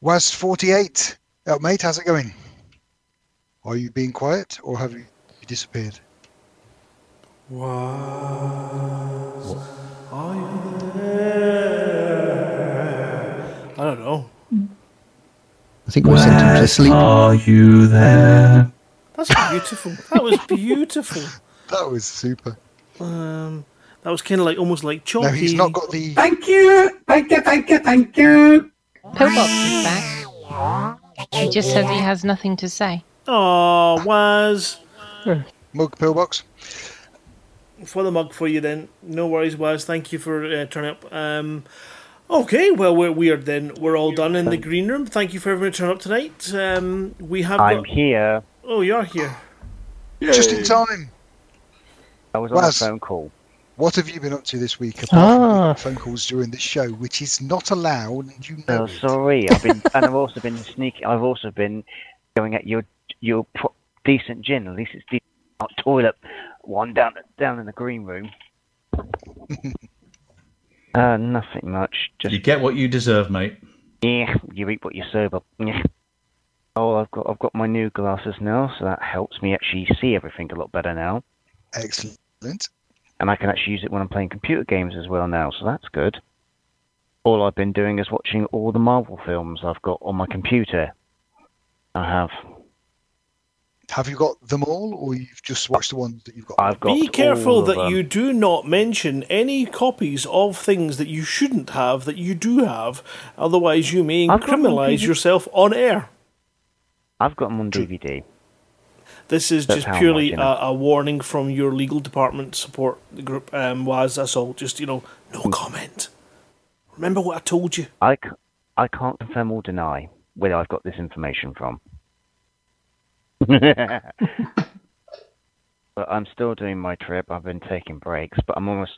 Speaker 6: was forty eight, oh, mate, how's it going? Are you being quiet or have you disappeared?
Speaker 2: Are you there? I don't know.
Speaker 3: I think we're sent him to sleep.
Speaker 1: Are you there?
Speaker 2: That's beautiful. That was beautiful.
Speaker 6: That was super.
Speaker 2: Um, that was kind of like almost like chalky.
Speaker 6: No, he's not got the.
Speaker 8: Thank you, thank you, thank you, thank you.
Speaker 4: Pillbox is back. He just says he has nothing to say.
Speaker 2: Oh, was
Speaker 6: mug pillbox
Speaker 2: for the mug for you then. No worries, Waz. Thank you for uh, turning up. Um, okay, well we're weird then. We're all done in the green room. Thank you for everyone turning up tonight. Um, we have.
Speaker 15: I'm
Speaker 2: got-
Speaker 15: here.
Speaker 2: Oh, you're here.
Speaker 6: Just in time.
Speaker 15: I was on a phone call.
Speaker 6: What have you been up to this week apart
Speaker 15: Ah.
Speaker 6: from phone calls during the show, which is not allowed, you know
Speaker 15: Oh, sorry. I've been, and I've also been sneaky. I've also been going at your your pro- decent gin. At least it's decent. Not toilet one down down in the green room. uh, nothing much. Just
Speaker 1: You get what you deserve, mate.
Speaker 15: yeah, you eat what you serve up. Yeah. Oh, I've got I've got my new glasses now, so that helps me actually see everything a lot better now.
Speaker 6: Excellent.
Speaker 15: And I can actually use it when I'm playing computer games as well now, so that's good. All I've been doing is watching all the Marvel films I've got on my computer. I have.
Speaker 6: Have you got them all, or you've just watched the ones that you've got?
Speaker 15: I've got
Speaker 2: Be careful
Speaker 15: all of
Speaker 2: that
Speaker 15: them.
Speaker 2: you do not mention any copies of things that you shouldn't have that you do have, otherwise you may
Speaker 15: I've got them on
Speaker 2: criminalise yourself on air.
Speaker 15: I've got them on DVD.
Speaker 2: This is
Speaker 15: That's
Speaker 2: just purely a,
Speaker 15: you know.
Speaker 2: a warning from your legal department support group. Um, was that's all? Just you know, no comment. Remember what I told you.
Speaker 15: I, c- I can't confirm or deny where I've got this information from. but I'm still doing my trip. I've been taking breaks, but I'm almost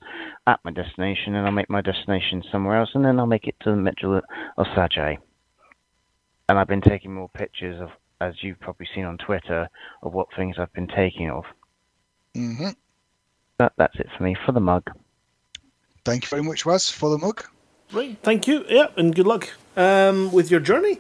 Speaker 15: at my destination, and I'll make my destination somewhere else, and then I'll make it to the Metro of Sajay. And I've been taking more pictures of, as you've probably seen on Twitter, of what things I've been taking of.
Speaker 6: hmm
Speaker 15: That, that's it for me for the mug.
Speaker 6: Thank you very much, Waz, for the mug.
Speaker 2: Right, thank you. Yeah, and good luck um, with your journey.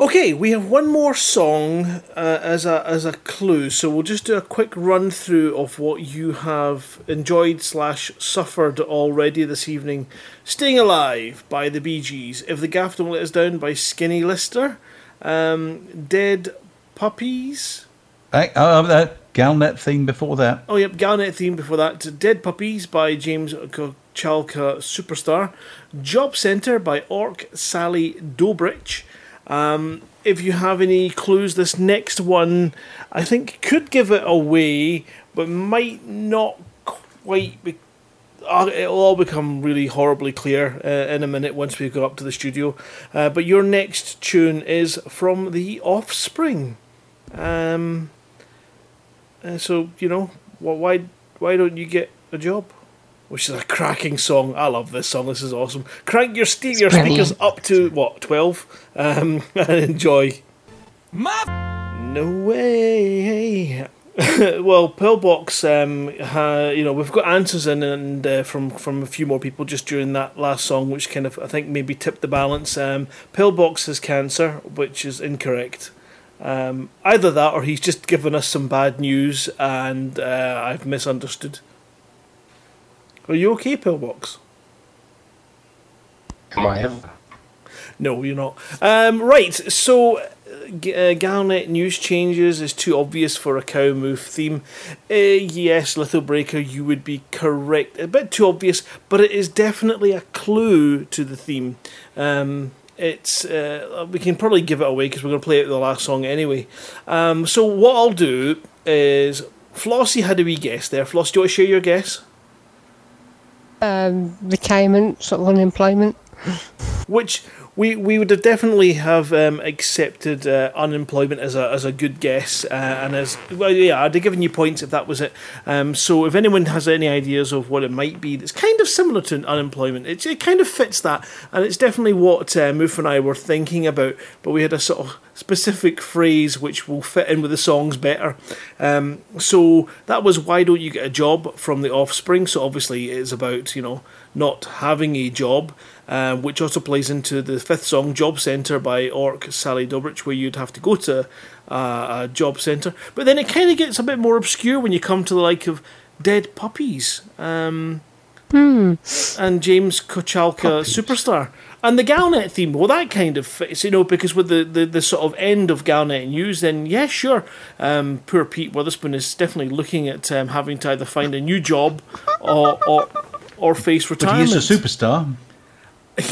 Speaker 2: Okay, we have one more song uh, as a as a clue, so we'll just do a quick run through of what you have enjoyed slash suffered already this evening. "Staying Alive" by the Bee Gees, "If the Gaff Don't Let Us Down" by Skinny Lister, um, "Dead Puppies."
Speaker 1: Hey, oh, that Galnet theme before that.
Speaker 2: Oh, yep, Galnet theme before that. Dead Puppies by James Kochalka Superstar. Job Centre by Orc Sally Dobrich. Um, if you have any clues, this next one I think could give it away, but might not quite be. Uh, it'll all become really horribly clear uh, in a minute once we go up to the studio. Uh, but your next tune is from The Offspring. Um, uh, so you know, wh- why why don't you get a job? Which is a cracking song. I love this song. This is awesome. Crank your ste- your speakers up to what twelve, um, and enjoy. No way. well, Pillbox, um, ha, you know, we've got answers in and uh, from from a few more people just during that last song, which kind of I think maybe tipped the balance. Um, Pillbox has cancer, which is incorrect. Um, either that, or he's just given us some bad news, and uh, I've misunderstood. Are you okay, Pillbox?
Speaker 20: Am I ever?
Speaker 2: No, you're not. Um, right, so G- uh, Galnet news changes is too obvious for a cow move theme. Uh, yes, Lithobreaker, you would be correct. A bit too obvious, but it is definitely a clue to the theme. Um, it's uh, we can probably give it away because we're going to play it the last song anyway. Um, so what I'll do is Flossie had a wee guess there. Flossie, do you want to share your guess?
Speaker 5: Um, retirement, sort of unemployment.
Speaker 2: which we we would have definitely have um, accepted uh, unemployment as a as a good guess, uh, and as well, yeah, I'd have given you points if that was it. Um, so if anyone has any ideas of what it might be, that's kind of similar to unemployment. It it kind of fits that, and it's definitely what uh, Moof and I were thinking about. But we had a sort of specific phrase which will fit in with the songs better. Um, so that was why don't you get a job from the Offspring? So obviously it's about you know not having a job, uh, which also plays into the fifth song, Job Centre by Orc Sally Dobrich, where you'd have to go to uh, a job centre. But then it kind of gets a bit more obscure when you come to the like of Dead Puppies um,
Speaker 5: Hmm.
Speaker 2: and James Kochalka Superstar. And the Galnet theme, well, that kind of fits, you know, because with the, the, the sort of end of Galnet news, then yeah, sure. Um, poor Pete Witherspoon is definitely looking at um, having to either find a new job or or, or face
Speaker 1: But he
Speaker 2: retirement.
Speaker 1: is a superstar.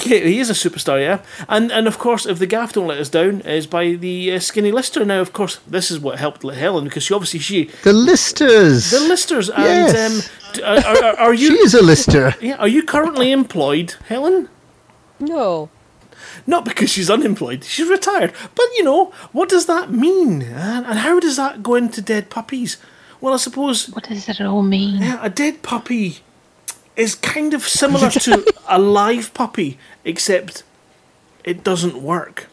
Speaker 2: Yeah, he is a superstar, yeah. And and of course, if the gaff don't let us down, is by the uh, Skinny Lister. Now, of course, this is what helped Helen because she obviously she
Speaker 3: The listers.
Speaker 2: the listers and
Speaker 3: Yes.
Speaker 2: um, are, are, are you?
Speaker 3: She is a lister.
Speaker 2: Yeah, are you currently employed, Helen?
Speaker 5: No.
Speaker 2: Not because she's unemployed. She's retired. But you know, what does that mean? And, and how does that go into dead puppies? Well, I suppose.
Speaker 4: What does it all mean?
Speaker 2: Yeah, a dead puppy is kind of similar to a live puppy, except it doesn't work.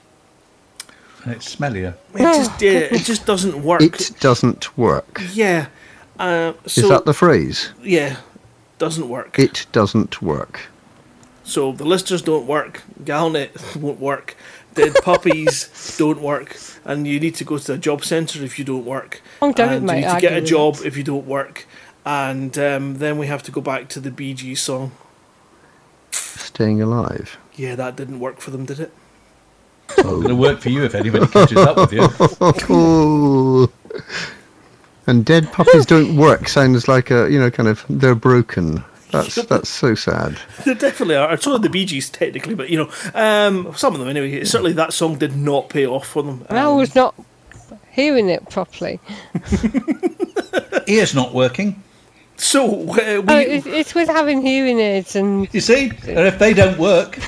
Speaker 1: And it's smellier.
Speaker 2: It just yeah, it just doesn't work.
Speaker 3: It doesn't work.
Speaker 2: yeah. Uh, so
Speaker 3: Is that the phrase?
Speaker 2: yeah, doesn't work.
Speaker 3: It doesn't work.
Speaker 2: So the listers don't work, Galnet won't work, dead puppies don't work, and you need to go to a job centre if you don't work.
Speaker 5: Oh, Derek
Speaker 2: and you need to get a job if you don't work. And um, then we have to go back to the Bee Gees song.
Speaker 3: Staying alive.
Speaker 2: Yeah, that didn't work for them, did it?
Speaker 1: It's not going to work for you if anybody catches up with you.
Speaker 3: Oh. And dead puppies don't work sounds like a you know kind of they're broken. That's that's so sad.
Speaker 2: They definitely are. So are the Bee Gees, technically, but you know, um, some of them anyway. Certainly, that song did not pay off for them.
Speaker 5: And I was not hearing it properly.
Speaker 1: Ear's not working.
Speaker 2: So uh,
Speaker 5: Oh, it, it's with having hearing aids and.
Speaker 1: You see, and if they don't work,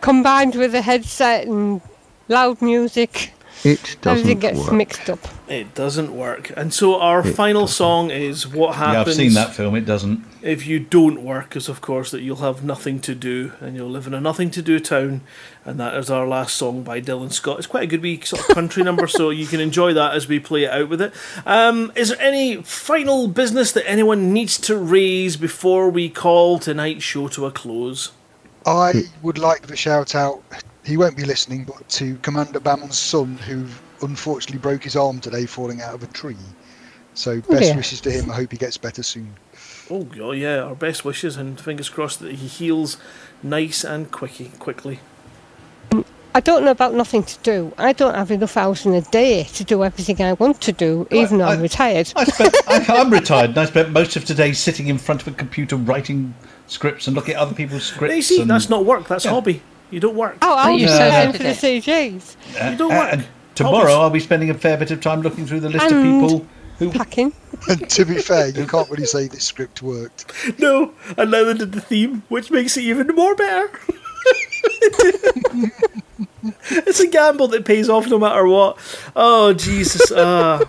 Speaker 5: combined with a headset and loud music,
Speaker 3: It doesn't
Speaker 5: gets
Speaker 3: work.
Speaker 5: mixed up.
Speaker 2: It doesn't work. And so our
Speaker 3: It
Speaker 2: final song is what Happens.
Speaker 1: yeah, I've seen that film. It doesn't.
Speaker 2: If you don't work, is of course that you'll have nothing to do and you'll live in a nothing to do town. And that is our last song by Dylan Scott. It's quite a good wee sort of country number, so you can enjoy that as we play it out with it. Um, is there any final business that anyone needs to raise before we call tonight's show to a close?
Speaker 6: I would like to shout out, he won't be listening, but to Commander Bammon's son, who unfortunately broke his arm today falling out of a tree. So, best
Speaker 2: dear.
Speaker 6: wishes to him. I hope he gets better soon.
Speaker 2: Oh, God, yeah, our best wishes and fingers crossed that he heals nice and quicky, quickly.
Speaker 5: I don't know about nothing to do. I don't have enough hours in a day to do everything I want to do, even though I'm retired.
Speaker 1: I spent, I, I'm retired, and I spent most of today sitting in front of a computer writing scripts and looking at other people's scripts.
Speaker 2: You see,
Speaker 1: and,
Speaker 2: that's not work, that's hobby. You don't work.
Speaker 5: Oh, I'll
Speaker 1: you
Speaker 5: be
Speaker 1: said
Speaker 5: for the CGs.
Speaker 1: uh,
Speaker 2: you don't
Speaker 1: uh,
Speaker 2: work.
Speaker 1: and tomorrow, I'll be spending a fair bit of time looking through the list of
Speaker 5: And
Speaker 1: people who.
Speaker 5: Packing.
Speaker 6: And to be fair, you can't really say this script worked.
Speaker 2: No, and neither did the theme, which makes it even more better. it's a gamble that pays off no matter what. Oh Jesus! Ah.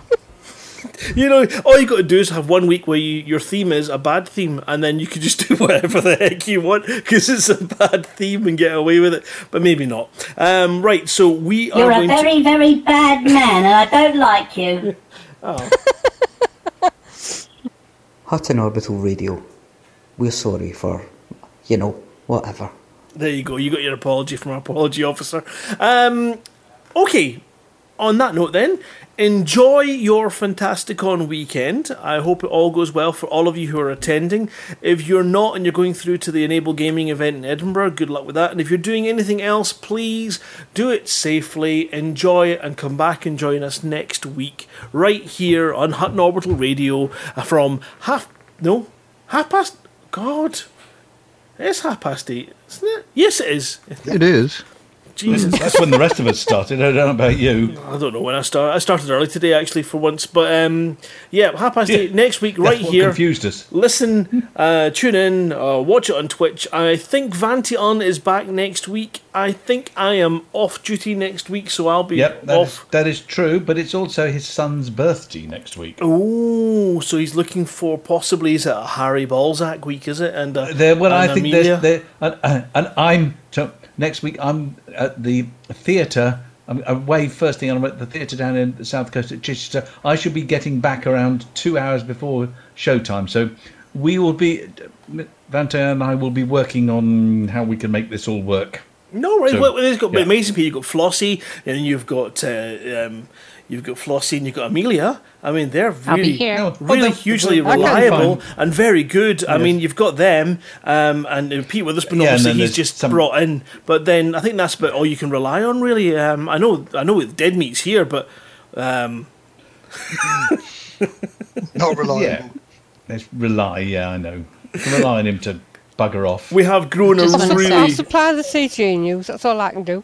Speaker 2: You know, all you got to do is have one week where you, your theme is a bad theme, and then you can just do whatever the heck you want because it's a bad theme and get away with it. But maybe not. Um, right, so we are
Speaker 20: You're a very,
Speaker 2: to.
Speaker 20: very bad man, and I don't like you.
Speaker 2: Oh.
Speaker 21: Hutton Orbital Radio. We're sorry for, you know, whatever.
Speaker 2: There you go. You got your apology from our apology officer. Um, okay. On that note, then, enjoy your Fantasticon weekend. I hope it all goes well for all of you who are attending. If you're not and you're going through to the Enable Gaming event in Edinburgh, good luck with that. And if you're doing anything else, please do it safely, enjoy it, and come back and join us next week right here on Hutton Orbital Radio from half no half past God. It's half past eight, isn't it? Yes, it is.
Speaker 3: It is.
Speaker 2: Jesus.
Speaker 1: That's when the rest of us started. I don't know about you.
Speaker 2: I don't know when I started. I started early today, actually, for once. But um, yeah, half past eight next week, right
Speaker 1: That's what
Speaker 2: here.
Speaker 1: confused us.
Speaker 2: Listen, uh, tune in, uh, watch it on Twitch. I think Vantion is back next week. I think I am off duty next week, so I'll be
Speaker 1: Yep, that
Speaker 2: off.
Speaker 1: is, that is true, but it's also his son's birthday next week.
Speaker 2: Oh, so he's looking for possibly is it a Harry Balzac week? Is it? And uh,
Speaker 1: There, well, I
Speaker 2: and
Speaker 1: think
Speaker 2: Amelia?
Speaker 1: there's, there, and, uh, and I'm so next week. I'm at the theatre. I'm away first thing. I'm at the theatre down in the south coast at Chichester. I should be getting back around two hours before showtime. So we will be. Vanta and I will be working on how we can make this all work.
Speaker 2: No, right.
Speaker 1: So,
Speaker 2: well, there's got
Speaker 1: yeah.
Speaker 2: amazing people. You've got Flossie, and you've got uh, um, you've got Flossie, and you've got Amelia. I mean, they're really,
Speaker 4: here. No,
Speaker 2: really
Speaker 1: well,
Speaker 2: hugely
Speaker 1: I can
Speaker 2: reliable and very good. I mean, you've got them, um, and Pete Witherspoon.
Speaker 1: Yeah, and
Speaker 2: obviously, he's just
Speaker 1: some-
Speaker 2: brought in. But then I think that's about all you can rely on, really. Um, I know, I know, with Dead Meat's here, but um,
Speaker 6: Not reliable.
Speaker 1: Yeah, let's rely. Yeah, I know. Can rely on him to bugger off.
Speaker 2: we have grown a
Speaker 5: I'll, su- I'll supply the CG news. That's all I can do.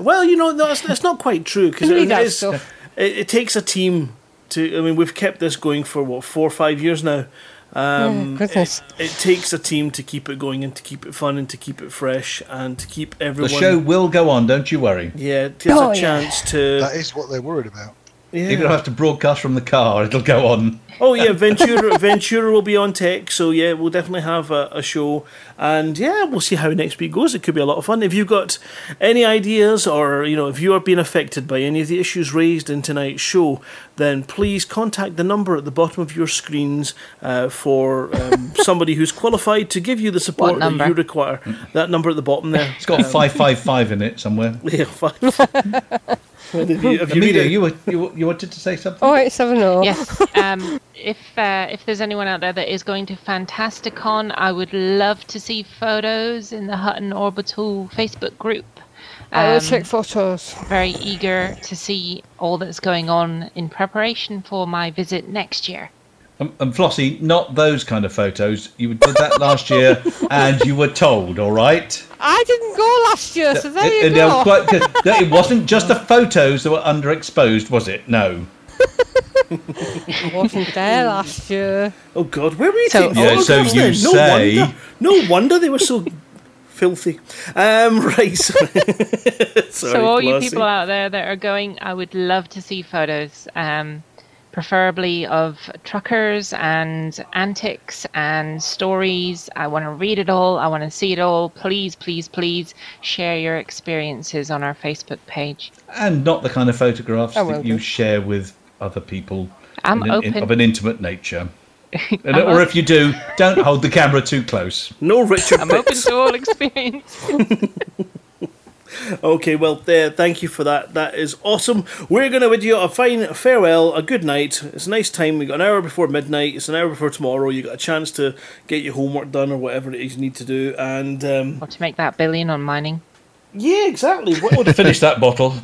Speaker 2: well, you know, that's, that's not quite true because
Speaker 5: Read
Speaker 2: it,
Speaker 5: that
Speaker 2: is-
Speaker 5: stuff.
Speaker 2: It, it takes a team to. I mean, we've kept this going for what four or five years now. Um,
Speaker 5: Oh, goodness.
Speaker 2: It, it takes a team to keep it going and to keep it fun and to keep it fresh and to keep everyone.
Speaker 1: The show will go on. Don't you worry.
Speaker 2: yeah, it gives
Speaker 5: Oh,
Speaker 2: a
Speaker 5: yeah.
Speaker 2: chance to.
Speaker 6: That is what they're worried about.
Speaker 2: Yeah.
Speaker 1: Even if I have to broadcast from the car, it'll go on.
Speaker 2: Oh yeah, Ventura Ventura will be on tech, so yeah, we'll definitely have a, a show, and yeah, we'll see how next week goes. It could be a lot of fun. If you've got any ideas, or you know, if you are being affected by any of the issues raised in tonight's show, then please contact the number at the bottom of your screens uh, for um, somebody who's qualified to give you the support that you require. That number at the bottom there.
Speaker 1: It's got five five five in it somewhere.
Speaker 2: Yeah, five. Have you, have you read
Speaker 1: Amelia, you were, you you wanted to say something.
Speaker 5: Oh eight seven oh.
Speaker 4: Yes. Um, if uh, if there's anyone out there that is going to Fantasticon, I would love to see photos in the Hutton Orbital Facebook group.
Speaker 5: I will
Speaker 4: Um,
Speaker 5: take photos.
Speaker 4: very eager to see all that's going on in preparation for my visit next year.
Speaker 1: And, and Flossie, not those kind of photos. You did that last year, and you were told, all right.
Speaker 5: I didn't go last year, so there you
Speaker 1: And they were
Speaker 5: go.
Speaker 1: quite. No, it wasn't just the photos that were underexposed, was it? No.
Speaker 5: I wasn't there last year.
Speaker 2: Oh God, where were you
Speaker 4: So-
Speaker 1: Yeah,
Speaker 2: photographs
Speaker 1: so you
Speaker 2: then? No
Speaker 1: say.
Speaker 2: wonder. No wonder they were so filthy. Um, right. Sorry,
Speaker 4: so all you people out there that are going, I would love to see photos, um, preferably of truckers and antics and stories. I want to read it all. I want to see it all. Please, please, please share your experiences on our Facebook page.
Speaker 1: And not the kind of photographs
Speaker 5: I will
Speaker 1: that you
Speaker 5: do.
Speaker 1: share with other people
Speaker 4: I'm
Speaker 1: in an- in-
Speaker 4: open.
Speaker 1: of an intimate nature. And-
Speaker 4: I'm
Speaker 1: or
Speaker 4: op-
Speaker 1: if you do, don't hold the camera too close.
Speaker 2: No Richard
Speaker 4: I'm open to all experience.
Speaker 2: Okay, well, uh, thank you for that. That is awesome. We're going to bid you a fine farewell, a good night. It's a nice time. We got an hour before midnight. It's an hour before tomorrow. You got a chance to get your homework done or whatever it is you need to do. And um,
Speaker 4: or to make that billion on mining.
Speaker 2: yeah, exactly. What,
Speaker 1: Or to finish that bottle.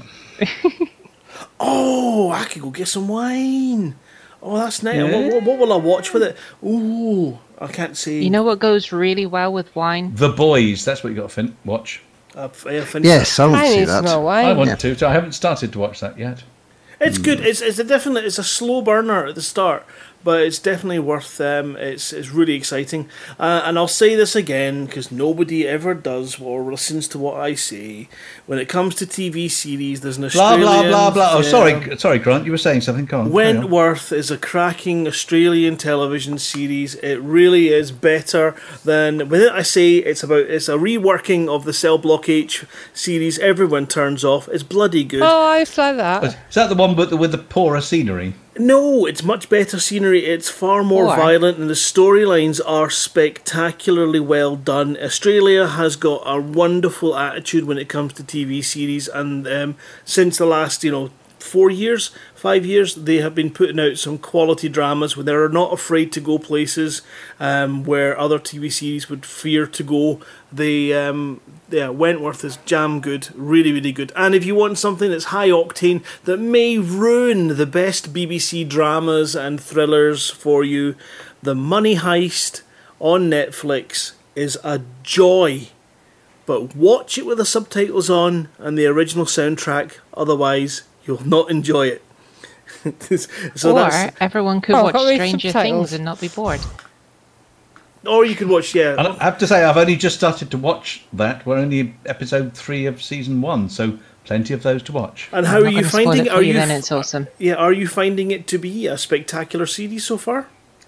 Speaker 2: oh, I could go get some wine. Oh, that's nice.
Speaker 1: Yeah.
Speaker 2: What, what, what will I watch with it? Ooh, I can't see.
Speaker 4: You know what goes really well with wine?
Speaker 1: The Boys. That's what you got to fin- watch.
Speaker 2: Uh,
Speaker 3: Yes, I want to see
Speaker 5: need
Speaker 3: that.
Speaker 1: I want
Speaker 3: Yeah.
Speaker 1: to. So I haven't started to watch that yet.
Speaker 2: It's good. It's it's a definite. It's a slow burner at the start, but it's definitely worth. Um, it's it's really exciting. Uh, and I'll say this again because nobody ever does or listens to what I say. When it comes to TV series, there's an
Speaker 1: Blah
Speaker 2: Australian.
Speaker 1: blah blah blah. Oh, sorry, sorry, Grant. You were saying something. Go on. carry on.
Speaker 2: Wentworth is a cracking Australian television series. It really is better than. With it, I say it's about. It's a reworking of the Cell Block H series. Everyone turns off. It's bloody good.
Speaker 5: Oh, I used to like that.
Speaker 1: Is that the one with the, with the poorer scenery?
Speaker 2: No, it's much better scenery. It's far more
Speaker 4: Or-
Speaker 2: violent, and the storylines are spectacularly well done. Australia has got a wonderful attitude when it comes to TV series, and um, since the last, you know, four years, five years, they have been putting out some quality dramas where they're not afraid to go places um, where other TV series would fear to go. They, um, yeah, Wentworth is jam good, really, really good. And if you want something that's high octane that may ruin the best BBC dramas and thrillers for you, The Money Heist on Netflix is a joy but watch it with the subtitles on and the original soundtrack. Otherwise, you'll not enjoy it. so
Speaker 4: or
Speaker 2: that's,
Speaker 4: everyone could
Speaker 5: Oh,
Speaker 4: watch Stranger. Things and not be bored.
Speaker 2: or you could watch yeah.
Speaker 1: And I have to say, I've only just started to watch that. We're only episode three of season one, so plenty of those to watch.
Speaker 2: And how
Speaker 4: I'm
Speaker 2: are you finding?
Speaker 4: it
Speaker 2: Are
Speaker 4: you
Speaker 2: you
Speaker 4: then? It's awesome.
Speaker 2: Yeah, are you finding it to be a spectacular series so far?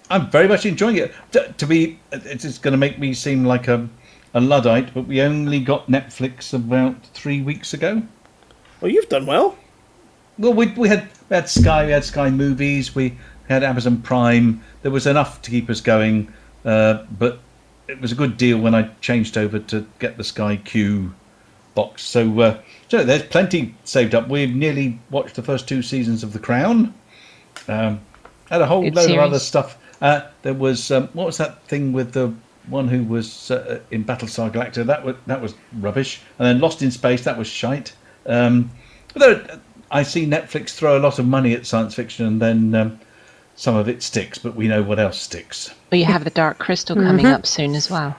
Speaker 1: I'm very much enjoying it. To, to be, it's going to make me seem like a, a luddite, but we only got Netflix about three weeks ago.
Speaker 2: Well, you've done well.
Speaker 1: Well, we, we had we had Sky, we had Sky Movies, we had Amazon Prime. There was enough to keep us going, uh, but it was a good deal when I changed over to get the Sky Q box. So, uh, so there's plenty saved up. We've nearly watched the first two seasons of The Crown. Um, had a whole
Speaker 4: Good
Speaker 1: load of other stuff. Uh, there was um, what was that thing with the one who was uh, in Battlestar Galactica? That was that was rubbish. And then Lost in Space, that was shite. Um, although I see Netflix throw a lot of money at science fiction, and then um, some of it sticks. But we know what else sticks.
Speaker 4: But you have the Dark Crystal coming
Speaker 5: Mhm.
Speaker 4: up soon as well.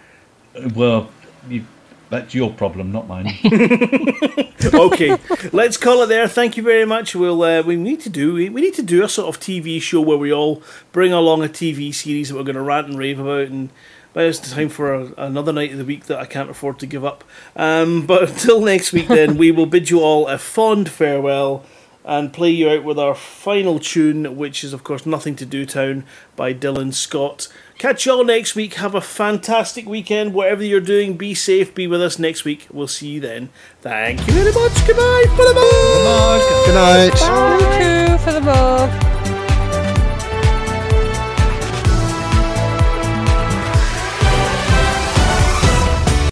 Speaker 1: Uh, Well, you, that's your problem, not mine.
Speaker 2: okay, let's call it there. Thank you very much. We'll uh, we need to do we need to do a sort of TV show where we all bring along a TV series that we're going to rant and rave about, and but it's time for a, another night of the week that I can't afford to give up. Um, but until next week, then we will bid you all a fond farewell. And play you out with our final tune, which is, of course, Nothing to Do Town by Dylan Scott. Catch you all next week. Have a fantastic weekend. Whatever you're doing, be safe. Be with us next week. We'll see you then. Thank you very much. Goodbye. Bye bye.
Speaker 3: Good night.
Speaker 5: Thank you for the mug.